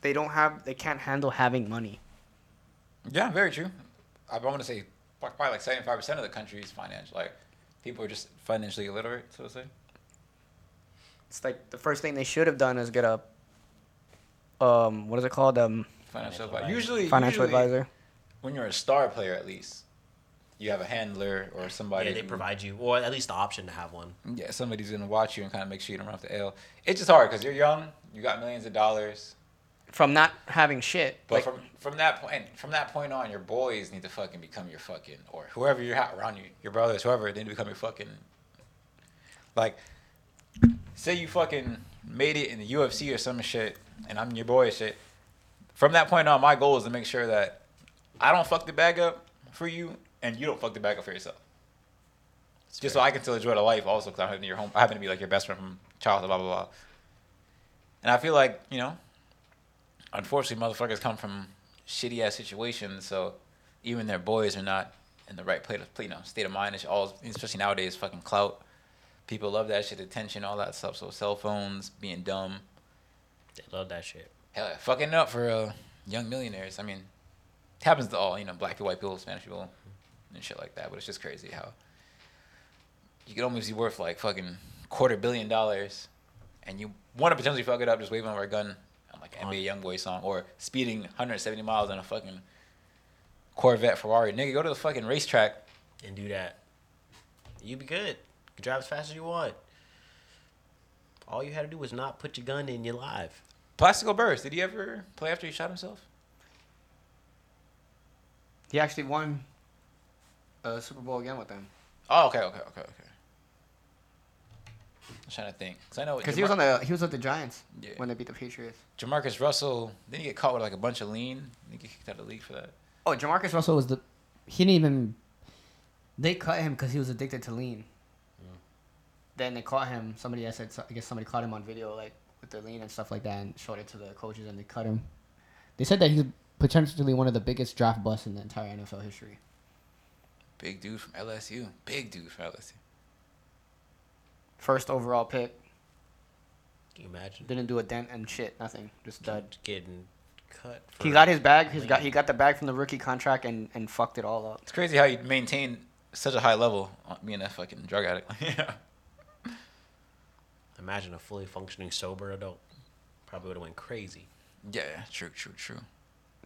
They don't have. They can't handle having money. Yeah, very true. I want to say probably like seventy five percent of the country is financial. Like people are just financially illiterate, so to say. It's like the first thing they should have done is get a. Um, what is it called? Um, Financial Financial advisor. advisor. Usually, financial usually advisor. when you're a star player, at least you have a handler or somebody. Yeah, they who- provide you, or at least the option to have one. Yeah, somebody's gonna watch you and kind of make sure you don't run off the L. It's just hard because you're young, you got millions of dollars. from not having shit. But Like, from from that point from that point on, your boys need to fucking become your fucking or whoever you're around you, your brothers, whoever, they need to become your fucking like say you fucking made it in the UFC or some shit and I'm your boy shit. From that point on, my goal is to make sure that I don't fuck the bag up for you and you don't fuck the bag up for yourself. Just so I can still enjoy the life also because I happen to your home I happen to be like your best friend from childhood, blah blah blah. And I feel like, you know, unfortunately, motherfuckers come from shitty ass situations, so even their boys are not in the right plate of, you know, state of mind. It's all, especially nowadays, fucking clout. People love that shit, attention, all that stuff. So cell phones, being dumb, They love that shit. hell, yeah, fucking up for uh, young millionaires. I mean, it happens to all, you know, black people, white people, Spanish people, and shit like that. But it's just crazy how you could almost be worth like fucking quarter billion dollars, and you want to potentially fuck it up just waving over a gun on like an NBA YoungBoy song or speeding 170 miles on a fucking Corvette Ferrari. Nigga, go to the fucking racetrack. And do that. You'd be good. You drive as fast as you want. All you had to do was not put your gun in your live. Plaxico Burress, did he ever play after he shot himself? he actually won a Super Bowl again with them Oh, okay, okay, okay, okay. I'm trying to think. Cause I know because he was on the he was with the Giants Yeah. when they beat the Patriots. Jamarcus Russell, didn't he get caught with like a bunch of lean? Didn't he get kicked out of the league for that? Oh, Jamarcus Russell was the. He didn't even. They cut him because he was addicted to lean. Then they caught him. Somebody I said I guess somebody caught him on video like with the lean and stuff like that and showed it to the coaches and they cut him. They said that he's potentially one of the biggest draft busts in the entire NFL history. Big dude from LSU. Big dude from LSU. First overall pick. Can you imagine? Didn't do a dent and shit. Nothing. Just dud. Getting cut. For He got his bag. He's got he got the bag from the rookie contract and and fucked it all up. It's crazy how you maintain such a high level on being a fucking drug addict. [LAUGHS] yeah. Imagine a fully functioning sober adult. Probably would have went crazy. Yeah, true, true, true.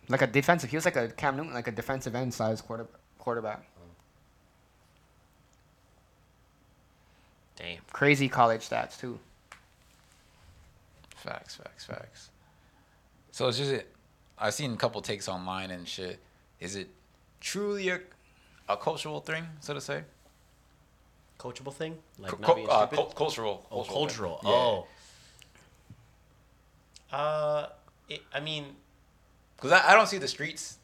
Like a defensive. He was like a Cam Newton, like a defensive end size quarter quarterback. Damn. Crazy college stats too. Facts, facts, facts. So it's just it. I've seen a couple takes online and shit. Is it truly a, a cultural thing, so to say? Coachable thing? Like Cu- not being uh, stupid? cul- cultural. oh, thing. cultural. Yeah. Oh. Uh, it, I mean, Because I, I don't see the streets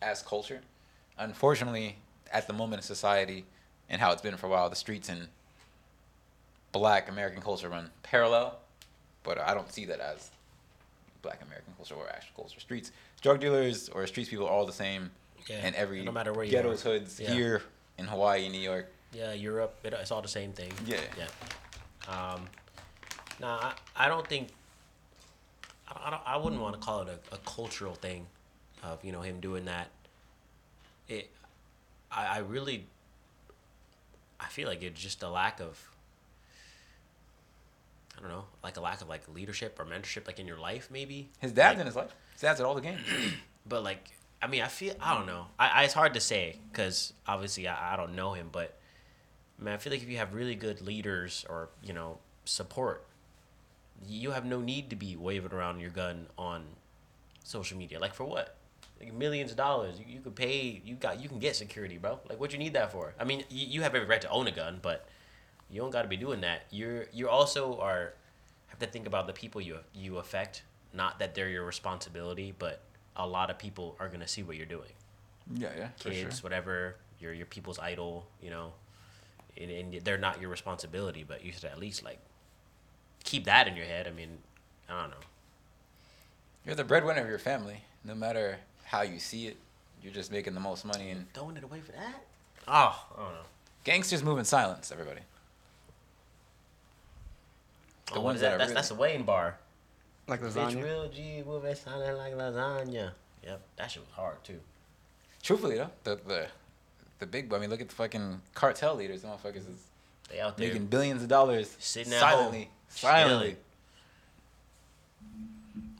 as culture. Unfortunately, at the moment in society and how it's been for a while, the streets and black American culture run parallel. But I don't see that as black American culture or actual culture. Streets, drug dealers or streets people are all the same yeah. in every no matter where you ghettos, are. hoods, Yeah. here in Hawaii, New York. Yeah, Europe. It, it's all the same thing. Yeah. Yeah. Um, nah, I, I don't think. I, I, don't, I wouldn't want to call it a, a cultural thing, of you know him doing that. It, I, I really. I feel like it's just a lack of. I don't know, like a lack of like leadership or mentorship, like in your life, maybe. His dad's Like- in his life. His dad's at all the games. [CLEARS THROAT] but like I mean, I feel I don't know. I, I it's hard to say because obviously I, I don't know him, but man, I feel like if you have really good leaders or you know support, you have no need to be waving around your gun on social media. Like for what? Like millions of dollars. You, you could pay. You got. You can get security, bro. Like what you need that for? I mean, you, you have every right to own a gun, but you don't got to be doing that. You're you also are have to think about the people you you affect. Not that they're your responsibility, but a lot of people are gonna see what you're doing. yeah, yeah, Kids, sure. whatever. You're your people's idol. You know, and, and they're not your responsibility, but you should at least like keep that in your head. I mean, I don't know. You're the breadwinner of your family. No matter how you see it, you're just making the most money. And Throwing it away for that? Oh, I don't know. gangsters move in silence. Everybody. The oh, ones that that? That's really- that's a Wayne bar. Like Bitch, lasagna. real G moving sounding like lasagna. Yep, that shit was hard too. Truthfully though, the the the big. I mean, look at the fucking cartel leaders. The motherfuckers is They out there making billions of dollars Sitting at silently. home, Silently. chilling.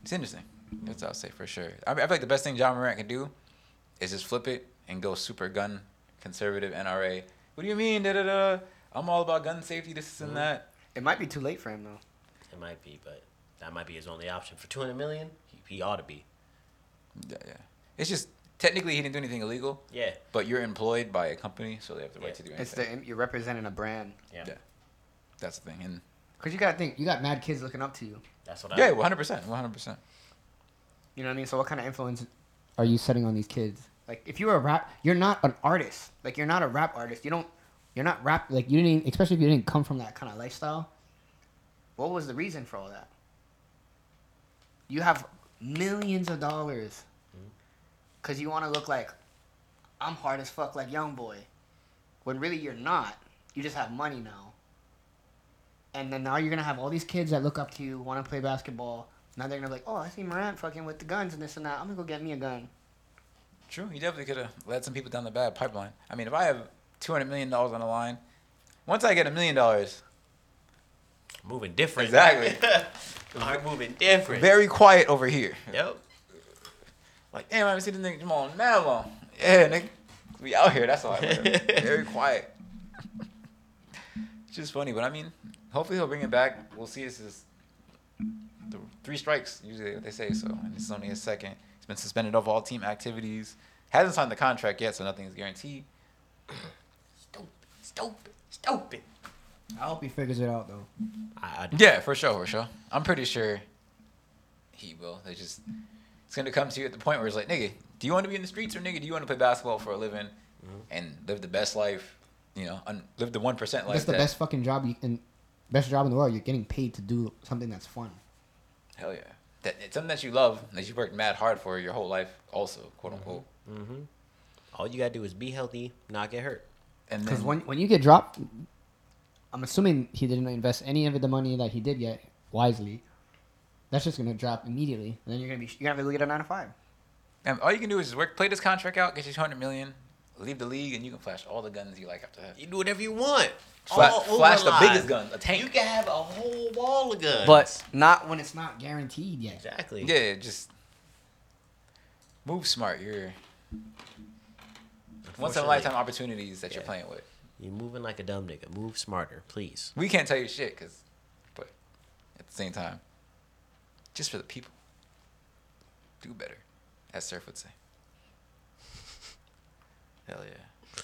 It's interesting. That's what I'll say for sure. I, mean, I feel like the best thing Ja Morant can do is just flip it and go super gun conservative NRA. What do you mean? Da da da. I'm all about gun safety. This and Mhm. that. It might be too late for him though. It might be, but that might be his only option for two hundred million. He he ought to be. Yeah, yeah. It's just technically he didn't do anything illegal, Yeah. but you're employed by a company, so they have the right Yeah. to do It's anything. the you're representing a brand. Yeah. Yeah. That's the thing. And Cause you gotta think, you got mad kids looking up to you. That's what I. yeah, 100, percent 100. percent You know what I mean? So what kind of influence are you setting on these kids? Like if you're a rap, you're not an artist. Like you're not a rap artist. You don't. You're not rap. Like you didn't. Especially if you didn't come from that kind of lifestyle. What was the reason for all that? You have millions of dollars. Cause you want to look like I'm hard as fuck like young boy, when really you're not. You just have money now. And then now you're gonna have all these kids that look up to you, want to play basketball. Now they're gonna be like, oh, I see Morant fucking with the guns and this and that. I'm gonna go get me a gun. True. He definitely could have led some people down the bad pipeline. I mean, if I have 200 million dollars on the line, once I get a million dollars, Moving different. Exactly. [LAUGHS] I'm moving different. very quiet over here. Yep. Like, damn, I haven't seen this nigga Jamal in that long. Yeah, nigga. We out here, that's all I live. [LAUGHS] Very quiet. It's just funny, but I mean, hopefully he'll bring it back. We'll see. This is the three strikes, usually what they say. So, and this is only his second. He's been suspended of all team activities. Hasn't signed the contract yet, so nothing is guaranteed. Stupid. Stupid. Stupid. I hope he figures it out though. I, I, Yeah, for sure, for sure. I'm pretty sure he will. They just it's gonna come to you at the point where it's like, nigga, do you want to be in the streets or nigga, do you want to play basketball for a living and live the best life? You know, un- live the one percent life. That's the that- best fucking job you and best job in the world. You're getting paid to do something that's fun. Hell yeah. That it's something that you love that you worked mad hard for your whole life, also quote unquote. mm-hmm. All you gotta do is be healthy, not get hurt. And Because when when you get dropped, I'm assuming he didn't invest any of the money that he did yet wisely. That's just gonna drop immediately, and then you're gonna be You're gonna have to get a nine to five. and all you can do is just work, play this contract out, get your 200 million, leave the league, and you can flash all the guns you like after that. You do whatever you want. Fla- All flash the over biggest gun, a tank. You can have a whole wall of guns. But not when it's not guaranteed yet. exactly. Yeah, just move smart. You're once in a lifetime opportunities that you're playing with. You're moving like a dumb nigga. Move smarter, please. We can't tell you shit, cause, but at the same time, just for the people, do better, as Serff would say. [LAUGHS] Hell yeah.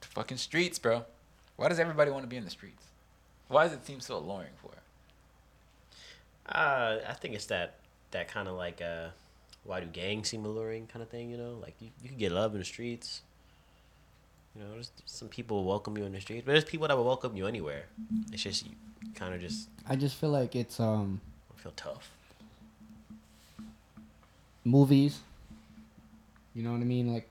The fucking streets, bro. Why does everybody want to be in the streets? Why does it seem so alluring for? Uh, I think it's that that kind of like uh, why do gangs seem alluring kind of thing. You know, like you, you can get love in the streets. You know, there's some people will welcome you in the streets, but there's people that will welcome you anywhere. It's just you kind of just I just feel like it's um I feel tough. movies. You know what I mean, like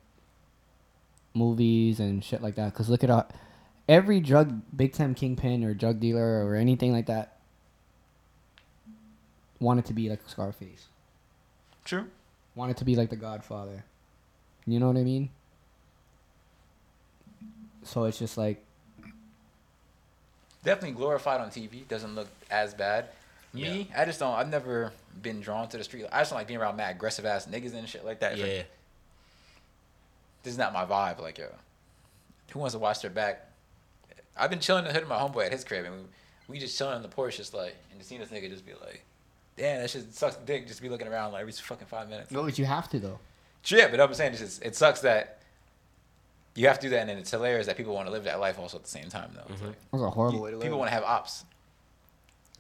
movies and shit like that. Cause look at uh, every drug, big time kingpin or drug dealer or anything like that wanted to be like Scarface. True. Wanted to be like the Godfather. You know what I mean? So it's just like definitely glorified on TV. Doesn't look as bad. Me, I just don't. I've never been drawn to the street. I just don't like being around mad aggressive ass niggas and shit like that. It's like, Yeah, this is not my vibe. Like, yo, who wants to watch their back? I've been chilling in the hood of my homeboy at his crib, and we, we just chilling on the porch, just like, and just seeing this nigga just be like, damn, that shit sucks dick. Just be looking around like every fucking five minutes. no, but you have to though. Yeah, but I'm saying it's just, it sucks that you have to do that, and it's hilarious that people want to live that life also at the same time, though. It's Mhm. like, It was a horrible you- way to live. people want to have ops.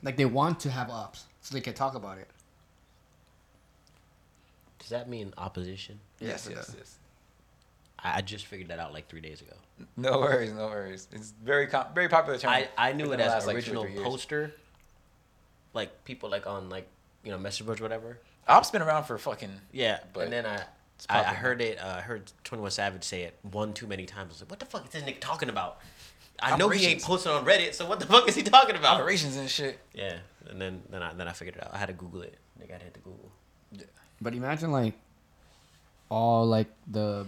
like they want to have ops so they can talk about it. does that mean opposition? Yes, Yes, yes, yes. I, I just figured that out like three days ago. No worries, no worries. It's very com- very popular term. I, I knew it within the as last, like, two or original three years. poster. Like people like on like you know message boards whatever. Ops been around for fucking. Yeah, But and then I it's I, I heard it. Uh, I heard Twenty One Savage say it one too many times. I was like, what the fuck is this nigga talking about? I know he ain't posting on Reddit, so what the fuck is he talking about? Operations and shit. Yeah, and then then I then I figured it out. I had to Google it. Nigga, I had to hit the Google. But imagine like all like the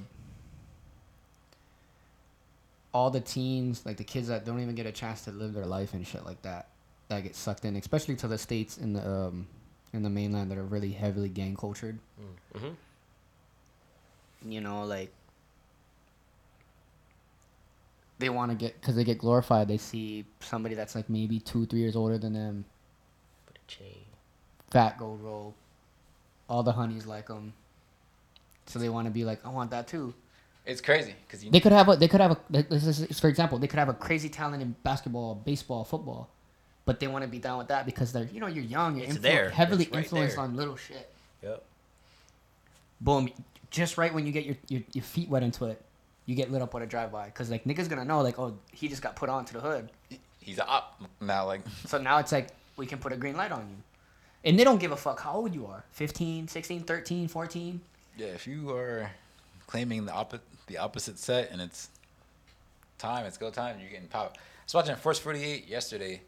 all the teens, like the kids that don't even get a chance to live their life and shit like that, that get sucked in, especially to the states in the um in the mainland that are really heavily gang cultured. Mm-hmm. You know, like they want to get because they get glorified. They see somebody that's like maybe two, three years older than them, Put a chain. fat gold roll. All the honeys like them, so they want to be like, I want that too. It's crazy because you They could have a. They could have a. This is, for example, they could have a crazy talent in basketball, baseball, football, but they want to be down with that because they're you know you're young, you're It's influ- there. heavily right influenced there. on little shit. Yep. Boom, just right when you get your, your, your feet wet into it, you get lit up with a drive by because like niggas gonna know like oh he just got put onto the hood, he's up now. Like so now it's like we can put a green light on you, and they don't give a fuck how old you are 15, 16, 13, 14. yeah, if you are claiming the opposite the opposite set and it's time, it's go time, you're getting popped. I was watching First 48 yesterday,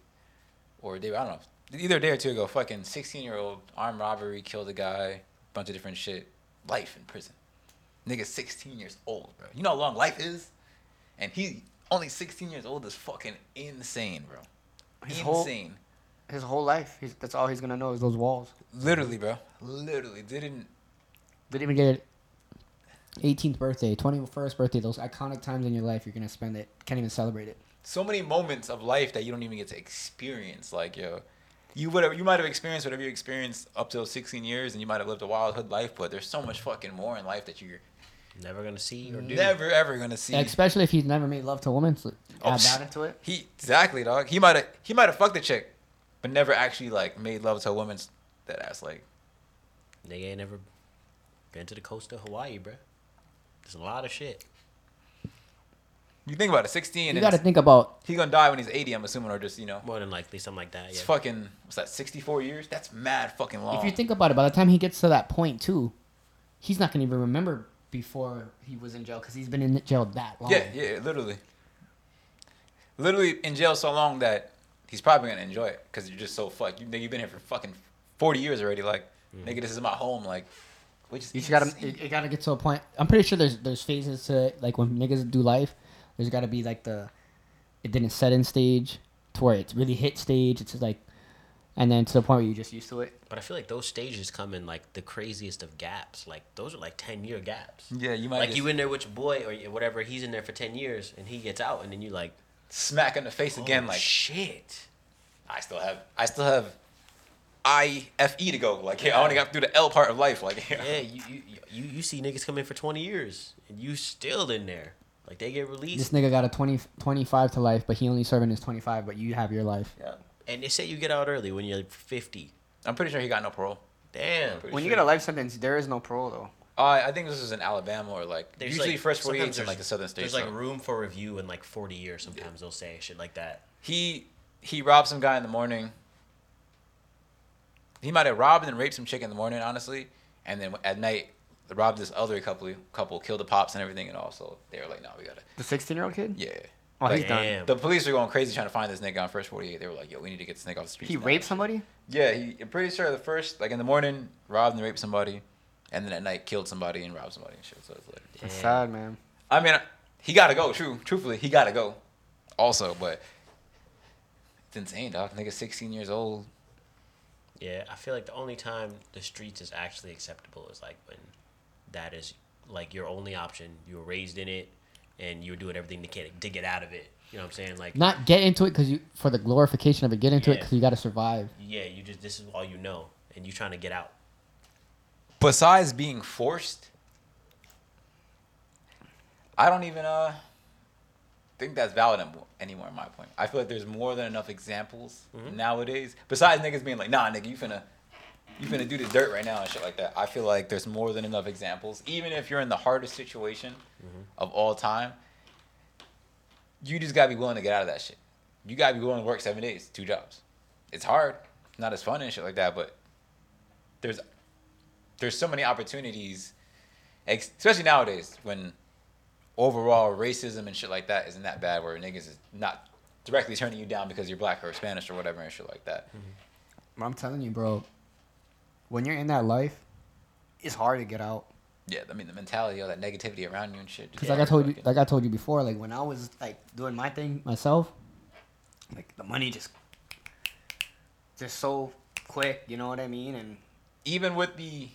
or day I don't know, either a day or two ago. Fucking 16 year old armed robbery, killed a guy, bunch of different shit, life in prison. Nigga, 16 years old, bro. You know how long life is, and he only 16 years old is fucking insane, bro. His whole insane. his whole life, he's, that's all he's gonna know is those walls. Literally, bro. Literally didn't. Didn't even get it. 18th birthday, 21st birthday, those iconic times in your life, you're gonna spend it. Can't even celebrate it. so many moments of life that you don't even get to experience. Like, yo, you would you might have experienced whatever you experienced up till 16 years, and you might have lived a wildhood life. But there's so much fucking more in life that you're Never gonna see or do. never ever gonna see. Especially if he's never made love to a woman. So Oh, add that into it. He exactly, dog. He might have he might have fucked a chick, but never actually like made love to a woman that ass. Like, Nigga ain't never been to the coast of Hawaii, bruh. There's a lot of shit. You think about it, 16, You gotta think about he's gonna die when he's 80. I'm assuming, or just you know, More than likely, something like that. it's Yeah. fucking what's that? 64 years? That's mad fucking long. if you think about it, by the time he gets to that point too, he's not gonna even remember before he was in jail because he's been in jail that long. Yeah, yeah, literally. Literally in jail so long that he's probably gonna enjoy it because you're just so fucked. You nigga, you've been here for fucking forty years already. Like, mm. nigga, this is my home. Like, which is You gotta insane. it, it gotta get to a point. I'm pretty sure there's there's phases to it. Like when niggas do life, there's gotta be like the it didn't set in stage to where it's really hit stage. It's like and then to the point where you're just used to it. But I feel like those stages come in like the craziest of gaps. Like those are like ten year gaps. yeah, you might Like just you in there with your boy or whatever, he's in there for ten years and he gets out and then you like smack in the face again. oh, Like, shit. I still have, I still have I F E to go. Like, yeah, I only got through the L part of life. Like, yeah. [LAUGHS] Yeah, you, you you you see niggas come in for twenty years and you still in there. Like they get released. This nigga got a 20, 25 to life, but he only serving his 25, but you have your life. yeah. and they say you get out early when you're fifty. I'm pretty sure he got no parole. Damn. Pretty When you get a life sentence, there is no parole though. Uh, I think this is in Alabama or like There's, usually like- first 48 sometimes in like the southern states. There's like so. room for review in like forty years. Sometimes they'll say shit like that. he he robbed some guy in the morning. He might have robbed and raped some chick in the morning, honestly, and then at night robbed this other couple couple, killed the pops and everything, and also they were like, "No, we gotta." The 16 year old kid? Yeah. Oh, Like, he's done. Damn. The police are going crazy trying to find this nigga on first 48. They were like, "Yo, we need to get this nigga off the streets." He now." raped somebody? Yeah, he. I'm pretty sure the first like in the morning robbed and raped somebody, and then at night killed somebody and robbed somebody and shit. So it's like, That's Damn. sad, man. I mean, he gotta go. True, truthfully, he gotta go. Also, but it's insane, dog. Nigga, 16 years old. Yeah, I feel like the only time the streets is actually acceptable is like when that is like your only option. You were raised in it, and you were doing everything to get to get out of it. You know what I'm saying? Like, Not get into it because you for the glorification of it. Get into it because you got to survive. yeah, you just this is all you know, and you trying to get out. Besides being forced, I don't even uh think that's valid anymore- anymore. In my point, I feel like there's more than enough examples nowadays. Besides niggas being like, "Nah, nigga, you finna." You finna do the dirt right now and shit like that. I feel like there's more than enough examples. Even if you're in the hardest situation mm-hmm. of all time, you just gotta be willing to get out of that shit. You gotta be willing to work seven days, two jobs. It's hard, not as fun and shit like that, but there's there's so many opportunities, especially nowadays when overall racism and shit like that isn't that bad, where niggas is not directly turning you down because you're black or Spanish or whatever and shit like that. But I'm telling you, bro. When you're in that life, it's hard to get out. Yeah, I mean the mentality, all that negativity around you and shit. Because like I told you, like I told you before, like when I was like doing my thing myself, like the money just, just so quick. You know what I mean? And even with the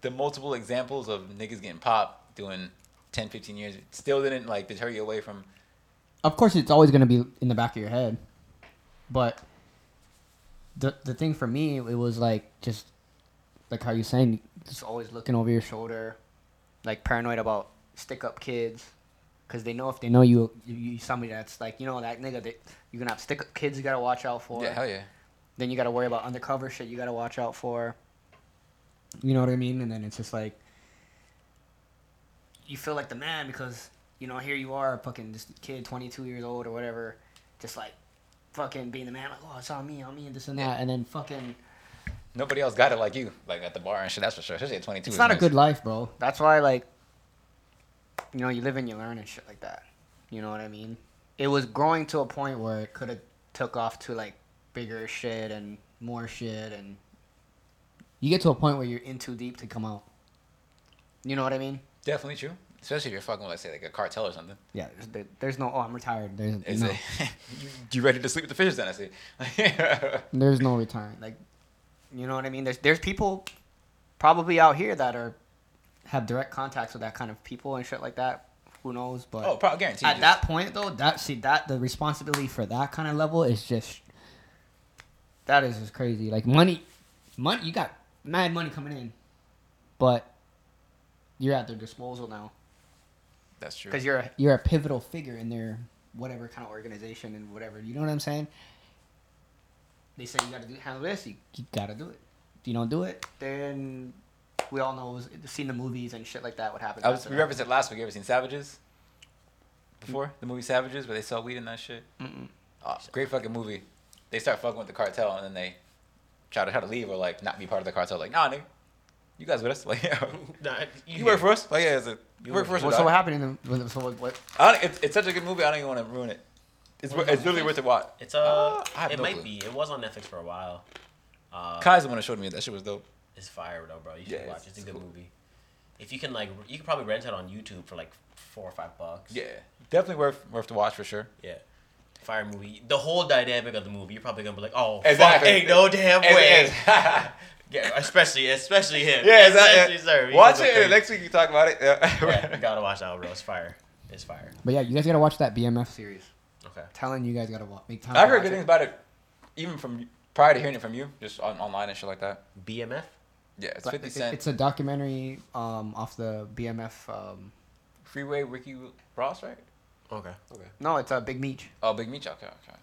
the multiple examples of niggas getting popped doing 10 15 years it still didn't like deter you away from of course, it's always gonna be in the back of your head, but the the thing for me, it was like just like how you're saying, just always looking over your shoulder, like paranoid about stick up kids, because they know if they know you, you, you somebody that's like you know that nigga that you're gonna have stick up kids you gotta watch out for. Yeah, hell yeah. Then you gotta worry about undercover shit you gotta watch out for. You know what I mean? And then it's just like you feel like the man because you know here you are, fucking this kid, 22 years old or whatever, just like fucking being the man, like oh it's on me, on me, and this and that, Yeah, and then fucking Nobody else got it like you, like at the bar and shit. That's for sure. Especially at 22. it's not a nice. good life, bro. That's why like you know you live and you learn and shit like that. You know what I mean? It was growing to a point where it could have took off to like bigger shit and more shit and you get to a point where you're in too deep to come out. You know what I mean? Definitely true. Especially if you're fucking with, let's say, like a cartel or something. Yeah. There's, there, there's no. Oh, I'm retired. There's Is no. it? you, [LAUGHS] you ready to sleep with the fishes then? I see. [LAUGHS] There's no retirement. Like, you know what I mean? There's there's people probably out here that are have direct contacts with that kind of people and shit like that. Who knows? But oh, probably guaranteed. at that point though, that see that the responsibility for that kind of level is just that is just crazy. Like money, money you got mad money coming in, but you're at their disposal now That's true. because you're a, you're a pivotal figure in their whatever kind of organization and whatever. You know what I'm saying? They say you got to do handle this, you, you got to do it. If you don't do it, then we all know, seen the movies and shit like that. What happened? I was, we referenced it last week. You ever seen Savages? Before the movie Savages, where they sell weed and that shit. Mm-mm. Oh, great fucking movie. They start fucking with the cartel and then they try to try to leave or like not be part of the cartel. Like, nah, nigga, you guys with us? Like, [LAUGHS] yeah, Nah, you work for us? Like, yeah, it's a, you work for us. Well, so what happened in the? So what? what I don't, it's, it's such a good movie. I don't even want to ruin it. It's What it's really Netflix? worth it. Watch. It's a. Uh, it no might clue. be. It was on Netflix for a while. Uh, Kai's the one that showed me that shit was dope. It's fire though, bro. You should Yeah, watch. it's- It's a good cool. movie. If you can like, you can probably rent it on YouTube for like four or five bucks. Yeah, definitely worth worth to watch for sure. Yeah. Fire movie. The whole dynamic of the movie, you're probably gonna be like, oh, Exactly. fuck, ain't no damn way. [LAUGHS] and- yeah, especially, especially him. yeah, especially exactly. sir. He Watch it. crazy. and Next week you talk about it. Yeah, Yeah. [LAUGHS] gotta watch that, one, bro. It's fire. It's fire. But yeah, you guys gotta watch that BMF series. Okay. telling you guys gotta watch. make time. I've heard good it. things about it, even from prior to hearing it from you, just on, online and shit like that. BMF. Yeah, it's But Fifty it- Cent, It's a documentary um, off the BMF. Um, Freeway, Ricky Ross, right? Okay. Okay. no, it's a Big Meech, Oh, Big Meech. Okay, okay. okay.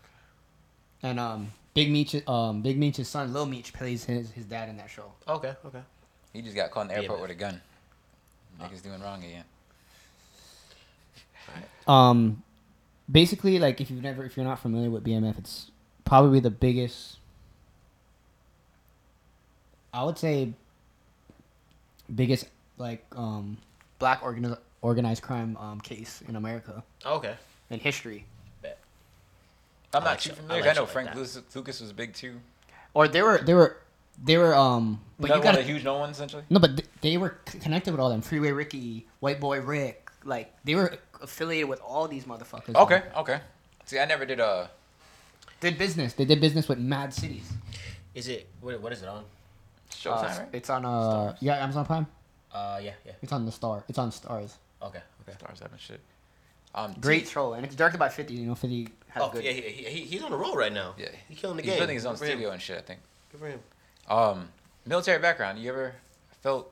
and um, Big Meech, um, Big Meech's son, Lil Meech, plays his his dad in that show. Okay. Okay. He just got caught in the airport BMF. with a gun. Niggas doing wrong again. Um, basically, like if you've never, if you're not familiar with BMF, it's probably the biggest. I would say biggest like um, black organi- organized crime um, case in America Okay. in history. Bet. I'm not like too familiar. like I know shit like Frank. Lucas, Lucas was big too. Or they were they were they were um but But you one got of the huge no ones essentially. no but th- they were c- connected with all them Freeway Ricky, White Boy Rick, like they were affiliated with all these motherfuckers. Okay, okay. See, I never did a. Did business. They did business with mad cities. Is it? What, what is it on? Showtime, Uh, right? It's on uh Starz. yeah Amazon Prime. Uh, yeah, yeah. It's on the Star. It's on Starz. Okay. Okay. Starz having shit. Um, Great T- show, and it's directed by Fifty. You know, Fifty has Oh, good. yeah, he, he, he's on a roll right now. Yeah, He's killing the he's game. building his own Good him. studio and shit. I think. Good for him. Um, military background. You ever felt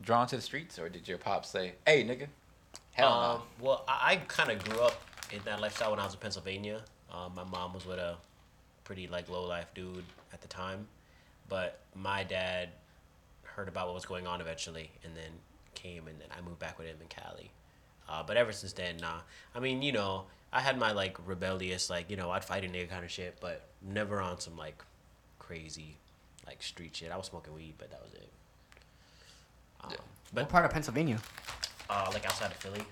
drawn to the streets, or did your pop say, "Hey, nigga"? Hell Um, well, I, I kind of grew up in that lifestyle when I was in Pennsylvania. Um, my mom was with a pretty like low life dude at the time, but my dad heard about what was going on eventually, and then came and then I moved back with him in Cali. Uh, but ever since then, nah. I mean, you know, I had my like rebellious, like you know, I'd fight a nigga kind of shit, but never on some like crazy, like street shit. I was smoking weed, but that was it. Um, Yeah. But what part of Pennsylvania? uh, like outside of Philly.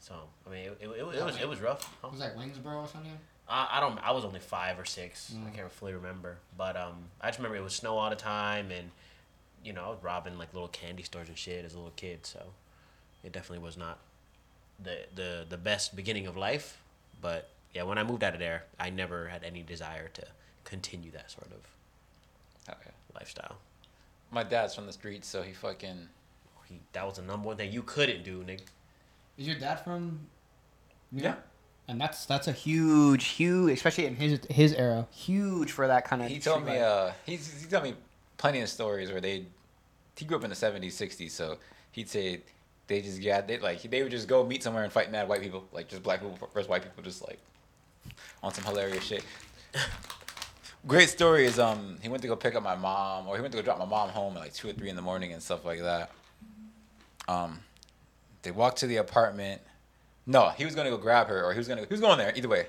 So I mean, it, it, it, was- it was it was rough. Huh? Was that Waynesboro or something? I, I don't. I was only five or six. I can't fully remember, but um, I just remember it was snow all the time, and you know, I was robbing like little candy stores and shit as a little kid. So it definitely was not the the the best beginning of life. But yeah, when I moved out of there, I never had any desire to continue that sort of no. Okay. lifestyle. My dad's from the streets, so he fucking. He, that was the number one thing you couldn't do, nigga. Is your dad from? New Yeah. York? and that's that's a huge, huge, especially in his his era, huge for that kind of. He told me, uh, he's, he told me plenty of stories where they, he grew up in the seventies, sixties, so he'd say they just yeah, they like they would just go meet somewhere and fight mad white people, like just black people versus white people, just like on some hilarious shit. Great story is um he went to go pick up my mom, or he went to go drop my mom home at like two or three in the morning and stuff like that. Um, they walked to the apartment. No, he was gonna go grab her, or he was gonna was going there either way.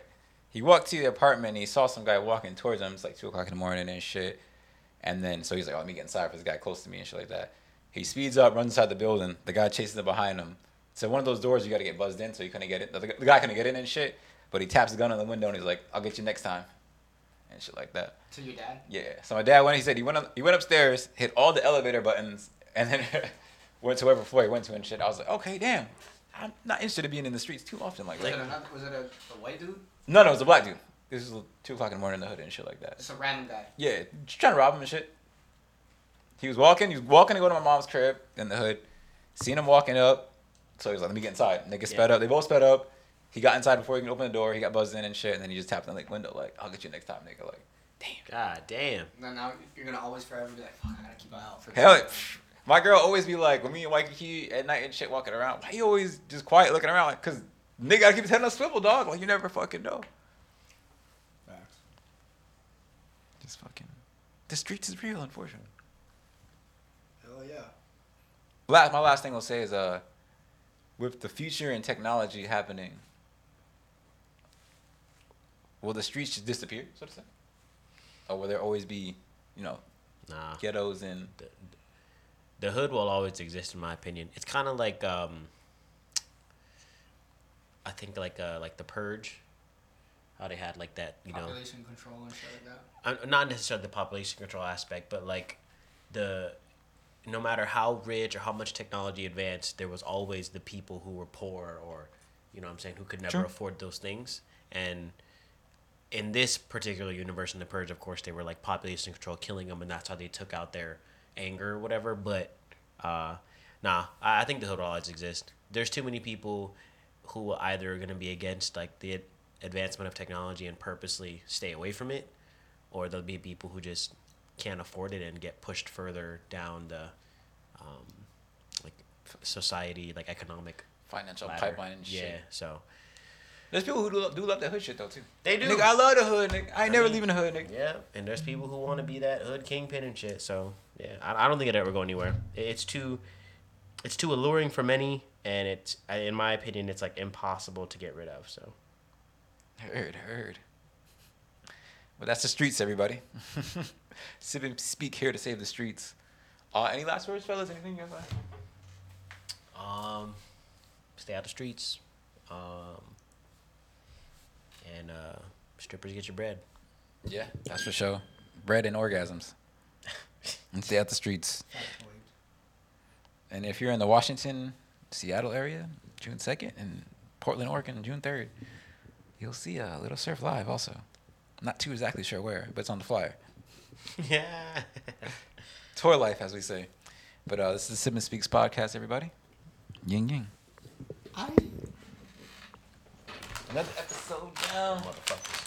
He walked to the apartment and he saw some guy walking towards him. It's like two o'clock in the morning and shit. And then so he's like, oh, let me get inside for this guy close to me and shit like that. He speeds up, runs inside the building. The guy chases him behind him. So one of those doors you got to get buzzed in, so you couldn't get it. The, guy couldn't get in and shit. But he taps the gun on the window and he's like, "I'll get you next time," and shit like that. To your dad. Yeah. So my dad went. He said he went up, he went upstairs, hit all the elevator buttons, and then [LAUGHS] went to whatever floor he went to and shit. I was like, okay, damn. I'm not interested in being in the streets too often like Was that. it, another, was it a, a white dude? No, no, it was a black dude. This was two o'clock in the morning in the hood and shit like that. It's a random guy. Yeah, just trying to rob him and shit. He was walking. He was walking to go to my mom's crib in the hood. Seen him walking up, so he was like, "Let me get inside." Nigga sped Yeah. up. They both sped up. He got inside before he could open the door. He got buzzed in and shit, and then he just tapped on the window like, "I'll get you next time, nigga." Like, damn. God damn. Then now you're gonna always forever be like, fuck, I gotta keep an eye out for Hell, this. my girl always be like, when me and Waikiki at night and shit walking around, why you always just quiet looking around? Like, cause nigga gotta keep his head on a swivel, dog. Like you never fucking know. Just fucking. The streets is real, unfortunately. Hell yeah. Last, my last thing I'll say is, uh, with the future and technology happening, will the streets just disappear, so to say, or will there always be, you know, Nah. ghettos and The, the hood will always exist, in my opinion. It's kind of like um. I think like uh like the purge, how they had like that you know Population control and shit like that. uh, not necessarily the population control aspect, but like the no matter how rich or how much technology advanced, there was always the people who were poor or you know what I'm saying who could never Sure. afford those things. And in this particular universe in the purge, of course, they were like population control, killing them, and that's how they took out their anger or whatever. But uh, nah, I, I think the hood exist. There's too many people who either are either going to be against like the advancement of technology and purposely stay away from it, or there'll be people who just can't afford it and get pushed further down the um, like society, like economic financial ladder. pipeline and yeah, shit. so There's people who do love, do love that hood shit though too. they do. Nigga, I love the hood. Nigga. I ain't I never mean, leaving the hood. Nigga. Yeah, and there's people who want to be that hood kingpin and shit. So yeah, I, I don't think it ever go anywhere. It's too, it's too alluring for many, and it's in my opinion, it's like impossible to get rid of. So Heard, heard. But that's the streets, everybody. [LAUGHS] Sip and speak here to save the streets. Uh, any last words, fellas? Anything you guys like? um, stay out the streets, um, and uh, strippers get your bread. Yeah, that's for sure. Bread and orgasms. [LAUGHS] and stay out the streets. And if you're in the Washington, Seattle area, June 2nd, and Portland, Oregon, June 3rd, you'll see a Little Serff Live also. Not too exactly sure where, but it's on the flyer. [LAUGHS] yeah. Toy life, as we say. But uh, this is the Sip Speaks podcast, everybody. Ying ying. I Another episode down. Motherfucker.